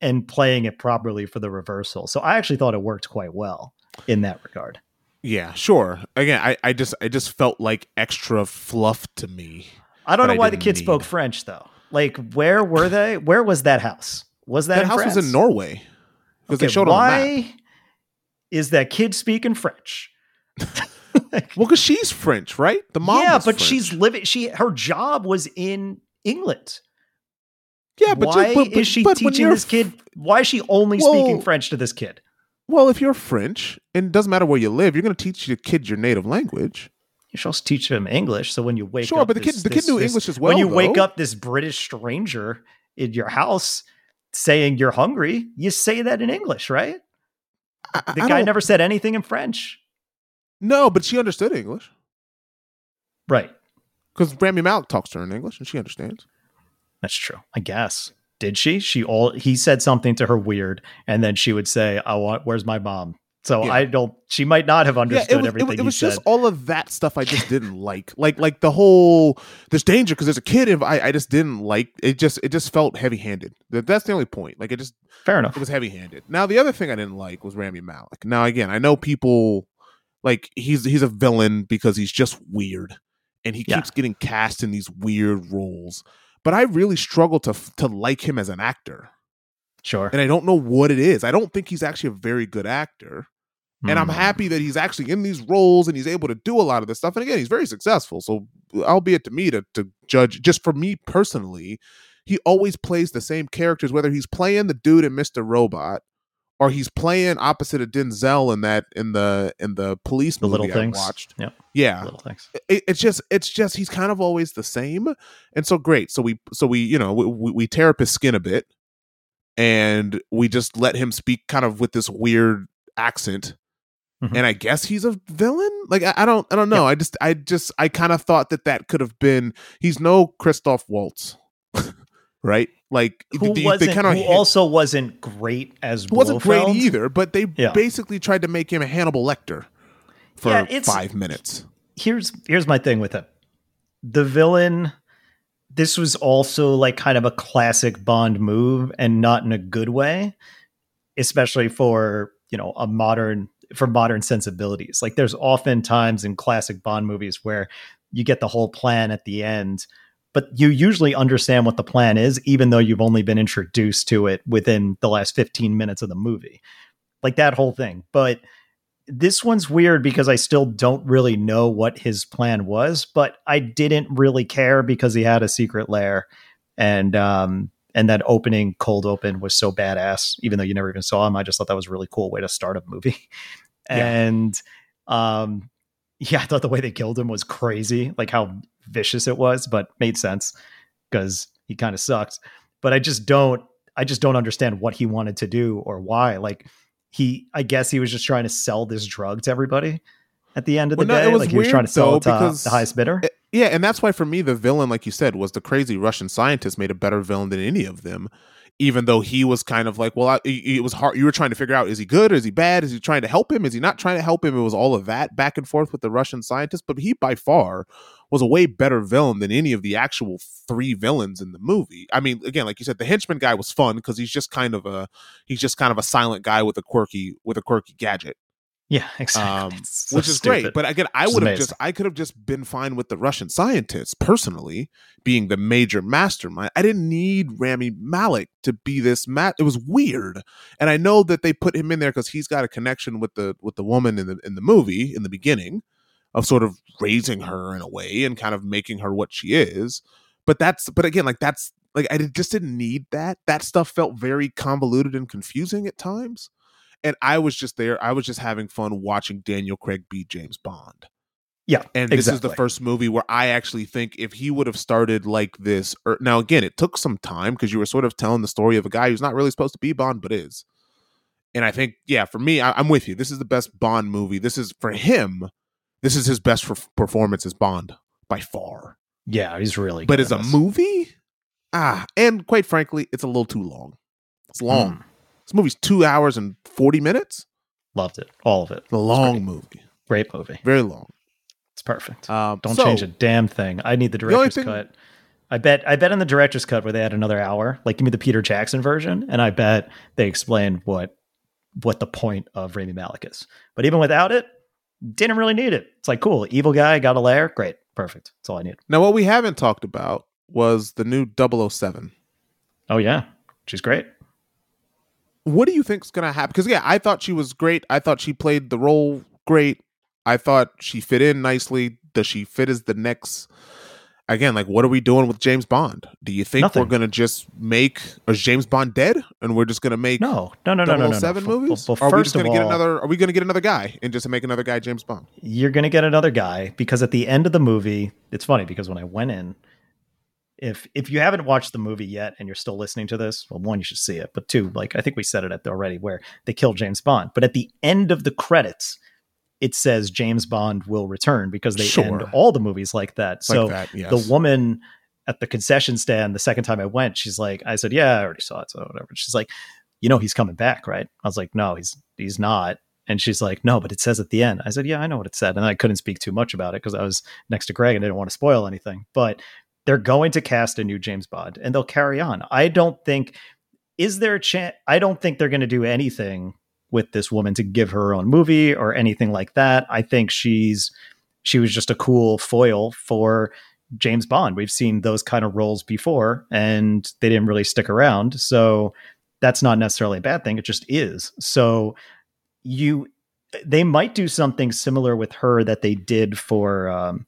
Speaker 1: and playing it properly for the reversal. So I actually thought it worked quite well in that regard.
Speaker 2: Yeah, sure. Again, I, I just I just felt like extra fluff to me.
Speaker 1: I don't know
Speaker 2: I
Speaker 1: why the
Speaker 2: didn't
Speaker 1: kids spoke. French though. Like where were they? Where was that house? Was that,
Speaker 2: That house was in Norway because they
Speaker 1: Okay,
Speaker 2: showed on the map.
Speaker 1: why is that kid speaking French?
Speaker 2: Well, because she's French, right? The mom.
Speaker 1: yeah, but
Speaker 2: French.
Speaker 1: she's living. She her job was in England.
Speaker 2: yeah, but
Speaker 1: why
Speaker 2: but, but,
Speaker 1: is she
Speaker 2: but
Speaker 1: teaching this kid? Why is she only
Speaker 2: Whoa.
Speaker 1: speaking French to this kid?
Speaker 2: Well, if you're French, and it doesn't matter where you live, you're going to teach your kid your native language.
Speaker 1: You should also teach them English. So when you wake
Speaker 2: Sure,
Speaker 1: up,
Speaker 2: but the kid-
Speaker 1: this-
Speaker 2: the kid knew
Speaker 1: this-
Speaker 2: English as well.
Speaker 1: When you wake up this British stranger in your house saying you're hungry, you say that in English, right?
Speaker 2: I,
Speaker 1: The
Speaker 2: I
Speaker 1: guy
Speaker 2: don't-
Speaker 1: never said anything in French.
Speaker 2: No, but she understood English
Speaker 1: Right.
Speaker 2: because Rami Malek talks to her in English and she understands.
Speaker 1: That's true. I guess. Did she? She all he said something to her weird, and then she would say, "I want. Where's my mom?" So
Speaker 2: Yeah.
Speaker 1: I don't. She might not have understood
Speaker 2: yeah, it was,
Speaker 1: everything
Speaker 2: was, it was
Speaker 1: said.
Speaker 2: just all of that stuff I just didn't like. Like like the whole there's danger because there's a kid. If I I just didn't like it. Just it just felt heavy handed. That, that's the only point. Like it just
Speaker 1: Fair enough.
Speaker 2: it was heavy handed. Now the other thing I didn't like was Rami Malek. Now again, I know people like he's he's a villain because he's just weird and he
Speaker 1: Yeah.
Speaker 2: keeps getting cast in these weird roles. But I really struggle to to like him as an actor,
Speaker 1: Sure.
Speaker 2: and I don't know what it is. I don't think he's actually a very good actor, and I'm
Speaker 1: Hmm.
Speaker 2: happy that he's actually in these roles and he's able to do a lot of this stuff. And again, he's very successful. So, albeit to me to to judge, just for me personally, he always plays the same characters, whether he's playing the dude in Mr. Robot or he's playing opposite of Denzel in that in the in the police
Speaker 1: The
Speaker 2: movie
Speaker 1: little
Speaker 2: I
Speaker 1: things.
Speaker 2: watched.
Speaker 1: Yep.
Speaker 2: Yeah,
Speaker 1: Little things.
Speaker 2: it, it's just it's just he's kind of always the same and so great so we so we you know we we tear up his skin a bit and we just let him speak kind of with this weird accent
Speaker 1: Mhm.
Speaker 2: and i guess he's a villain like i, I don't i don't know i just i just i kind of thought that that could have been he's no christoph waltz right like
Speaker 1: Who
Speaker 2: they- they
Speaker 1: wasn't?
Speaker 2: kinda
Speaker 1: who
Speaker 2: hit-
Speaker 1: also wasn't great as
Speaker 2: wasn't great either but they
Speaker 1: Yeah.
Speaker 2: basically tried to make him a hannibal lecter for
Speaker 1: Yeah, it's-
Speaker 2: five minutes
Speaker 1: here's here's my thing with it. The villain this was also like kind of a classic Bond move and not in a good way, especially for, you know, a modern for modern sensibilities. Like there's often times in classic Bond movies where you get the whole plan at the end, but you usually understand what the plan is even though you've only been introduced to it within the last 15 minutes of the movie. Like that whole thing. But this one's weird because I still don't really know what his plan was, but I didn't really care because he had a secret lair and um and that opening cold open was so badass even though you never even saw him. I just thought that was a really cool way to start a movie.
Speaker 2: Yeah.
Speaker 1: And um yeah, I thought the way they killed him was crazy, like how vicious it was, but made sense because he kind of sucked. But I just don't I just don't understand what he wanted to do or why. Like he I guess he was just trying to sell this drug to everybody at the end of the
Speaker 2: Well,
Speaker 1: day.
Speaker 2: it was
Speaker 1: like he was
Speaker 2: weird,
Speaker 1: trying to sell
Speaker 2: though,
Speaker 1: it to
Speaker 2: because-
Speaker 1: the highest bidder.
Speaker 2: Eh, Yeah, and that's why for me the villain, like you said, was the crazy Russian scientist made a better villain than any of them. Even though he was kind of like, well, I, it was hard. You were trying to figure out is he good? Is he bad? Is he trying to help him? Is he not trying to help him? It was all of that back and forth with the Russian scientist. But he by far was a way better villain than any of the actual three villains in the movie. I mean, again, like you said, the henchman guy was fun because he's just kind of a he's just kind of a silent guy with a quirky with a quirky gadget
Speaker 1: Yeah, exactly.
Speaker 2: um,
Speaker 1: so
Speaker 2: which is great. But again, I would have just, I could have just been fine with the Russian scientists personally being the major mastermind. I didn't need Rami Malek to be this. Mat, it was weird, and I know that they put him in there because he's got a connection with the with the woman in the in the movie in the beginning of sort of raising her in a way and kind of making her what she is. But that's, but again, like that's like I just didn't need that. That stuff felt very convoluted and confusing at times and I was just there. I was just having fun watching Daniel Craig be James Bond.
Speaker 1: Yeah,
Speaker 2: and this is the first movie where I actually think if he would have started like this, or now again, it took some time because you were sort of telling the story of a guy who's not really supposed to be Bond, but is. And I think, yeah, for me, I, I'm with you. This is the best Bond movie. This is for him. This is his best perf- performance as Bond by far.
Speaker 1: yeah, he's really
Speaker 2: But as a movie, ah, and quite frankly, it's a little too long. It's long.
Speaker 1: Mm,
Speaker 2: This movie's two hours and forty minutes.
Speaker 1: loved it. All of it.
Speaker 2: It's a long
Speaker 1: great.
Speaker 2: movie,
Speaker 1: Great movie.
Speaker 2: very long.
Speaker 1: It's perfect.
Speaker 2: Um,
Speaker 1: Don't
Speaker 2: so-
Speaker 1: change a damn thing. I need the director's
Speaker 2: thing-
Speaker 1: cut. I bet I bet in the director's cut where they had another hour, like give me the Peter Jackson version, and I bet they explain what what the point of Rami Malek is. But even without it, didn't really need it. It's like cool, evil guy got a lair, great, perfect. That's all I need.
Speaker 2: Now, what we haven't talked about was the new 007.
Speaker 1: Oh yeah, she's great.
Speaker 2: What do you think's going to happen? Because yeah, I thought she was great. I thought she played the role great. I thought she fit in nicely. Does she fit as the next? Again, like what are we doing with James Bond? Do you think
Speaker 1: Nothing.
Speaker 2: we're going to just make is James Bond dead and we're just going to make
Speaker 1: No, no, no, no, no, no. no.
Speaker 2: 007
Speaker 1: Well,
Speaker 2: movies?
Speaker 1: Well,
Speaker 2: are we just
Speaker 1: of
Speaker 2: to get
Speaker 1: all,
Speaker 2: another? Are we going to get another guy and just make another guy James Bond?
Speaker 1: you're going to get another guy because at the end of the movie, it's funny because when I went in, if if you haven't watched the movie yet and you're still listening to this, well, one, you should see it, but two, like I think we said it at the already where they kill James Bond. But at the end of the credits, it says James Bond will return because they
Speaker 2: Sure.
Speaker 1: end all the movies like that. So
Speaker 2: that, yes.
Speaker 1: the woman at the concession stand the second time I went, she's like, I said, yeah, I already saw it, so whatever. She's like, you know, he's coming back, right? I was like, no, he's he's not. And she's like, no, but it says at the end. I said, yeah, I know what it said, and I couldn't speak too much about it because I was next to Greg and didn't want to spoil anything. But they're going to cast a new James Bond, and they'll carry on. I don't think is there a chance. I don't think they're going to do anything with this woman to give her own movie or anything like that. I think she's she was just a cool foil for James Bond. We've seen those kind of roles before and they didn't really stick around. So that's not necessarily a bad thing. It just is. So you they might do something similar with her that they did for um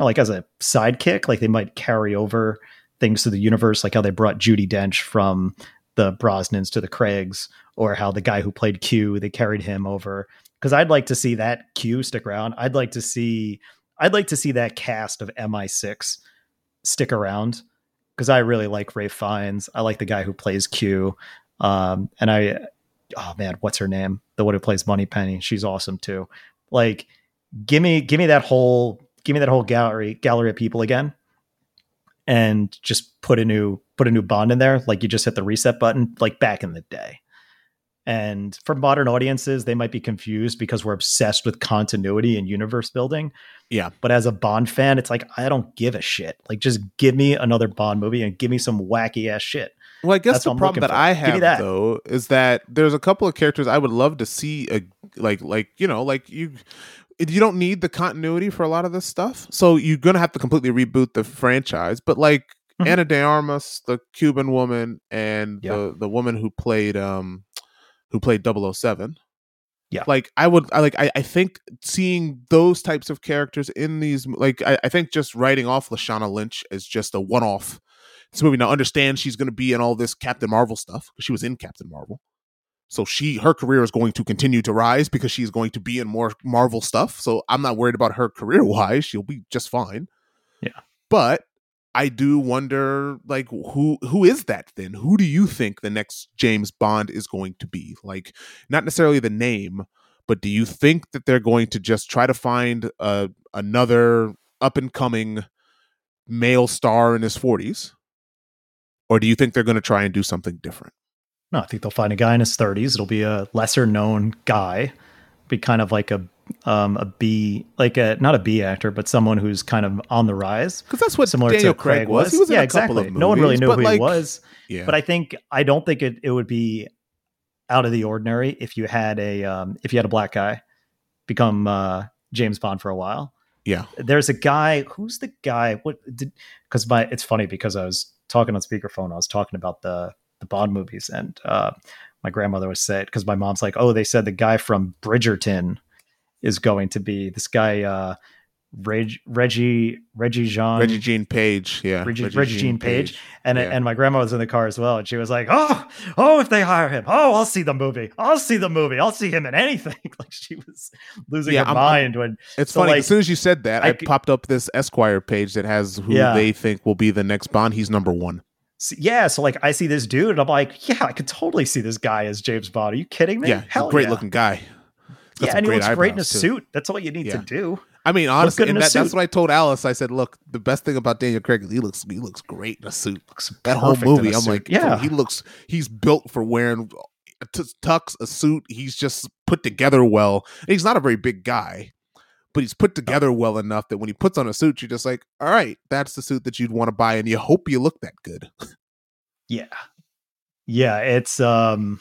Speaker 1: know like as a sidekick like they might carry over things to the universe like how they brought Judi Dench from the Brosnans to the Craigs or how the guy who played Q they carried him over because I'd like to see that Q stick around. I'd like to see I'd like to see that cast of MI6 stick around because I really like Ralph Fiennes. I like the guy who plays Q. Um, and I, oh man, what's her name? The one who plays Moneypenny. She's awesome too. Like, give me, give me that whole, give me that whole gallery, gallery of people again, and just put a new, put a new Bond in there. Like you just hit the reset button, like back in the day. And for modern audiences, they might be confused because we're obsessed with continuity and universe building.
Speaker 2: Yeah.
Speaker 1: But as a Bond fan, it's like, I don't give a shit. Like, just give me another Bond movie and give me some wacky ass shit.
Speaker 2: Well, I guess
Speaker 1: That's
Speaker 2: the problem that
Speaker 1: for.
Speaker 2: I have
Speaker 1: that.
Speaker 2: though is that there's a couple of characters I would love to see a like like you know like you you don't need the continuity for a lot of this stuff. So you're going to have to completely reboot the franchise, but like
Speaker 1: Mhm.
Speaker 2: Ana de Armas, the Cuban woman and
Speaker 1: Yeah.
Speaker 2: the the woman who played um who played 007.
Speaker 1: Yeah.
Speaker 2: Like I would I like I, I think seeing those types of characters in these like I, I think just writing off Lashana Lynch as just a one off this movie. Now understand she's gonna be in all this Captain Marvel stuff because she was in Captain Marvel. So she her career is going to continue to rise because she's going to be in more Marvel stuff. So I'm not worried about her career wise. She'll be just fine.
Speaker 1: Yeah.
Speaker 2: But I do wonder like who who is that then? Who do you think the next James Bond is going to be? Like not necessarily the name, but do you think that they're going to just try to find uh, another up and coming male star in his 40s? Or do you think they're going to try and do something different?
Speaker 1: No, I think they'll find a guy in his 30s. It'll be a lesser known guy, be kind of like a um a B like a not a B actor, but someone who's kind of on the rise.
Speaker 2: Because that's what
Speaker 1: Similar
Speaker 2: Daniel
Speaker 1: to
Speaker 2: Craig
Speaker 1: Craig
Speaker 2: was.
Speaker 1: was.
Speaker 2: He was in
Speaker 1: yeah,
Speaker 2: a couple
Speaker 1: exactly.
Speaker 2: of
Speaker 1: no one really knew who
Speaker 2: like,
Speaker 1: he was.
Speaker 2: Yeah.
Speaker 1: But I think I don't think it, it would be out of the ordinary if you had a um if you had a black guy become uh James Bond for a while.
Speaker 2: yeah.
Speaker 1: there's a guy who's the guy what did because my it's funny because i was talking on speakerphone i was talking about the the bond movies and uh my grandmother was said because my mom's like oh they said the guy from bridgerton is going to be this guy uh Reg, reggie reggie jean
Speaker 2: Regé-Jean Page. Yeah.
Speaker 1: Reggie- Regé-Jean Page. and
Speaker 2: yeah.
Speaker 1: and my grandma was in the car as well and she was like oh oh if they hire him oh i'll see the movie i'll see the movie i'll see him in anything like she was losing
Speaker 2: Yeah,
Speaker 1: her
Speaker 2: I'm-
Speaker 1: mind when
Speaker 2: It's
Speaker 1: So,
Speaker 2: funny.
Speaker 1: like,
Speaker 2: as soon as you said that, I popped up this Esquire page that has who
Speaker 1: Yeah.
Speaker 2: they think will be the next Bond. He's number one.
Speaker 1: Yeah, so like I see this dude and I'm like, yeah, I could totally see this guy as James Bond. Are you kidding me?
Speaker 2: Yeah, he's
Speaker 1: Hell
Speaker 2: a great
Speaker 1: yeah.
Speaker 2: looking guy.
Speaker 1: Yeah, and he looks great in a
Speaker 2: too.
Speaker 1: suit. That's all you need
Speaker 2: Yeah.
Speaker 1: to do.
Speaker 2: I mean, honestly, and that, that's what I told Alice. I said, "Look, the best thing about Daniel Craig is he looks he looks great in a suit.
Speaker 1: Looks
Speaker 2: That whole
Speaker 1: a
Speaker 2: movie, I'm like,
Speaker 1: yeah,
Speaker 2: he looks he's built for wearing t- tux a suit. He's just put together well. And he's not a very big guy, but he's put together well enough that when he puts on a suit, you're just like, all right, that's the suit that you'd want to buy, and you hope you look that good.
Speaker 1: yeah, yeah. It's um,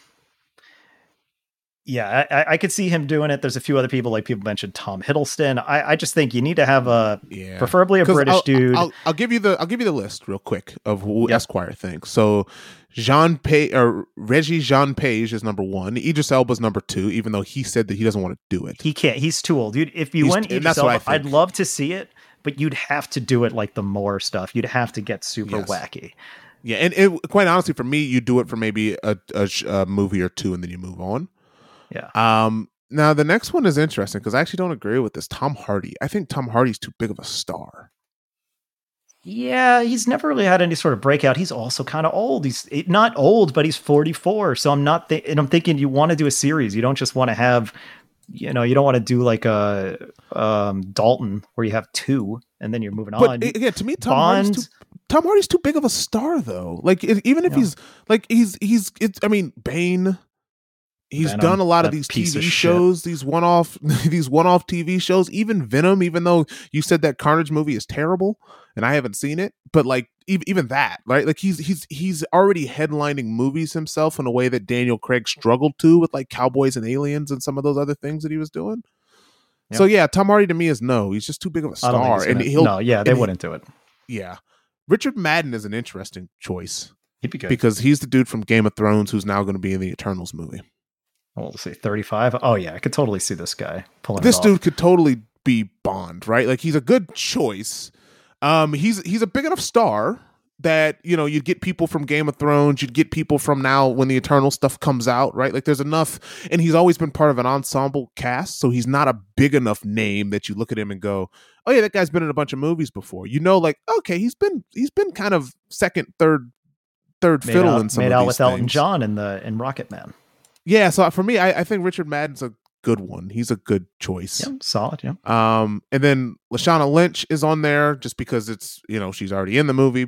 Speaker 1: yeah. I, I- could see him doing it. There's a few other people, like people mentioned Tom Hiddleston. I, I just think you need to have a
Speaker 2: Yeah,
Speaker 1: preferably a British
Speaker 2: I'll,
Speaker 1: dude.
Speaker 2: I'll, I'll give you the I'll give you the list real quick of who
Speaker 1: Yep.
Speaker 2: Esquire thinks. So Jean Page or Regé-Jean Page is number one. Idris Elba's number two, even though he said that he doesn't want to do it.
Speaker 1: he can't. He's too old, dude. If you
Speaker 2: He's-
Speaker 1: went Idris
Speaker 2: that's what I
Speaker 1: Elba, I'd love to see it, but you'd have to do it like the more stuff. You'd have to get super
Speaker 2: Yes.
Speaker 1: wacky.
Speaker 2: Yeah, and it, quite honestly, for me, you do it for maybe a, a, a movie or two, and then you move on.
Speaker 1: Yeah.
Speaker 2: Um. Now the next one is interesting because I actually don't agree with this. Tom Hardy. I think Tom Hardy's too big of a star.
Speaker 1: Yeah, he's never really had any sort of breakout. He's also kind of old. He's eh, not old, but he's 44. So I'm not, th- and I'm thinking you want to do a series. You don't just want to have you know you don't want to do like a um, Dalton where you have two and then you're moving
Speaker 2: But
Speaker 1: on.
Speaker 2: again, to me, Tom Hardy's too, Tom Hardy's too big of a star, though. Like even if
Speaker 1: Yeah.
Speaker 2: he's like he's he's it's. I mean, Bane. He's
Speaker 1: Venom,
Speaker 2: done a lot of these TV
Speaker 1: of
Speaker 2: shows, these one-off, these one-off TV shows. Even Venom, even though you said that Carnage movie is terrible, and I haven't seen it, but like even, even that, right? Like he's he's he's already headlining movies himself in a way that Daniel Craig struggled to with like Cowboys and Aliens and some of those other things that he was doing. So yeah, Tom Hardy to me is no. He's just too big of a star, and he'll
Speaker 1: no, yeah, they wouldn't do it.
Speaker 2: yeah. Richard Madden is an interesting choice
Speaker 1: He'd be good.
Speaker 2: because he's the dude from Game of Thrones who's now going to be in the Eternals movie.
Speaker 1: Well, let's see, thirty-five. Oh yeah, I could totally see this guy pulling
Speaker 2: This
Speaker 1: it off.
Speaker 2: dude could totally be Bond, right? Like he's a good choice. Um, he's he's a big enough star that you know you'd get people from Game of Thrones, you'd get people from now when the Eternal stuff comes out, right? Like there's enough, and he's always been part of an ensemble cast, so he's not a big enough name that you look at him and go, "Oh yeah, that guy's been in a bunch of movies before." You know, like okay, he's been he's been kind of second, third, third
Speaker 1: made
Speaker 2: fiddle
Speaker 1: out,
Speaker 2: in some
Speaker 1: made
Speaker 2: of
Speaker 1: out with Elton. John in the in Rocket Man.
Speaker 2: Yeah, so for me, I, I think Richard Madden's a good one. He's a good choice.
Speaker 1: Yeah, solid. Yeah,
Speaker 2: Um, and then Lashana Lynch is on there just because it's you know she's already in the movie.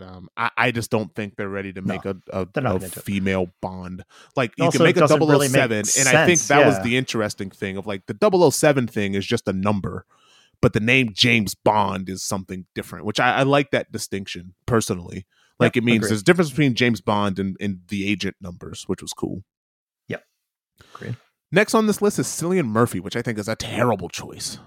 Speaker 2: Um, I, I just don't think they're ready to
Speaker 1: No,
Speaker 2: make a, a, a
Speaker 1: it.
Speaker 2: female Bond. Like you
Speaker 1: Also,
Speaker 2: can make a
Speaker 1: doesn't really
Speaker 2: 007,
Speaker 1: make
Speaker 2: and I think
Speaker 1: sense,
Speaker 2: that was the interesting thing of like the 007 thing is just a number, but the name James Bond is something different, which I, I like that distinction personally. Like
Speaker 1: Yep,
Speaker 2: it means
Speaker 1: agreed.
Speaker 2: there's a difference between James Bond and, and the agent numbers, which was cool. Next on this list is Cillian Murphy, which I think is a terrible choice.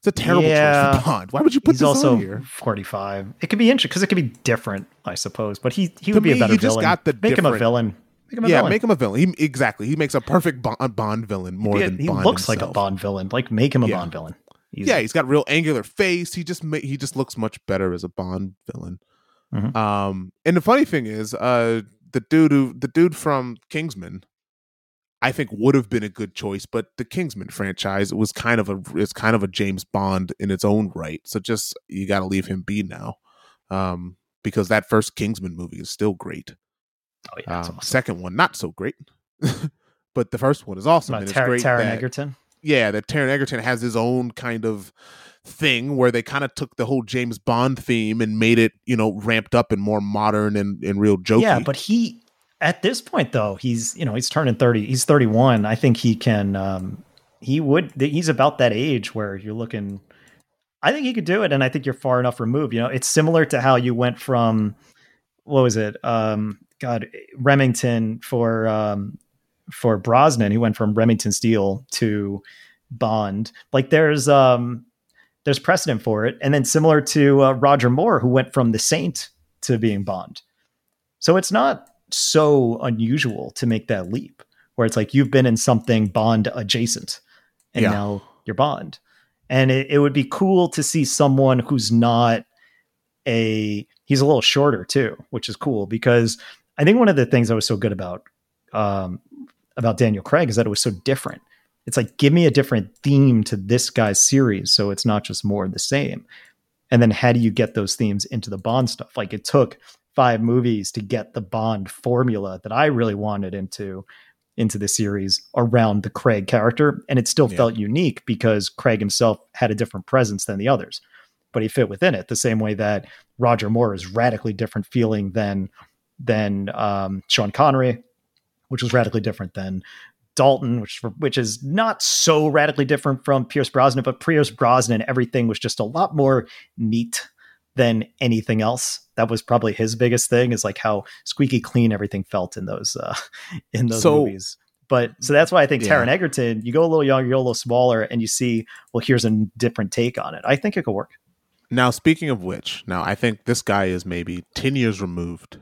Speaker 2: It's a terrible choice for Bond. Why would you put
Speaker 1: he's
Speaker 2: this
Speaker 1: also
Speaker 2: on here?
Speaker 1: forty-five. It could be interesting because it could be different, I suppose. But he he
Speaker 2: To
Speaker 1: would be a better
Speaker 2: you just
Speaker 1: villain.
Speaker 2: got the
Speaker 1: make him a villain. Make him a
Speaker 2: Yeah,
Speaker 1: villain.
Speaker 2: make him a villain. He, exactly. He makes a perfect Bond, Bond villain more
Speaker 1: he
Speaker 2: than
Speaker 1: he
Speaker 2: Bond
Speaker 1: looks like a. Bond villain. Like make him a
Speaker 2: Yeah.
Speaker 1: Bond villain. Easy.
Speaker 2: Yeah, he's got real angular face. He just ma- he just looks much better as a Bond villain.
Speaker 1: Mhm.
Speaker 2: Um, and the funny thing is, uh, the dude who the dude from Kingsman, I think would have been a good choice, but the Kingsman franchise was kind of a it's kind of a James Bond in its own right. So just you got to leave him be now, um, because that first Kingsman movie is still great.
Speaker 1: Oh yeah.
Speaker 2: Um,
Speaker 1: awesome.
Speaker 2: Second one not so great, but the first one is awesome. And it's
Speaker 1: Tar-
Speaker 2: great
Speaker 1: Taron Egerton.
Speaker 2: yeah, that Taron Egerton has his own kind of thing where they kind of took the whole James Bond theme and made it, you know, ramped up and more modern and, and real jokey.
Speaker 1: Yeah, but he at this point though, he's you know he's turning thirty. He's thirty one. I think he can. um He would. He's about that age where you're looking. I think he could do it, and I think you're far enough removed. You know, it's similar to how you went from what was it? Um, God, Remington for um, for Brosnan. He went from Remington Steele to Bond. Like there's um, there's precedent for it, and then similar to uh, Roger Moore, who went from The Saint to being Bond. So it's not so unusual to make that leap where it's like you've been in something Bond adjacent and
Speaker 2: Yeah.
Speaker 1: now you're Bond. And it, it would be cool to see someone who's not a he's a little shorter too, which is cool because I think one of the things i was so good about um about Daniel Craig is that it was so different. It's like give me a different theme to this guy's series so it's not just more of the same. And then how do you get those themes into the Bond stuff? Like it took five movies to get the Bond formula that I really wanted into into the series around the Craig character, and it still
Speaker 2: Yeah.
Speaker 1: felt unique because Craig himself had a different presence than the others, but he fit within it the same way that Roger Moore is radically different feeling than than um, Sean Connery, which was radically different than Dalton, which which is not so radically different from Pierce Brosnan, but Pierce Brosnan, everything was just a lot more neat than anything else. That was probably his biggest thing is like how squeaky clean everything felt in those uh, in those
Speaker 2: So-
Speaker 1: movies. But so that's why I think
Speaker 2: Yeah.
Speaker 1: Taron Egerton, you go a little younger, you go a little smaller, and you see, well, here's a different take on it. I think it could work.
Speaker 2: now, speaking of which, now I think this guy is maybe 10 years removed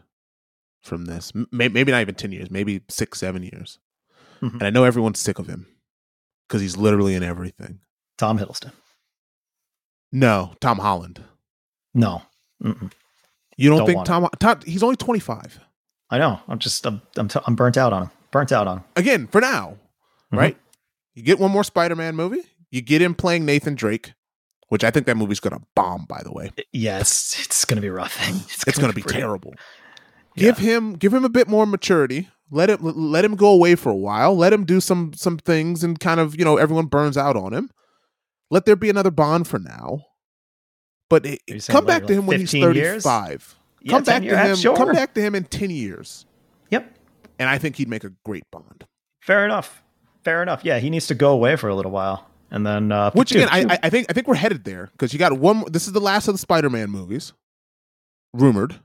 Speaker 2: from this. Maybe not even 10 years, maybe six, seven years.
Speaker 1: Mhm.
Speaker 2: And I know everyone's sick of him because he's literally in everything.
Speaker 1: Tom Hiddleston.
Speaker 2: No, Tom Holland.
Speaker 1: No. Mm-mm.
Speaker 2: You don't,
Speaker 1: Don't
Speaker 2: think Tom, Tom? He's only 25.
Speaker 1: I know. I'm just, I'm, I'm, t- I'm burnt out on him. Burnt out on him.
Speaker 2: again for now,
Speaker 1: Mhm.
Speaker 2: right? You get one more Spider-Man movie. You get him playing Nathan Drake, which I think that movie's gonna bomb. By the way,
Speaker 1: Yeah, it's, it's going to be rough.
Speaker 2: it's gonna be
Speaker 1: pretty-
Speaker 2: terrible.
Speaker 1: Yeah.
Speaker 2: Give him give him a bit more maturity Let him let him go away for a while. Let him do some some things and kind of you know everyone burns out on him. Let there be another Bond for now. But it, come back to him when he's thirty five. Yeah, come back to him. Sure. Come back to him in ten years.
Speaker 1: Yep.
Speaker 2: And I think he'd make a great Bond.
Speaker 1: Fair enough. Fair enough. Yeah, he needs to go away for a little while, and then uh,
Speaker 2: which again, I, I think I think we're headed there because you got one. This is the last of the Spider-Man movies, rumored.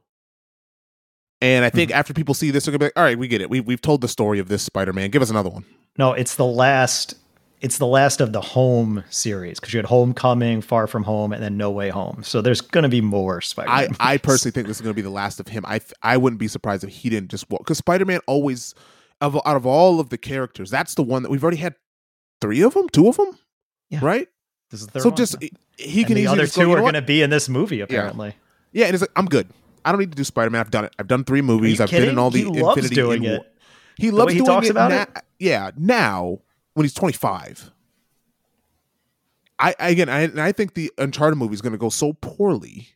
Speaker 2: And I think mm-hmm. after people see this, they're gonna be like, "All right, we get it. We we've told the story of this Spider-Man. Give us another one."
Speaker 1: No, it's the last. It's the last of the Home series because you had Homecoming, Far From Home, and then No Way Home. So there's going to be more Spider-Man.
Speaker 2: I, I personally think this is going to be the last of him. I I wouldn't be surprised if he didn't just walk because Spider-Man always, of out of all of the characters, that's the one that we've already had three of them, two of them, yeah. right?
Speaker 1: This is the
Speaker 2: so one. So just he
Speaker 1: and
Speaker 2: can.
Speaker 1: The other two
Speaker 2: go,
Speaker 1: are going to be in this movie apparently.
Speaker 2: Yeah, yeah and it's like I'm good. I don't need to do Spider Man. I've done it. I've done three movies. I've
Speaker 1: kidding?
Speaker 2: been in all the
Speaker 1: he loves
Speaker 2: Infinity
Speaker 1: doing it.
Speaker 2: He loves he doing it it. Yeah, now when he's 25. I, I again, I, I think the Uncharted movie is going to go so poorly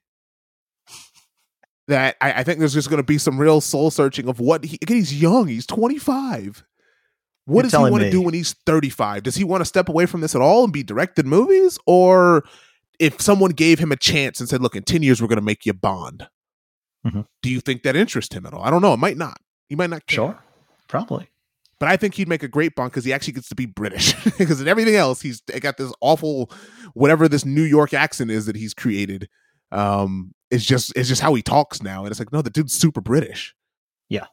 Speaker 2: that I, I think there's just going to be some real soul searching of what he. Again, he's young. He's 25. What You're does he want to do when he's 35? Does he want to step away from this at all and be directed movies, or if someone gave him a chance and said, "Look, in 10 years we're going to make you Bond," Mm-hmm. Do you think that interests him at all? I don't know. It might not. He might not care.
Speaker 1: Sure. Probably.
Speaker 2: But I think he'd make a great Bond because he actually gets to be British. Because in everything else, he's got this awful, whatever this New York accent is that he's created. Um, it's just it's just how he talks now, and it's like, no, the dude's super British.
Speaker 1: Yeah.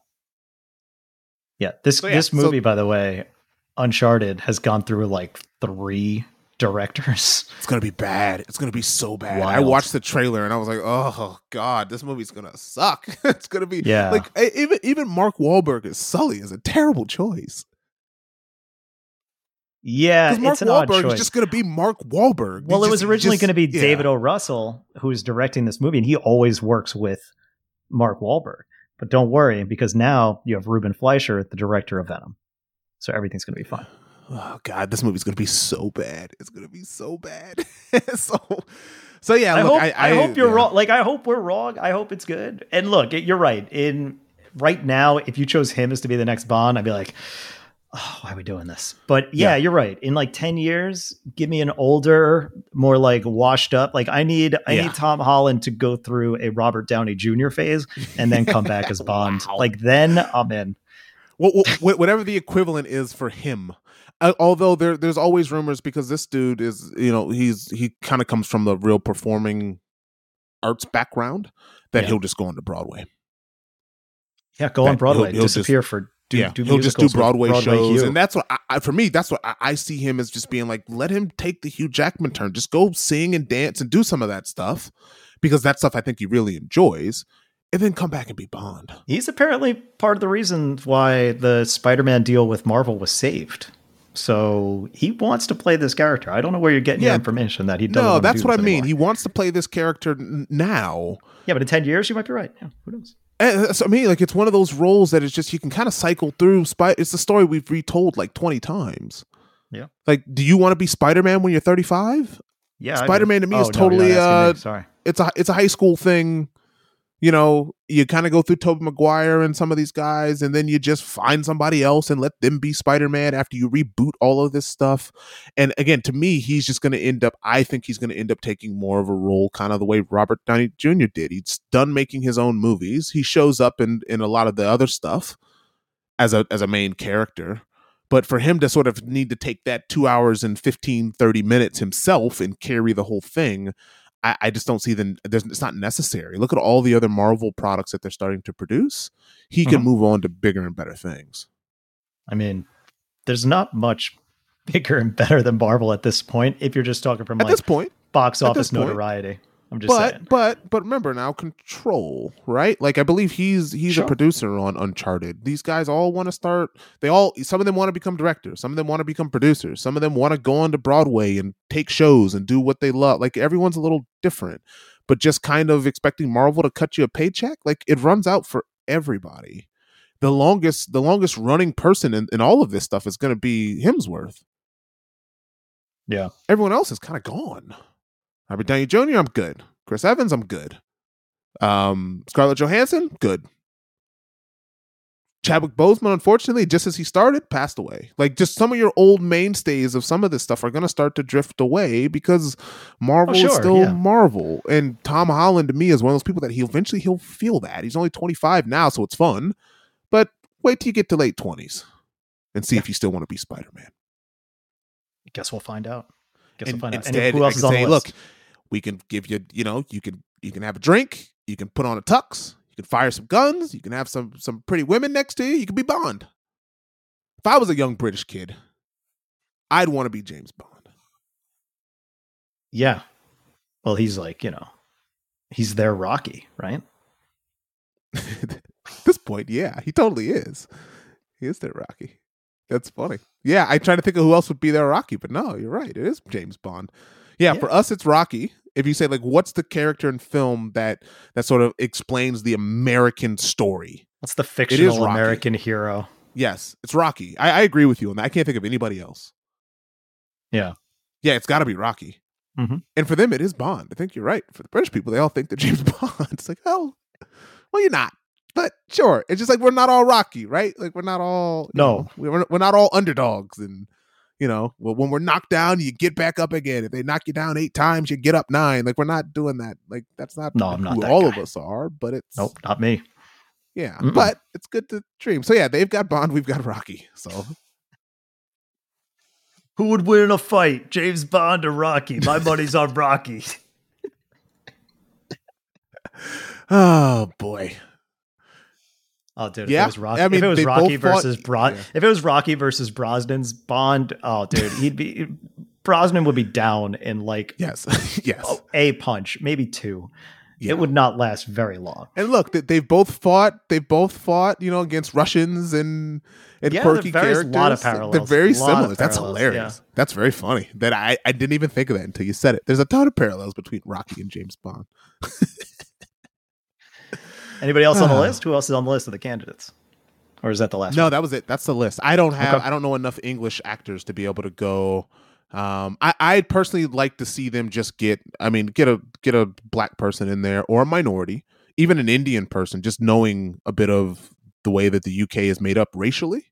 Speaker 1: Yeah. This so, yeah, this movie, so, by the way, Uncharted has gone through like three directors.
Speaker 2: It's gonna be bad. It's gonna be so bad. Wild. I watched the trailer and I was like, oh god, this movie's gonna suck. it's gonna be
Speaker 1: yeah.
Speaker 2: Like even even Mark Wahlberg as Sully is a terrible choice.
Speaker 1: Yeah,
Speaker 2: Mark
Speaker 1: it's
Speaker 2: an Wahlberg is just going to be Mark Wahlberg.
Speaker 1: Well,
Speaker 2: it
Speaker 1: was originally going to be yeah. David O. Russell who's directing this movie, and he always works with Mark Wahlberg. But don't worry, because now you have Ruben Fleischer, the director of Venom, so everything's going to be fine
Speaker 2: oh god, this movie's gonna be so bad. It's gonna be so bad. so, so yeah.
Speaker 1: I
Speaker 2: look,
Speaker 1: hope,
Speaker 2: I,
Speaker 1: I, I hope you're yeah. wrong. Like I hope we're wrong. I hope it's good. And look, you're right. In right now, if you chose him as to be the next Bond, I'd be like, oh, why are we doing this? But yeah, yeah, you're right. In like ten years, give me an older, more like washed up. Like I need, I yeah. need Tom Holland to go through a Robert Downey Jr. phase and then come back as Bond. wow. Like then I'm in.
Speaker 2: Well, whatever the equivalent is for him uh, although there there's always rumors because this dude is you know he's he kind of comes from the real performing arts background that yeah. he'll just go into Broadway.
Speaker 1: Yeah, go that on Broadway. He'll, he'll disappear just, for do,
Speaker 2: yeah.
Speaker 1: Do
Speaker 2: he'll just do Broadway, Broadway shows, and that's what I, for me. That's what I, I, see him as just being like. Let him take the Hugh Jackman turn. Just go sing and dance and do some of that stuff because that stuff I think he really enjoys and then come back and be Bond.
Speaker 1: He's apparently part of the reason why the Spider-Man deal with Marvel was saved. So he wants to play this character. I don't know where you're getting yeah. your information that he doesn't. No,
Speaker 2: that's
Speaker 1: what
Speaker 2: I mean.
Speaker 1: Anymore.
Speaker 2: He wants to play this character n- now.
Speaker 1: Yeah, but in ten years, you might be right. Yeah, who knows?
Speaker 2: And so, I mean, like it's one of those roles that it's just you can kind of cycle through. It's the story we've retold like twenty times.
Speaker 1: Yeah.
Speaker 2: Like, do you want to be Spider Man when you're 35?
Speaker 1: Yeah.
Speaker 2: Spider Man to me oh, is totally. No, uh, Sorry. It's a it's a high school thing you know, you kind of go through Tobey Maguire and some of these guys, and then you just find somebody else and let them be Spider Man after you reboot all of this stuff. And again, to me, he's just going to end up, I think he's going to end up taking more of a role, kind of the way Robert Downey Jr. did. He's done making his own movies. He shows up in, in a lot of the other stuff as a, as a main character. But for him to sort of need to take that two hours and 15, 30 minutes himself and carry the whole thing, I, I just don't see the it's not necessary. Look at all the other Marvel products that they're starting to produce. He mm-hmm. can move on to bigger and better things.
Speaker 1: I mean, there's not much bigger and better than Marvel at this point. If you're just talking from
Speaker 2: at
Speaker 1: like
Speaker 2: this point,
Speaker 1: box office notoriety. I'm just
Speaker 2: but,
Speaker 1: saying.
Speaker 2: But but remember now, control, right? Like I believe he's he's sure. a producer on Uncharted. These guys all want to start. They all some of them want to become directors. Some of them want to become producers. Some of them want to go on to Broadway and take shows and do what they love. Like everyone's a little different. But just kind of expecting Marvel to cut you a paycheck, like it runs out for everybody. The longest the longest running person in, in all of this stuff is going to be Hemsworth.
Speaker 1: Yeah.
Speaker 2: Everyone else is kind of gone. Robert Downey Jr., I'm good. Chris Evans, I'm good. Um, Scarlett Johansson, good. Chadwick Boseman, unfortunately, just as he started, passed away. Like just some of your old mainstays of some of this stuff are going to start to drift away because Marvel
Speaker 1: Oh,
Speaker 2: is still
Speaker 1: yeah.
Speaker 2: Marvel. And Tom Holland to me is one of those people that he eventually he'll feel that. He's only 25 now, so it's fun. But wait till you get to late 20s and see if you still want to be Spider-Man.
Speaker 1: Guess we'll find out. Guess
Speaker 2: And
Speaker 1: we'll find out. And who else is on
Speaker 2: say,
Speaker 1: the list?
Speaker 2: look, we can give you, you know, you can you can have a drink, you can put on a tux, you can fire some guns, you can have some some pretty women next to you, you can be Bond. If I was a young British kid, I'd want to be James Bond.
Speaker 1: Yeah. Well, he's like, you know, he's their Rocky, right?
Speaker 2: At this point, yeah, he totally is. He is their Rocky. That's funny. Yeah, I try to think of who else would be their Rocky, but no, you're right. It is James Bond. Yeah,
Speaker 1: Yeah.
Speaker 2: for us, it's Rocky. If you say like, what's the character in film that that sort of explains the American story?
Speaker 1: That's the fictional American hero.
Speaker 2: Yes, it's Rocky. I, I agree with you on that. I can't think of anybody else.
Speaker 1: Yeah.
Speaker 2: Yeah, it's got to be Rocky.
Speaker 1: Mhm.
Speaker 2: And for them, it is Bond. I think you're right. For the British people, they all think that James Bond. It's like, oh, well, you're not. But sure, it's just like we're not all Rocky, right? Like we're not all
Speaker 1: No.
Speaker 2: know, we're we're not all underdogs, and you know, well, when we're knocked down, you get back up again. If they knock you down eight times, you get up nine. Like we're not doing that. Like that's not
Speaker 1: No, I'm not
Speaker 2: who
Speaker 1: that
Speaker 2: all
Speaker 1: guy.
Speaker 2: of us are. But it's
Speaker 1: Nope, not me.
Speaker 2: yeah,
Speaker 1: Mm-mm.
Speaker 2: but it's good to dream. So yeah, they've got Bond, we've got Rocky. So
Speaker 1: Who would win in a fight, James Bond or Rocky? My money's on Rocky.
Speaker 2: oh boy,
Speaker 1: Oh, dude, if
Speaker 2: Yeah,
Speaker 1: it was Rocky,
Speaker 2: I mean,
Speaker 1: if it was Rocky
Speaker 2: fought-
Speaker 1: versus Bro-
Speaker 2: yeah.
Speaker 1: if it was Rocky versus Brosnan's Bond, oh, dude, he'd be Brosnan would be down in like
Speaker 2: yes, yes.
Speaker 1: oh, a punch, maybe two.
Speaker 2: Yeah.
Speaker 1: It would not last very long.
Speaker 2: And look, they- they've both fought. They've both fought, you know, against Russians and and
Speaker 1: Yeah,
Speaker 2: quirky
Speaker 1: there's a
Speaker 2: characters.
Speaker 1: lot of
Speaker 2: They're very
Speaker 1: A lot of
Speaker 2: similar. That's
Speaker 1: parallels,
Speaker 2: hilarious. That's very funny. That I I didn't even think of that until you said it. There's a ton of parallels between Rocky and James Bond.
Speaker 1: Anybody else on the
Speaker 2: Ah.
Speaker 1: list? Who else is on the list of the candidates? Or is that the last
Speaker 2: No,
Speaker 1: one?
Speaker 2: that was it. That's the list. I don't have.
Speaker 1: Okay.
Speaker 2: I don't know enough English actors to be able to go. Um, I I'd personally like to see them just get. I mean, get a get a black person in there or a minority, even an Indian person, just knowing a bit of the way that the UK is made up racially.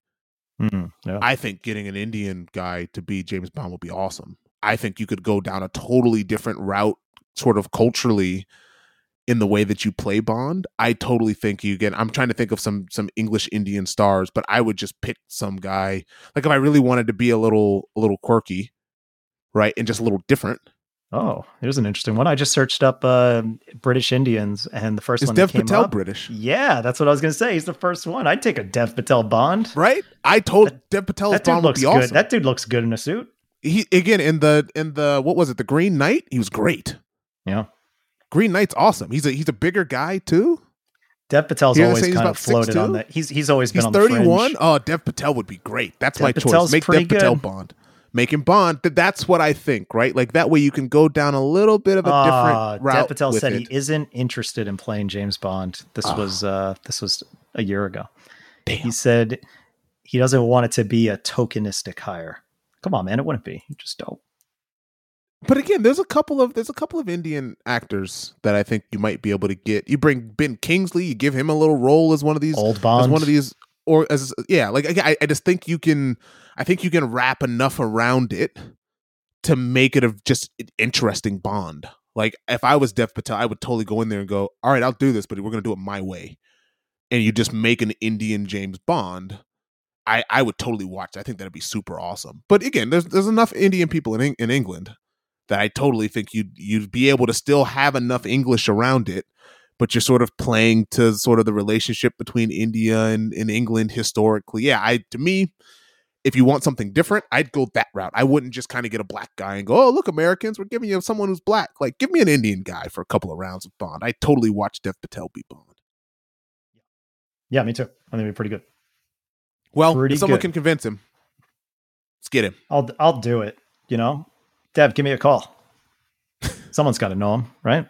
Speaker 1: Mhm, yeah.
Speaker 2: I think getting an Indian guy to be James Bond would be awesome. I think you could go down a totally different route, sort of culturally, in the way that you play Bond. I totally think you get. I'm trying to think of some some English Indian stars, but I would just pick some guy. Like if I really wanted to be a little a little quirky, right, and just a little different.
Speaker 1: Oh, here's an interesting one. I just searched up uh, British Indians, and the first
Speaker 2: Is
Speaker 1: one
Speaker 2: Dev
Speaker 1: that came
Speaker 2: Patel
Speaker 1: up.
Speaker 2: British?
Speaker 1: Yeah, that's what I was going to say. He's the first one. I'd take a Dev Patel Bond.
Speaker 2: Right, I told
Speaker 1: That-
Speaker 2: Dev Patel's
Speaker 1: That dude
Speaker 2: Bond would
Speaker 1: looks
Speaker 2: be
Speaker 1: good.
Speaker 2: awesome.
Speaker 1: That dude looks good in a suit.
Speaker 2: he again in the in the what was it the Green Knight? He was great.
Speaker 1: Yeah.
Speaker 2: Green Knight's awesome. He's a he's a bigger guy too.
Speaker 1: Dev Patel's always kind of floated on that. He's he's always been
Speaker 2: He's
Speaker 1: on the
Speaker 2: 31.
Speaker 1: fringe.
Speaker 2: Oh, Dev Patel would be great. That's
Speaker 1: Dev
Speaker 2: my
Speaker 1: Patel's
Speaker 2: choice. Make Dev Patel. Bond. Make him Bond. That's what I think, right? Like that way you can go down a little bit of a
Speaker 1: Ah,
Speaker 2: different route.
Speaker 1: Dev Patel said
Speaker 2: it.
Speaker 1: he isn't interested in playing James Bond. This
Speaker 2: Ah.
Speaker 1: was uh this was a year ago.
Speaker 2: Damn.
Speaker 1: He said he doesn't want it to be a tokenistic hire. Come on, man, it wouldn't be. You just don't.
Speaker 2: But again, there's a couple of there's a couple of Indian actors that I think you might be able to get. You bring Ben Kingsley, you give him a little role as one of these
Speaker 1: Old Bond.
Speaker 2: as one of these or as yeah like I, I just think you can i think you can wrap enough around it to make it a just an interesting bond like if i was dev patel i would totally go in there and go all right i'll do this but we're going to do it my way and you just make an indian james bond i i would totally watch i think that'd be super awesome but again there's there's enough indian people in in england that i totally think you'd you'd be able to still have enough english around it but you're sort of playing to sort of the relationship between India and, and England historically. Yeah, I to me, if you want something different, I'd go that route. I wouldn't just kind of get a black guy and go, "Oh, look, Americans, we're giving you someone who's black." Like, give me an Indian guy for a couple of rounds of Bond. I totally watch Dev Patel be Bond.
Speaker 1: Yeah, me too. I think it'd be pretty good.
Speaker 2: Well,
Speaker 1: Pretty
Speaker 2: if someone
Speaker 1: good.
Speaker 2: can convince him, let's get him.
Speaker 1: I'll I'll do it. You know, Dev, give me a call. Someone's got to know him, right?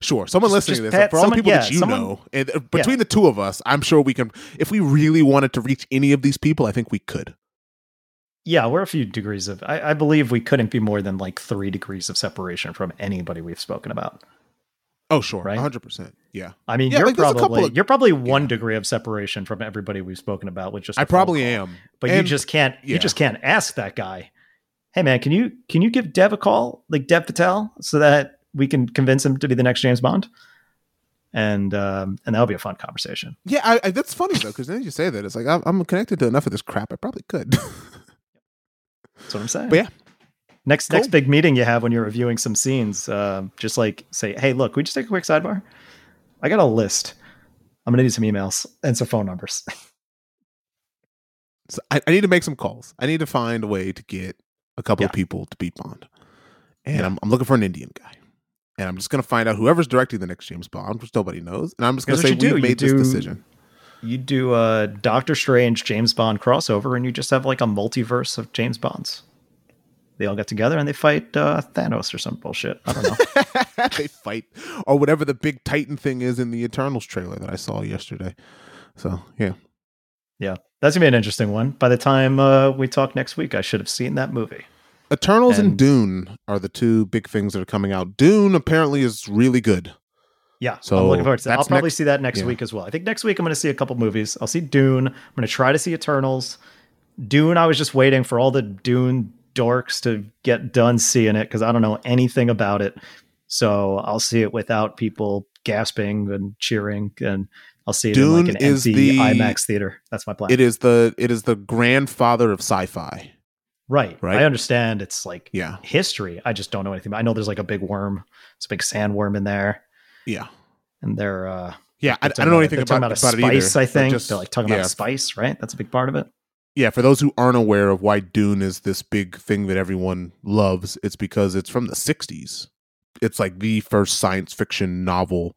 Speaker 2: Sure, someone
Speaker 1: Just-
Speaker 2: listening
Speaker 1: just
Speaker 2: to this,
Speaker 1: pat-
Speaker 2: for all the people
Speaker 1: yeah,
Speaker 2: that you
Speaker 1: someone-
Speaker 2: know, and uh, between the two of us, I'm sure we can. If we really wanted to reach any of these people, I think we could.
Speaker 1: Yeah, we're a few degrees of. I, I believe we couldn't be more than like three degrees of separation from anybody we've spoken about.
Speaker 2: Oh, sure,
Speaker 1: Right?
Speaker 2: hundred percent. Yeah,
Speaker 1: I mean,
Speaker 2: Yeah,
Speaker 1: you're
Speaker 2: like, there's a couple
Speaker 1: probably
Speaker 2: of-
Speaker 1: you're probably one
Speaker 2: yeah.
Speaker 1: degree of separation from everybody we've spoken about with just
Speaker 2: I probably
Speaker 1: call.
Speaker 2: am.
Speaker 1: But you just can't you just can't ask that guy, hey man, can you can you give Dev a call, like Dev Patel, so that we can convince him to be the next James Bond? And um, and that'll be a fun conversation.
Speaker 2: Yeah, I, I, that's funny though, because then you say that it's like I'm, I'm connected to enough of this crap. I probably could.
Speaker 1: That's what I'm saying.
Speaker 2: But yeah.
Speaker 1: Next
Speaker 2: Cool.
Speaker 1: next big meeting you have when you're reviewing some scenes, um, just like say, hey, look, we just take a quick sidebar. I got a list. I'm gonna need some emails and some phone numbers.
Speaker 2: So I, I need to make some calls. I need to find a way to get a couple of people to beat Bond, and
Speaker 1: Yeah.
Speaker 2: I'm, I'm looking for an Indian guy. And I'm just gonna find out whoever's directing the next James Bond, which nobody knows. And I'm just gonna
Speaker 1: Here's
Speaker 2: say
Speaker 1: do.
Speaker 2: we made this decision.
Speaker 1: you do a Doctor Strange James Bond crossover, and you just have like a multiverse of James Bonds. They all get together and they fight uh, Thanos or some bullshit. I don't know.
Speaker 2: they fight or whatever the big Titan thing is in the Eternals trailer that I saw yesterday. So yeah,
Speaker 1: yeah, that's gonna be an interesting one. By the time uh, we talk next week, I should have seen that movie.
Speaker 2: Eternals and,
Speaker 1: And-
Speaker 2: Dune are the two big things that are coming out. Dune apparently is really good.
Speaker 1: Yeah,
Speaker 2: So
Speaker 1: I'm looking forward to that. I'll probably
Speaker 2: next-
Speaker 1: see that next
Speaker 2: yeah.
Speaker 1: week as well. I think next week I'm going to see a couple movies. I'll see Dune. I'm going to try to see Eternals. Dune, I was just waiting for all the Dune dorks to get done seeing it because I don't know anything about it. So I'll see it without people gasping and cheering, and I'll see it
Speaker 2: Dune
Speaker 1: in like an
Speaker 2: is
Speaker 1: empty
Speaker 2: the-
Speaker 1: IMAX theater. That's my plan.
Speaker 2: It is the it is the grandfather of sci-fi.
Speaker 1: right,
Speaker 2: right?
Speaker 1: I understand it's like
Speaker 2: Yeah,
Speaker 1: history. I just don't know anything. I know there's like a big worm. It's a big sandworm in there,
Speaker 2: yeah,
Speaker 1: and they're uh,
Speaker 2: yeah. I, I don't know anything
Speaker 1: they're
Speaker 2: about,
Speaker 1: about,
Speaker 2: about
Speaker 1: a
Speaker 2: it
Speaker 1: spice.
Speaker 2: either.
Speaker 1: I think
Speaker 2: just-
Speaker 1: they're like talking
Speaker 2: yeah,
Speaker 1: about spice, right? That's a big part of it.
Speaker 2: yeah. For those who aren't aware of why Dune is this big thing that everyone loves, it's because it's from the '60s. It's like the first science fiction novel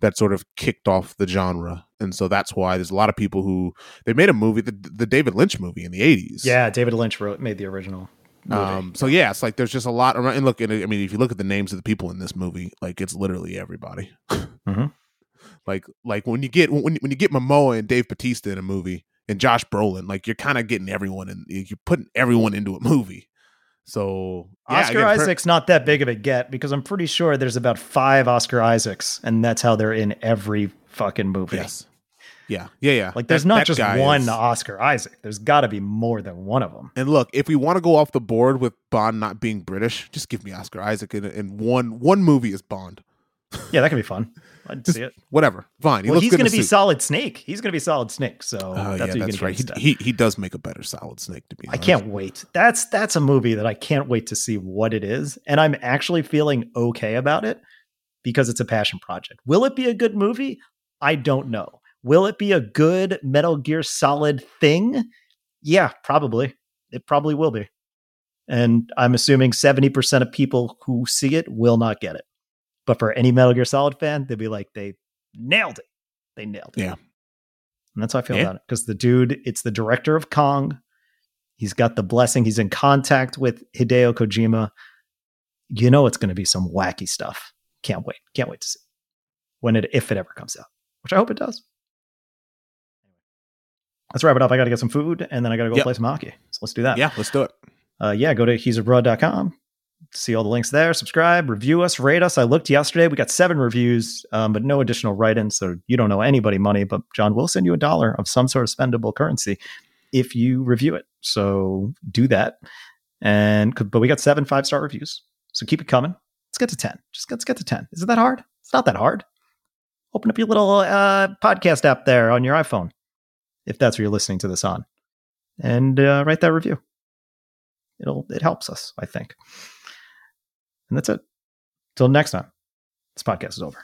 Speaker 2: that sort of kicked off the genre, and so that's why there's a lot of people who they made a movie, the, the David Lynch movie in the '80s.
Speaker 1: Yeah, David Lynch wrote made the original. Movie.
Speaker 2: Um, so yeah, it's like there's just a lot around. And look, and I mean, if you look at the names of the people in this movie, like it's literally everybody.
Speaker 1: Mhm.
Speaker 2: Like, like when you get when when you get Momoa and Dave Batista in a movie and Josh Brolin, like you're kind of getting everyone and You're putting everyone into a movie. So yeah,
Speaker 1: Oscar
Speaker 2: again, per-
Speaker 1: Isaac's not that big of a get because I'm pretty sure there's about five Oscar Isaacs, and that's how they're in every fucking movie.
Speaker 2: yes, yeah, yeah, yeah.
Speaker 1: Like there's
Speaker 2: That-
Speaker 1: not
Speaker 2: that
Speaker 1: just one
Speaker 2: is-
Speaker 1: Oscar Isaac. There's got to be more than one of them.
Speaker 2: And look, if we want to go off the board with Bond not being British, just give me Oscar Isaac in, in one one movie is Bond.
Speaker 1: Yeah, that can be fun. I'd see it.
Speaker 2: Whatever, fine. He
Speaker 1: Well, he's going to be
Speaker 2: suit.
Speaker 1: Solid Snake. He's going to be Solid Snake. So
Speaker 2: Oh
Speaker 1: that's
Speaker 2: yeah, that's right. He, he he does make a better Solid Snake to be.
Speaker 1: I can't wait. That's that's a movie that I can't wait to see what it is, and I'm actually feeling okay about it because it's a passion project. Will it be a good movie? I don't know. Will it be a good Metal Gear Solid thing? Yeah, probably. It probably will be. And I'm assuming 70% of people who see it will not get it. But for any Metal Gear Solid fan, they'd be like, they nailed it. They nailed it.
Speaker 2: Yeah.
Speaker 1: And that's how I feel
Speaker 2: Yeah.
Speaker 1: about it. Because the dude, it's the director of Kong. He's got the blessing. He's in contact with Hideo Kojima. You know it's going to be some wacky stuff. Can't wait. Can't wait to see when it if it ever comes out, which I hope it does. Let's wrap it up. I got to get some food and then I got to go
Speaker 2: Yep.
Speaker 1: play some hockey. So let's do that.
Speaker 2: Yeah, let's do it.
Speaker 1: Uh, yeah, go to he'sabroad.com. See all the links there. Subscribe, review us, rate us. I looked yesterday. We got seven reviews, um, but no additional write ins. So you don't know anybody money, but John will send you a dollar of some sort of spendable currency if you review it. So do that. And but we got seven five star reviews. So keep it coming. Let's get to 10. Just let's get to 10. Is it that hard? It's not that hard. Open up your little uh, podcast app there on your iPhone, if that's what you're listening to this on, and uh, write that review it'll it helps us i think and that's it. Till next time. This podcast is over